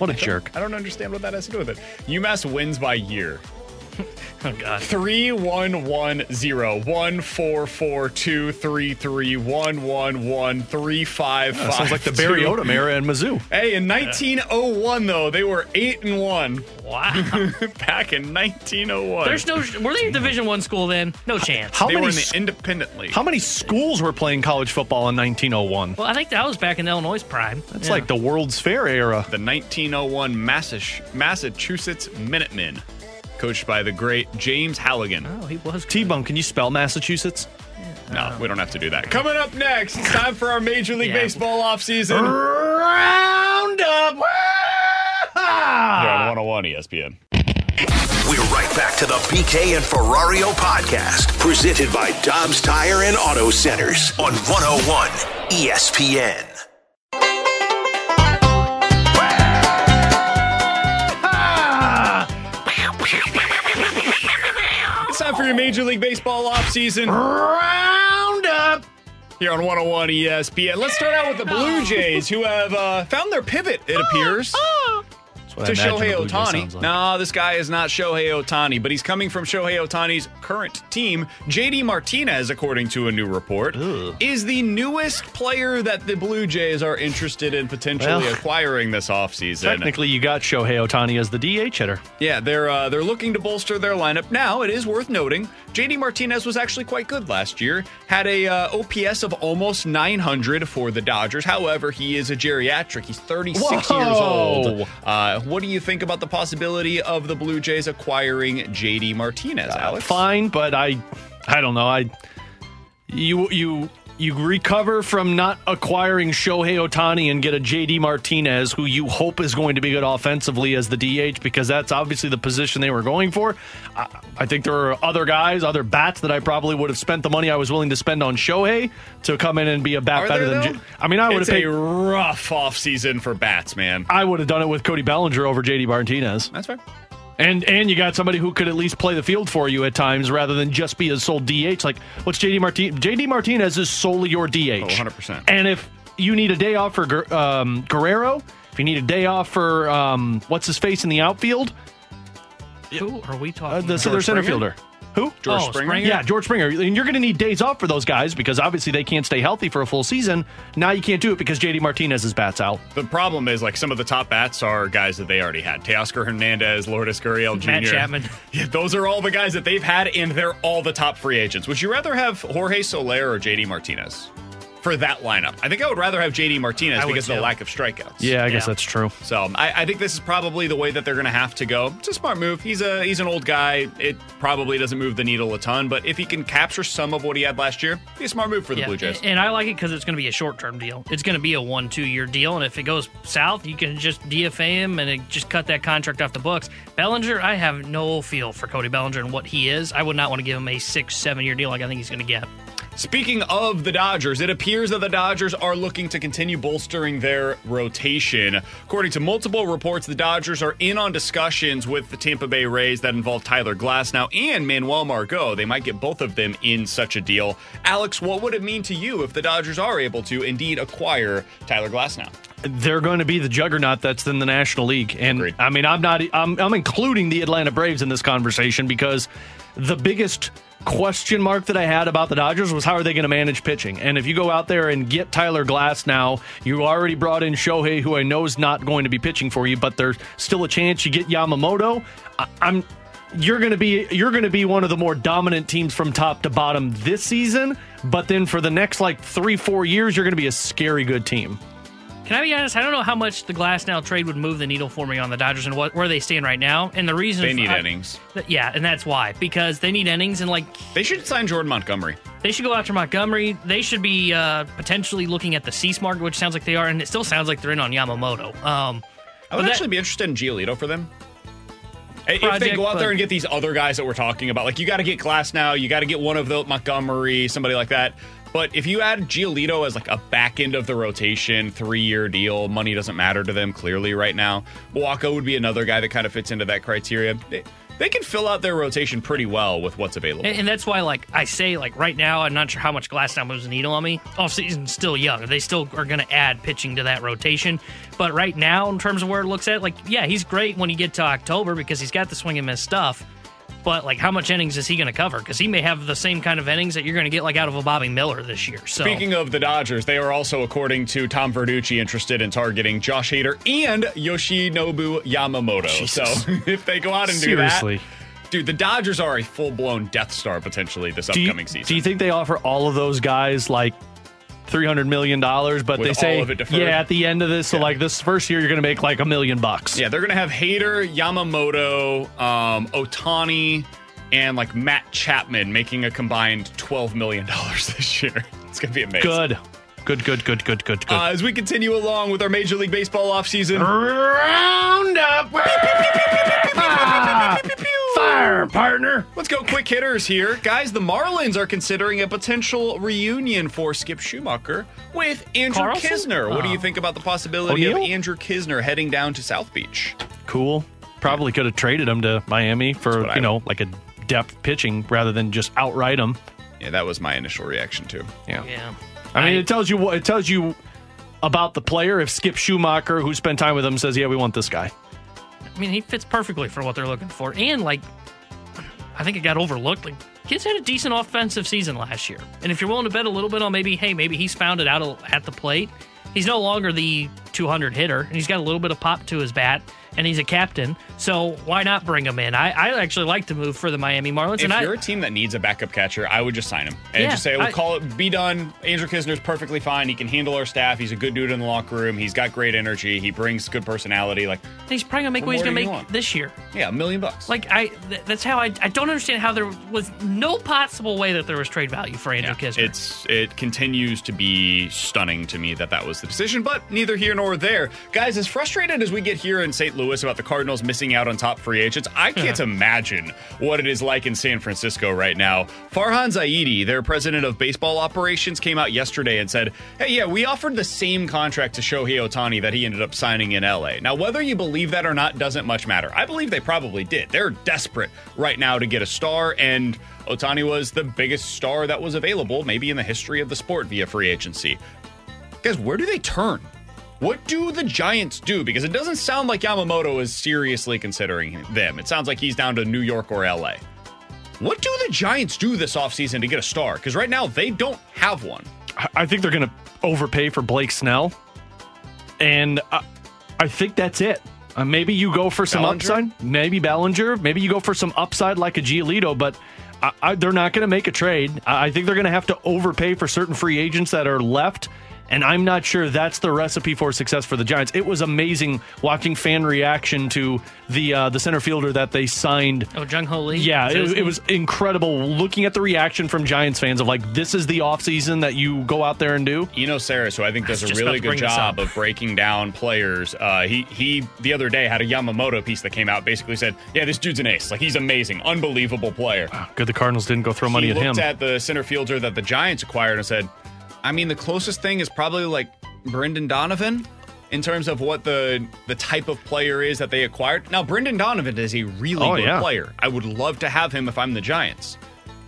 What a jerk. I don't understand what that has to do with it. UMass wins by year. Oh God. Three one one zero one four four two three three one one one three five That five. sounds like the Barry two. Odom era in Mizzou. Hey, in 1901 though, they were eight and one. Wow. Back in 1901, There's no. Were they a Division One school then? No chance. How they many were in the s- independent league. How many schools were playing college football in 1901? Well, I think that was back in Illinois' prime. That's Yeah. like the World's Fair era. the 1901 Massach- Massachusetts Minutemen, coached by the great James Halligan. Oh, he was. T Bone, can you spell Massachusetts? No, we don't have to do that. Coming up next, it's time for our Major League Yeah. Baseball offseason. Roundup! Here on 101 ESPN. We're right back to the BK and Ferrario podcast, presented by Dobbs Tire and Auto Centers on 101 ESPN. For your Major League Baseball offseason. Roundup! here on 101 ESPN. Let's start out with the Blue Jays, who have uh, found their pivot, it appears, That's what to Shohei Otani. like. No, this guy is not Shohei Otani, but he's coming from Shohei Otani's current team. JD Martinez, according to a new report, is the newest player that the Blue Jays are interested in potentially Well, acquiring this offseason. Technically, you got Shohei Otani as the DH hitter. Yeah, they're uh, they're looking to bolster their lineup. Now, it is worth noting, JD Martinez was actually quite good last year. Had a uh, OPS of almost 900 for the Dodgers. However, he is a geriatric. He's 36 years old. Uh, what do you think about the possibility of the Blue Jays acquiring JD Martinez, Alex? Fine, but I, I don't know. I, you, you, you recover from not acquiring Shohei Otani and get a JD Martinez, who you hope is going to be good offensively as the DH, because that's obviously the position they were going for. I, I think there are other guys, other bats that I probably would have spent the money I was willing to spend on Shohei to come in and be a bat Are better than. J- I mean, I would have paid. a rough offseason for bats, man. I would have done it with Cody Bellinger over JD Martinez. That's fair. And and you got somebody who could at least play the field for you at times rather than just be a sole DH. Like what's JD Martinez? JD Martinez is solely your DH. Oh, 100%. And if you need a day off for um, Guerrero, If you need a day off for um, what's his face in the outfield, Who are we uh, talking the about? center center Springer? fielder. Who? George Oh, Springer? Springer? Yeah, George Springer. And you're going to need days off for those guys because obviously they can't stay healthy for a full season. Now you can't do it because JD Martinez's bat's out. The problem is, like, some of the top bats are guys that they already had. Teoscar Hernandez, Lourdes Gurriel Jr. Matt Chapman. Yeah, those are all the guys that they've had, and they're all the top free agents. Would you rather have Jorge Soler or JD Martinez for that lineup? I think I would rather have JD Martinez I would because of the too. lack of strikeouts. Yeah, I guess Yeah. that's true. So I, I think this is probably the way that they're going to have to go. It's a smart move. He's a he's an old guy. It probably doesn't move the needle a ton, but if he can capture some of what he had last year, be a smart move for the Yeah, Blue Jays. And I like it because it's going to be a short term deal. It's going to be a one, two year deal. And if it goes south, you can just DFA him and it just cut that contract off the books. Bellinger, I have no feel for Cody Bellinger and what he is. I would not want to give him a six, seven year deal like I think he's going to get. Speaking of the Dodgers, it appears that the Dodgers are looking to continue bolstering their rotation. According to multiple reports, the Dodgers are in on discussions with the Tampa Bay Rays that involve Tyler Glasnow and Manuel Margot. They might get both of them in such a deal. Alex, what would it mean to you if the Dodgers are able to indeed acquire Tyler Glasnow? they're going to be the juggernaut that's in the National League. And Agreed. I mean, I'm not, I'm, I'm including the Atlanta Braves in this conversation because the biggest question mark that I had about the Dodgers was how are they going to manage pitching? And if you go out there and get Tyler Glasnow, you already brought in Shohei, who I know is not going to be pitching for you, but there's still a chance you get Yamamoto. I, I'm. You're going to be you're going to be one of the more dominant teams from top to bottom this season, but then for the next like 3 4 years you're going to be a scary good team. Can I be honest? I don't know how much the Glasnow trade would move the needle for me on the Dodgers and what where they stand right now. And the reason They need I- innings. th- yeah, and that's why because they need innings and like They should sign Jordan Montgomery. They should go after Montgomery. They should be uh, potentially looking at the Cease market, which sounds like they are, and it still sounds like they're in on Yamamoto. Um, I would but that- actually be interested in Giolito for them. If they go out there and get these other guys that we're talking about, like you got to get Glasnow, you got to get one of the Montgomery, somebody like that. But if you add Giolito as like a back end of the rotation, three year deal, money doesn't matter to them clearly right now. Wacha would be another guy that kind of fits into that criteria. They, they can fill out their rotation pretty well with what's available. and, and that's why, like I say, like right now, I'm not sure how much Glasnow moves the needle on me. Off season's still young; they still are going to add pitching to that rotation. But right now, in terms of where it looks at, like yeah, he's great when you get to October because he's got the swing and miss stuff. But like, how much innings is he going to cover? Because he may have the same kind of innings that you're going to get like out of a Bobby Miller this year. So Speaking of the Dodgers, they are also, according to Tom Verducci, interested in targeting Josh Hader and Yoshinobu Yamamoto. So if they go out and Seriously. do that, dude, the Dodgers are a full blown Death Star potentially this do you, upcoming season. Do you think they offer all of those guys like three hundred million dollars? But With they say, all of it deferred? yeah, at the end of this, so like this first year, you're going to make like a million bucks. yeah, they're gonna have Hader, Yamamoto, um, Otani, and like Matt Chapman making a combined twelve million dollars this year. It's gonna be amazing. good, good, good, good, good, good, good. Uh, as we continue along with our Major League Baseball offseason, Round up, fire, partner. Let's go quick hitters here. Guys, the Marlins are considering a potential reunion for Skip Schumaker with Andrew Carlson? Knizner. What do you Oh. think about the possibility of Andrew Knizner heading down to South Beach? Cool. Probably could have traded him to Miami for what I you know like a depth pitching rather than just outright him. Yeah, that was my initial reaction too. Yeah. yeah, I mean, it tells you what it tells you about the player. If Skip Schumaker, who spent time with him, says, "Yeah, we want this guy." I mean, he fits perfectly for what they're looking for. And, like, I think it got overlooked. Like, kids had a decent offensive season last year. And if you're willing to bet a little bit on maybe, hey, maybe he's found it out at the plate, he's no longer the 200 hitter, and he's got a little bit of pop to his bat, and he's a captain. So why not bring him in? I, I actually like to move for the Miami Marlins. If and I, you're a team that needs a backup catcher, I would just sign him and Yeah, just say, "We'll I- call it, be done." Andrew Knizner's perfectly fine. He can handle our staff. He's a good dude in the locker room. He's got great energy. He brings good personality. Like, he's probably going to make What what he's gonna make this year. yeah, a million bucks. Like I, th- that's how I. I don't understand how there was no possible way that there was trade value for Andrew Yeah, Knizner. It's it continues to be stunning to me that that was the decision, but neither here nor there. Guys, as frustrated as we get here in St. Louis about the Cardinals missing out on top free agents, I can't imagine what it is like in San Francisco right now. Farhan Zaidi, their president of baseball operations, came out yesterday and said, "Hey, yeah, we offered the same contract to Shohei Otani that he ended up signing in LA." Now, whether you believe that or not doesn't much matter. I believe they probably did. They're desperate right now to get a star and Otani was the biggest star that was available, maybe in the history of the sport via free agency. Guys, where do they turn? What do the Giants do? Because it doesn't sound like Yamamoto is seriously considering them. It sounds like he's down to New York or LA. What do the Giants do this offseason to get a star? Because right now they don't have one. I- think they're going to overpay for Blake Snell, and I, I think that's it. Uh, maybe you go for some Bellinger? upside, maybe Bellinger. Maybe you go for some upside like a Giolito, but I, I, they're not going to make a trade. I, I think they're going to have to overpay for certain free agents that are left. And I'm not sure that's the recipe for success for the Giants. It was amazing watching fan reaction to the uh, the center fielder that they signed. Oh, Jung Hoo Lee. Yeah, it, was- it was incredible looking at the reaction from Giants fans of like, this is the offseason that you go out there and do. You know, Sarah, who I think does I was a really good job of breaking down players. Uh, he he the other day had a Yamamoto piece that came out, basically said, "Yeah, this dude's an ace. Like he's amazing, unbelievable player." Good the Cardinals didn't go throw money he at looked him. at the center fielder that the Giants acquired and said, "I mean, the closest thing is probably like Brendan Donovan." In terms of what the the type of player is that they acquired. Now, Brendan Donovan is a really Oh, good yeah. player. I would love to have him if I'm the Giants.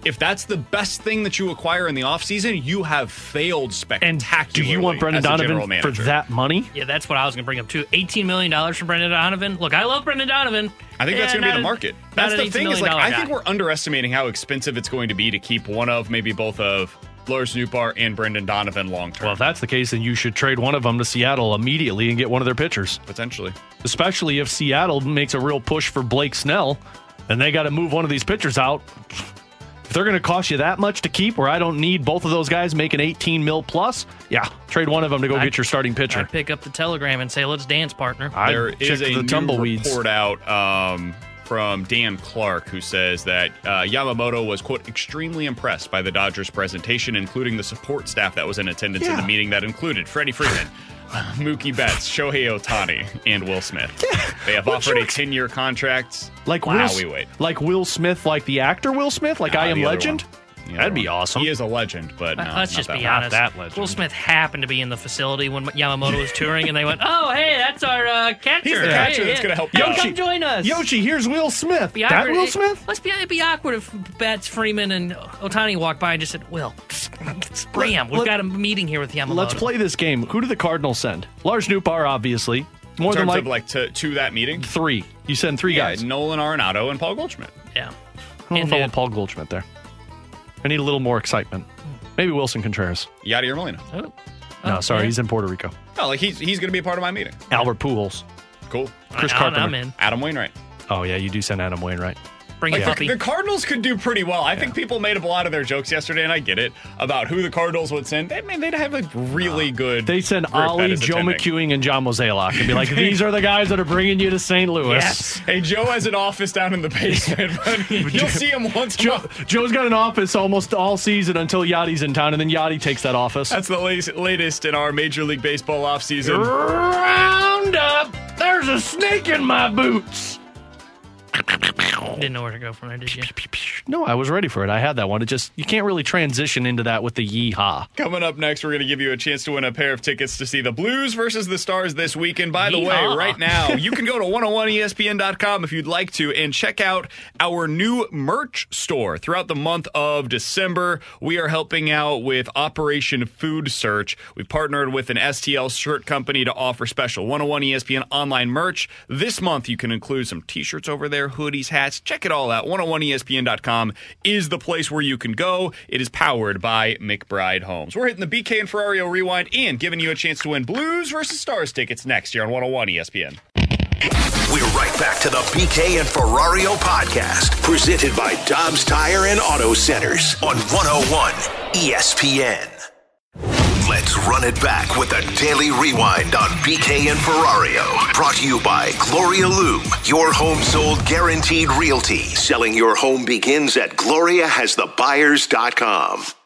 If that's the best thing that you acquire in the offseason, you have failed and spectacularly. do you want Brendan as a general Donovan for that money? Yeah, that's what I was going to bring up too. $18 million from Brendan Donovan. Look, I love Brendan Donovan. I think that's going to be the market. That's the thing is like million I guy. think we're underestimating how expensive it's going to be to keep one of maybe both of Lars Nootbaar and Brendan Donovan long term. Well, if that's the case, then you should trade one of them to Seattle immediately and get one of their pitchers. Potentially. Especially if Seattle makes a real push for Blake Snell, and they got to move one of these pitchers out. If they're going to cost you that much to keep, where I don't need both of those guys making 18 mil plus, yeah, trade one of them to go I'd- get your starting pitcher. I'd pick up the telegram and say, let's dance, partner. I'd is a the new tumbleweeds. report out um, from Dan Clark who says that uh, Yamamoto was quote extremely impressed by the Dodgers presentation, including the support staff that was in attendance in the meeting that included Freddie Freeman. Mookie Betts, Shohei Otani, and Will Smith. They have Would offered a 10 year contract. Like wow, Will, we wait. like Will Smith, like the actor Will Smith, like Nah, I Am Legend. one. The other That'd be awesome. He is a legend, but no, Let's not just that be honest. that legend. Will Smith happened to be in the facility when Yamamoto was touring, and they went, "Oh, hey, that's our uh, catcher. He's the Hey, catcher yeah. that's gonna help Yo, you out." come join us." Yoshi, here's Will Smith. Be that awkward. Will It- Smith? Let's be. It'd be awkward if Betts, Freeman, and Ohtani walked by and just said, "Will, Bram, we've let- got a meeting here with Yamamoto." Let's play this game. Who do the Cardinals send? Lars Nootbaar, obviously. More In than terms like, of like to, to that meeting, three. You send three yeah, guys. Nolan Arenado and Paul Goldschmidt. Yeah. I don't know And if I want Paul Goldschmidt there. I need a little more excitement. Maybe Willson Contreras. Yadier Molina. Oh. No, Oh, sorry, yeah. he's in Puerto Rico. No, like he's he's going to be a part of my meeting. Albert Pujols. Cool. Chris I- Carpenter. I'm in. Adam Wainwright. Oh yeah, you do send Adam Wainwright. Bring Like Puppy. the, the Cardinals could do pretty well. I think people made up a lot of their jokes yesterday, and I get it about who the Cardinals would send. They, man, they'd have a really good. They send group Ollie, Joe attending. McEwing, and John Mozeliak and be like, "These are the guys that are bringing you to St. Louis." Yes. Hey, Joe has an office down in the basement, but you'll see him once. Joe, Joe's got an office almost all season until Yachty's in town, and then Yachty takes that office. That's the latest, latest in our Major League Baseball offseason. Round up! There's a snake in my boots. Didn't know where to go from there, did you? No, I was ready for it. I had that one. It just you can't really transition into that with the yeehaw. Coming up next, we're going to give you a chance to win a pair of tickets to see the Blues versus the Stars this weekend. By the way, right now, you can go to 101ESPN.com if you'd like to and check out our new merch store throughout the month of December. We are helping out with Operation Food Search. We've partnered with an STL shirt company to offer special 101 ESPN online merch. This month, you can include some t shirts over there, hoodies, hats. Check it all out. 101ESPN.com is the place where you can go. It is powered by McBride Homes. We're hitting the BK and Ferrario rewind and giving you a chance to win Blues versus Stars tickets next year on 101 ESPN. We're right back to the BK and Ferrario podcast, presented by Dobbs Tire and Auto Centers on 101 ESPN. Let's run it back with a daily rewind on BK and Ferrario. Brought to you by Gloria Loom, your home sold guaranteed realty. Selling your home begins at gloriahasthebuyers.com.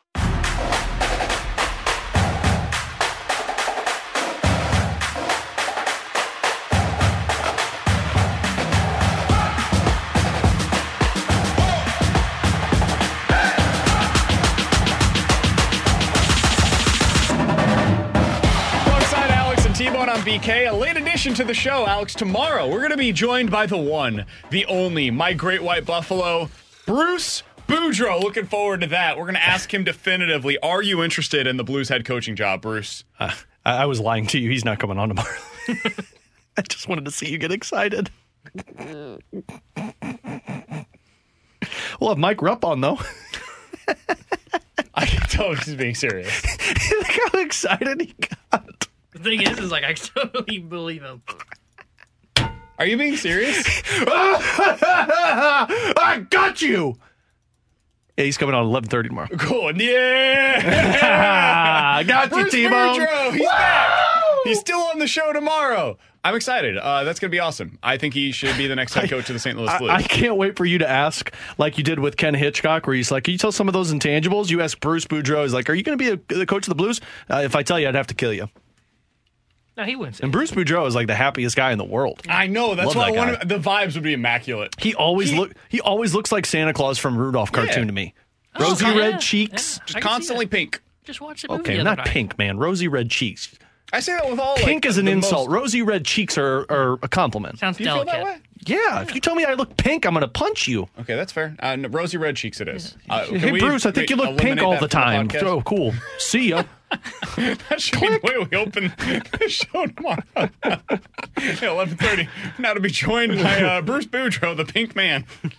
BK, a late addition to the show, Alex. Tomorrow, we're going to be joined by the one, the only, my great white buffalo, Bruce Boudreau. Looking forward to that. We're going to ask him definitively, are you interested in the Blues head coaching job, Bruce? Uh, I, I was lying to you. He's not coming on tomorrow. I just wanted to see you get excited. We'll have Mike Rupp on though. I can tell he's being serious. Look how excited he got. The thing is, is like I totally believe him. Are you being serious? I got you. Yeah, he's coming on eleven thirty tomorrow. Cool. Yeah. I got you, Bruce T-Bone. Boudreau, He's back. He's still on the show tomorrow. I'm excited. Uh, that's going to be awesome. I think he should be the next head coach of the St. Louis Blues. I, I can't wait for you to ask, like you did with Ken Hitchcock, where he's like, "Can you tell some of those intangibles?" You ask Bruce Boudreau, he's like, "Are you going to be a, the coach of the Blues?" Uh, if I tell you, I'd have to kill you. No, he wins. And Bruce Boudreau is like the happiest guy in the world. I know. That's Love why that I guy. want the vibes would be immaculate. He always look. He always looks like Santa Claus from Rudolph cartoon Yeah. to me. Oh, Rosy yeah, red yeah, cheeks. Just constantly pink. Just watch the movie Okay, the other not night. pink, man. Rosy red cheeks. I say that with all Pink like, is an the insult. most- Rosy red cheeks are, are a compliment. Sounds Do you feel that delicate. way? Yeah, if you tell me I look pink, I'm going to punch you. Okay, that's fair. Uh, no, rosy red cheeks it is. Uh, can hey, we- Bruce, I can think we you look pink eliminate all that the from time. podcast? Oh, cool. See ya. That should be the way we open the show tomorrow. Eleven thirty. Now to be joined by uh, Bruce Boudreau, the Pink Man.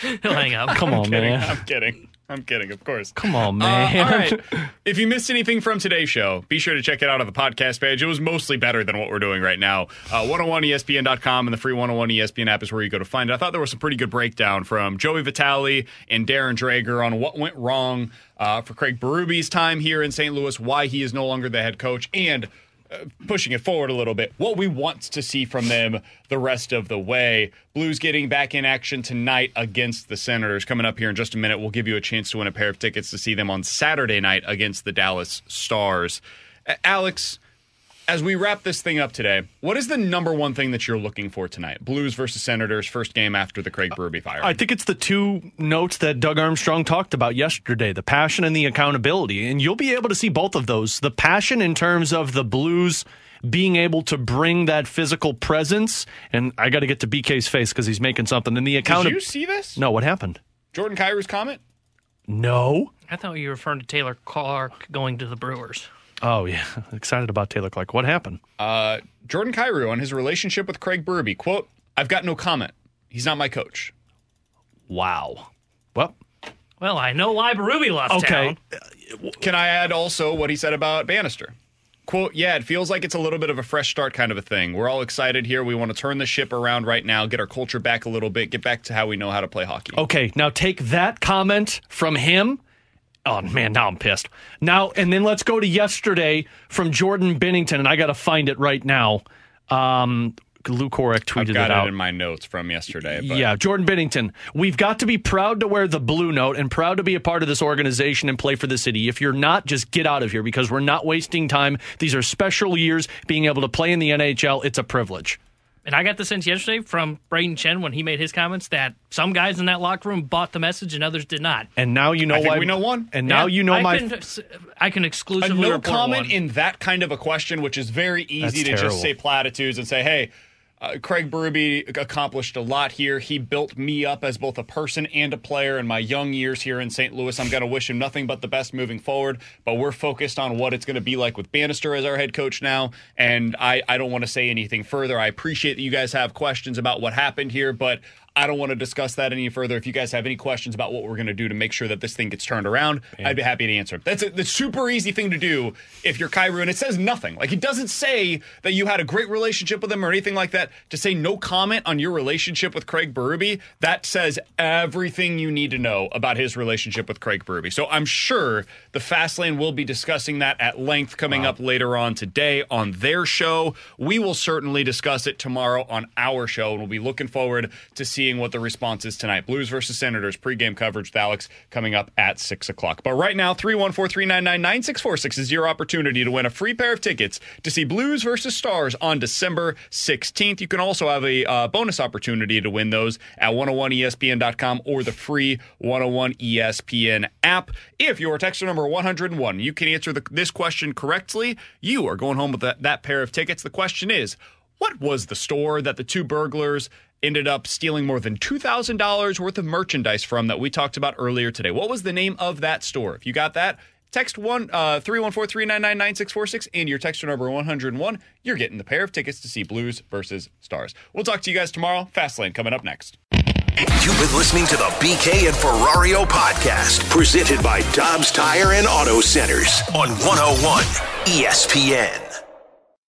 He'll hang up. Come on, kidding. man. I'm kidding. I'm kidding, of course. Come on, Uh, man. all right. If you missed anything from today's show, be sure to check it out on the podcast page. It was mostly better than what we're doing right now. Uh, 101ESPN.com and the free 101 ESPN app is where you go to find it. I thought there was some pretty good breakdown from Joey Vitale and Darren Dreger on what went wrong uh, for Craig Berube's time here in St. Louis, why he is no longer the head coach, and uh, Uh, pushing it forward a little bit, what we want to see from them the rest of the way. Blues getting back in action tonight against the Senators. Coming up here in just a minute, we'll give you a chance to win a pair of tickets to see them on Saturday night against the Dallas Stars. Alex, as we wrap this thing up today, what is the number one thing that you're looking for tonight? Blues versus Senators, first game after the Craig Berube fire. I think it's the two notes that Doug Armstrong talked about yesterday the passion and the accountability. And you'll be able to see both of those. The passion in terms of the Blues being able to bring that physical presence. And I got to get to BK's face because he's making something. And the account. Did accountability. you see this? No, what happened? Jordan Kyrou's comment? No. I thought you were referring to Taylor Clarke going to the Brewers. Oh, yeah. Excited about Taylor Clarke. What happened? Uh, Jordan Kyrou on his relationship with Craig Berube. Quote, I've got no comment. He's not my coach. Wow. Well, Well, I know why Berube left Okay. town. Can I add also what he said about Bannister? Quote, yeah, it feels like it's a little bit of a fresh start kind of a thing. We're all excited here. We want to turn the ship around right now, get our culture back a little bit, get back to how we know how to play hockey. Okay, now take that comment from him. Oh man, now I'm pissed. Now and then let's go to yesterday from Jordan Binnington, and I got to find it right now. Um, Lou Korac tweeted I've got it it, out. in my notes from yesterday. But Yeah, Jordan Binnington. We've got to be proud to wear the blue note and proud to be a part of this organization and play for the city. If you're not, just get out of here because we're not wasting time. These are special years. Being able to play in the NHL, it's a privilege. And I got the sense yesterday from Brayden Schenn when he made his comments that some guys in that locker room bought the message and others did not. And now you know I think why we know one. And now Yeah, you know I my Can, uh, I can a exclusively no comment one. in that kind of a question, which is very easy That's to terrible. just say platitudes and say, hey, uh, Craig Berube accomplished a lot here. He built me up as both a person and a player in my young years here in St. Louis. I'm going to wish him nothing but the best moving forward. But we're focused on what it's going to be like with Bannister as our head coach now. And I, I don't want to say anything further. I appreciate that you guys have questions about what happened here, but I don't want to discuss that any further. If you guys have any questions about what we're going to do to make sure that this thing gets turned around, I'd be happy to answer. That's a, the super easy thing to do if you're Kyrou, and it says nothing. Like it doesn't say that you had a great relationship with him or anything like that. To say no comment on your relationship with Craig Berube, that says everything you need to know about his relationship with Craig Berube. So I'm sure the Fast Lane will be discussing that at length coming up later on today on their show. We will certainly discuss it tomorrow on our show, and we'll be looking forward to seeing what the response is tonight. Blues versus Senators pregame coverage with Alex coming up at 6 o'clock. But right now, 314 399 9646 is your opportunity to win a free pair of tickets to see Blues versus Stars on December 16th. You can also have a uh, bonus opportunity to win those at 101ESPN.com or the free 101 ESPN app. If you're texter number 101, you can answer the, this question correctly. You are going home with that, that pair of tickets. The question is, what was the store that the two burglars ended up stealing more than $2,000 worth of merchandise from that we talked about earlier today? What was the name of that store? If you got that, Text one uh, 314-399-9646 and your texture number 101. You're getting the pair of tickets to see Blues versus Stars. We'll talk to you guys tomorrow. Fastlane coming up next. You've been listening to the BK and Ferrario podcast, presented by Dobbs Tire and Auto Centers on 101 ESPN.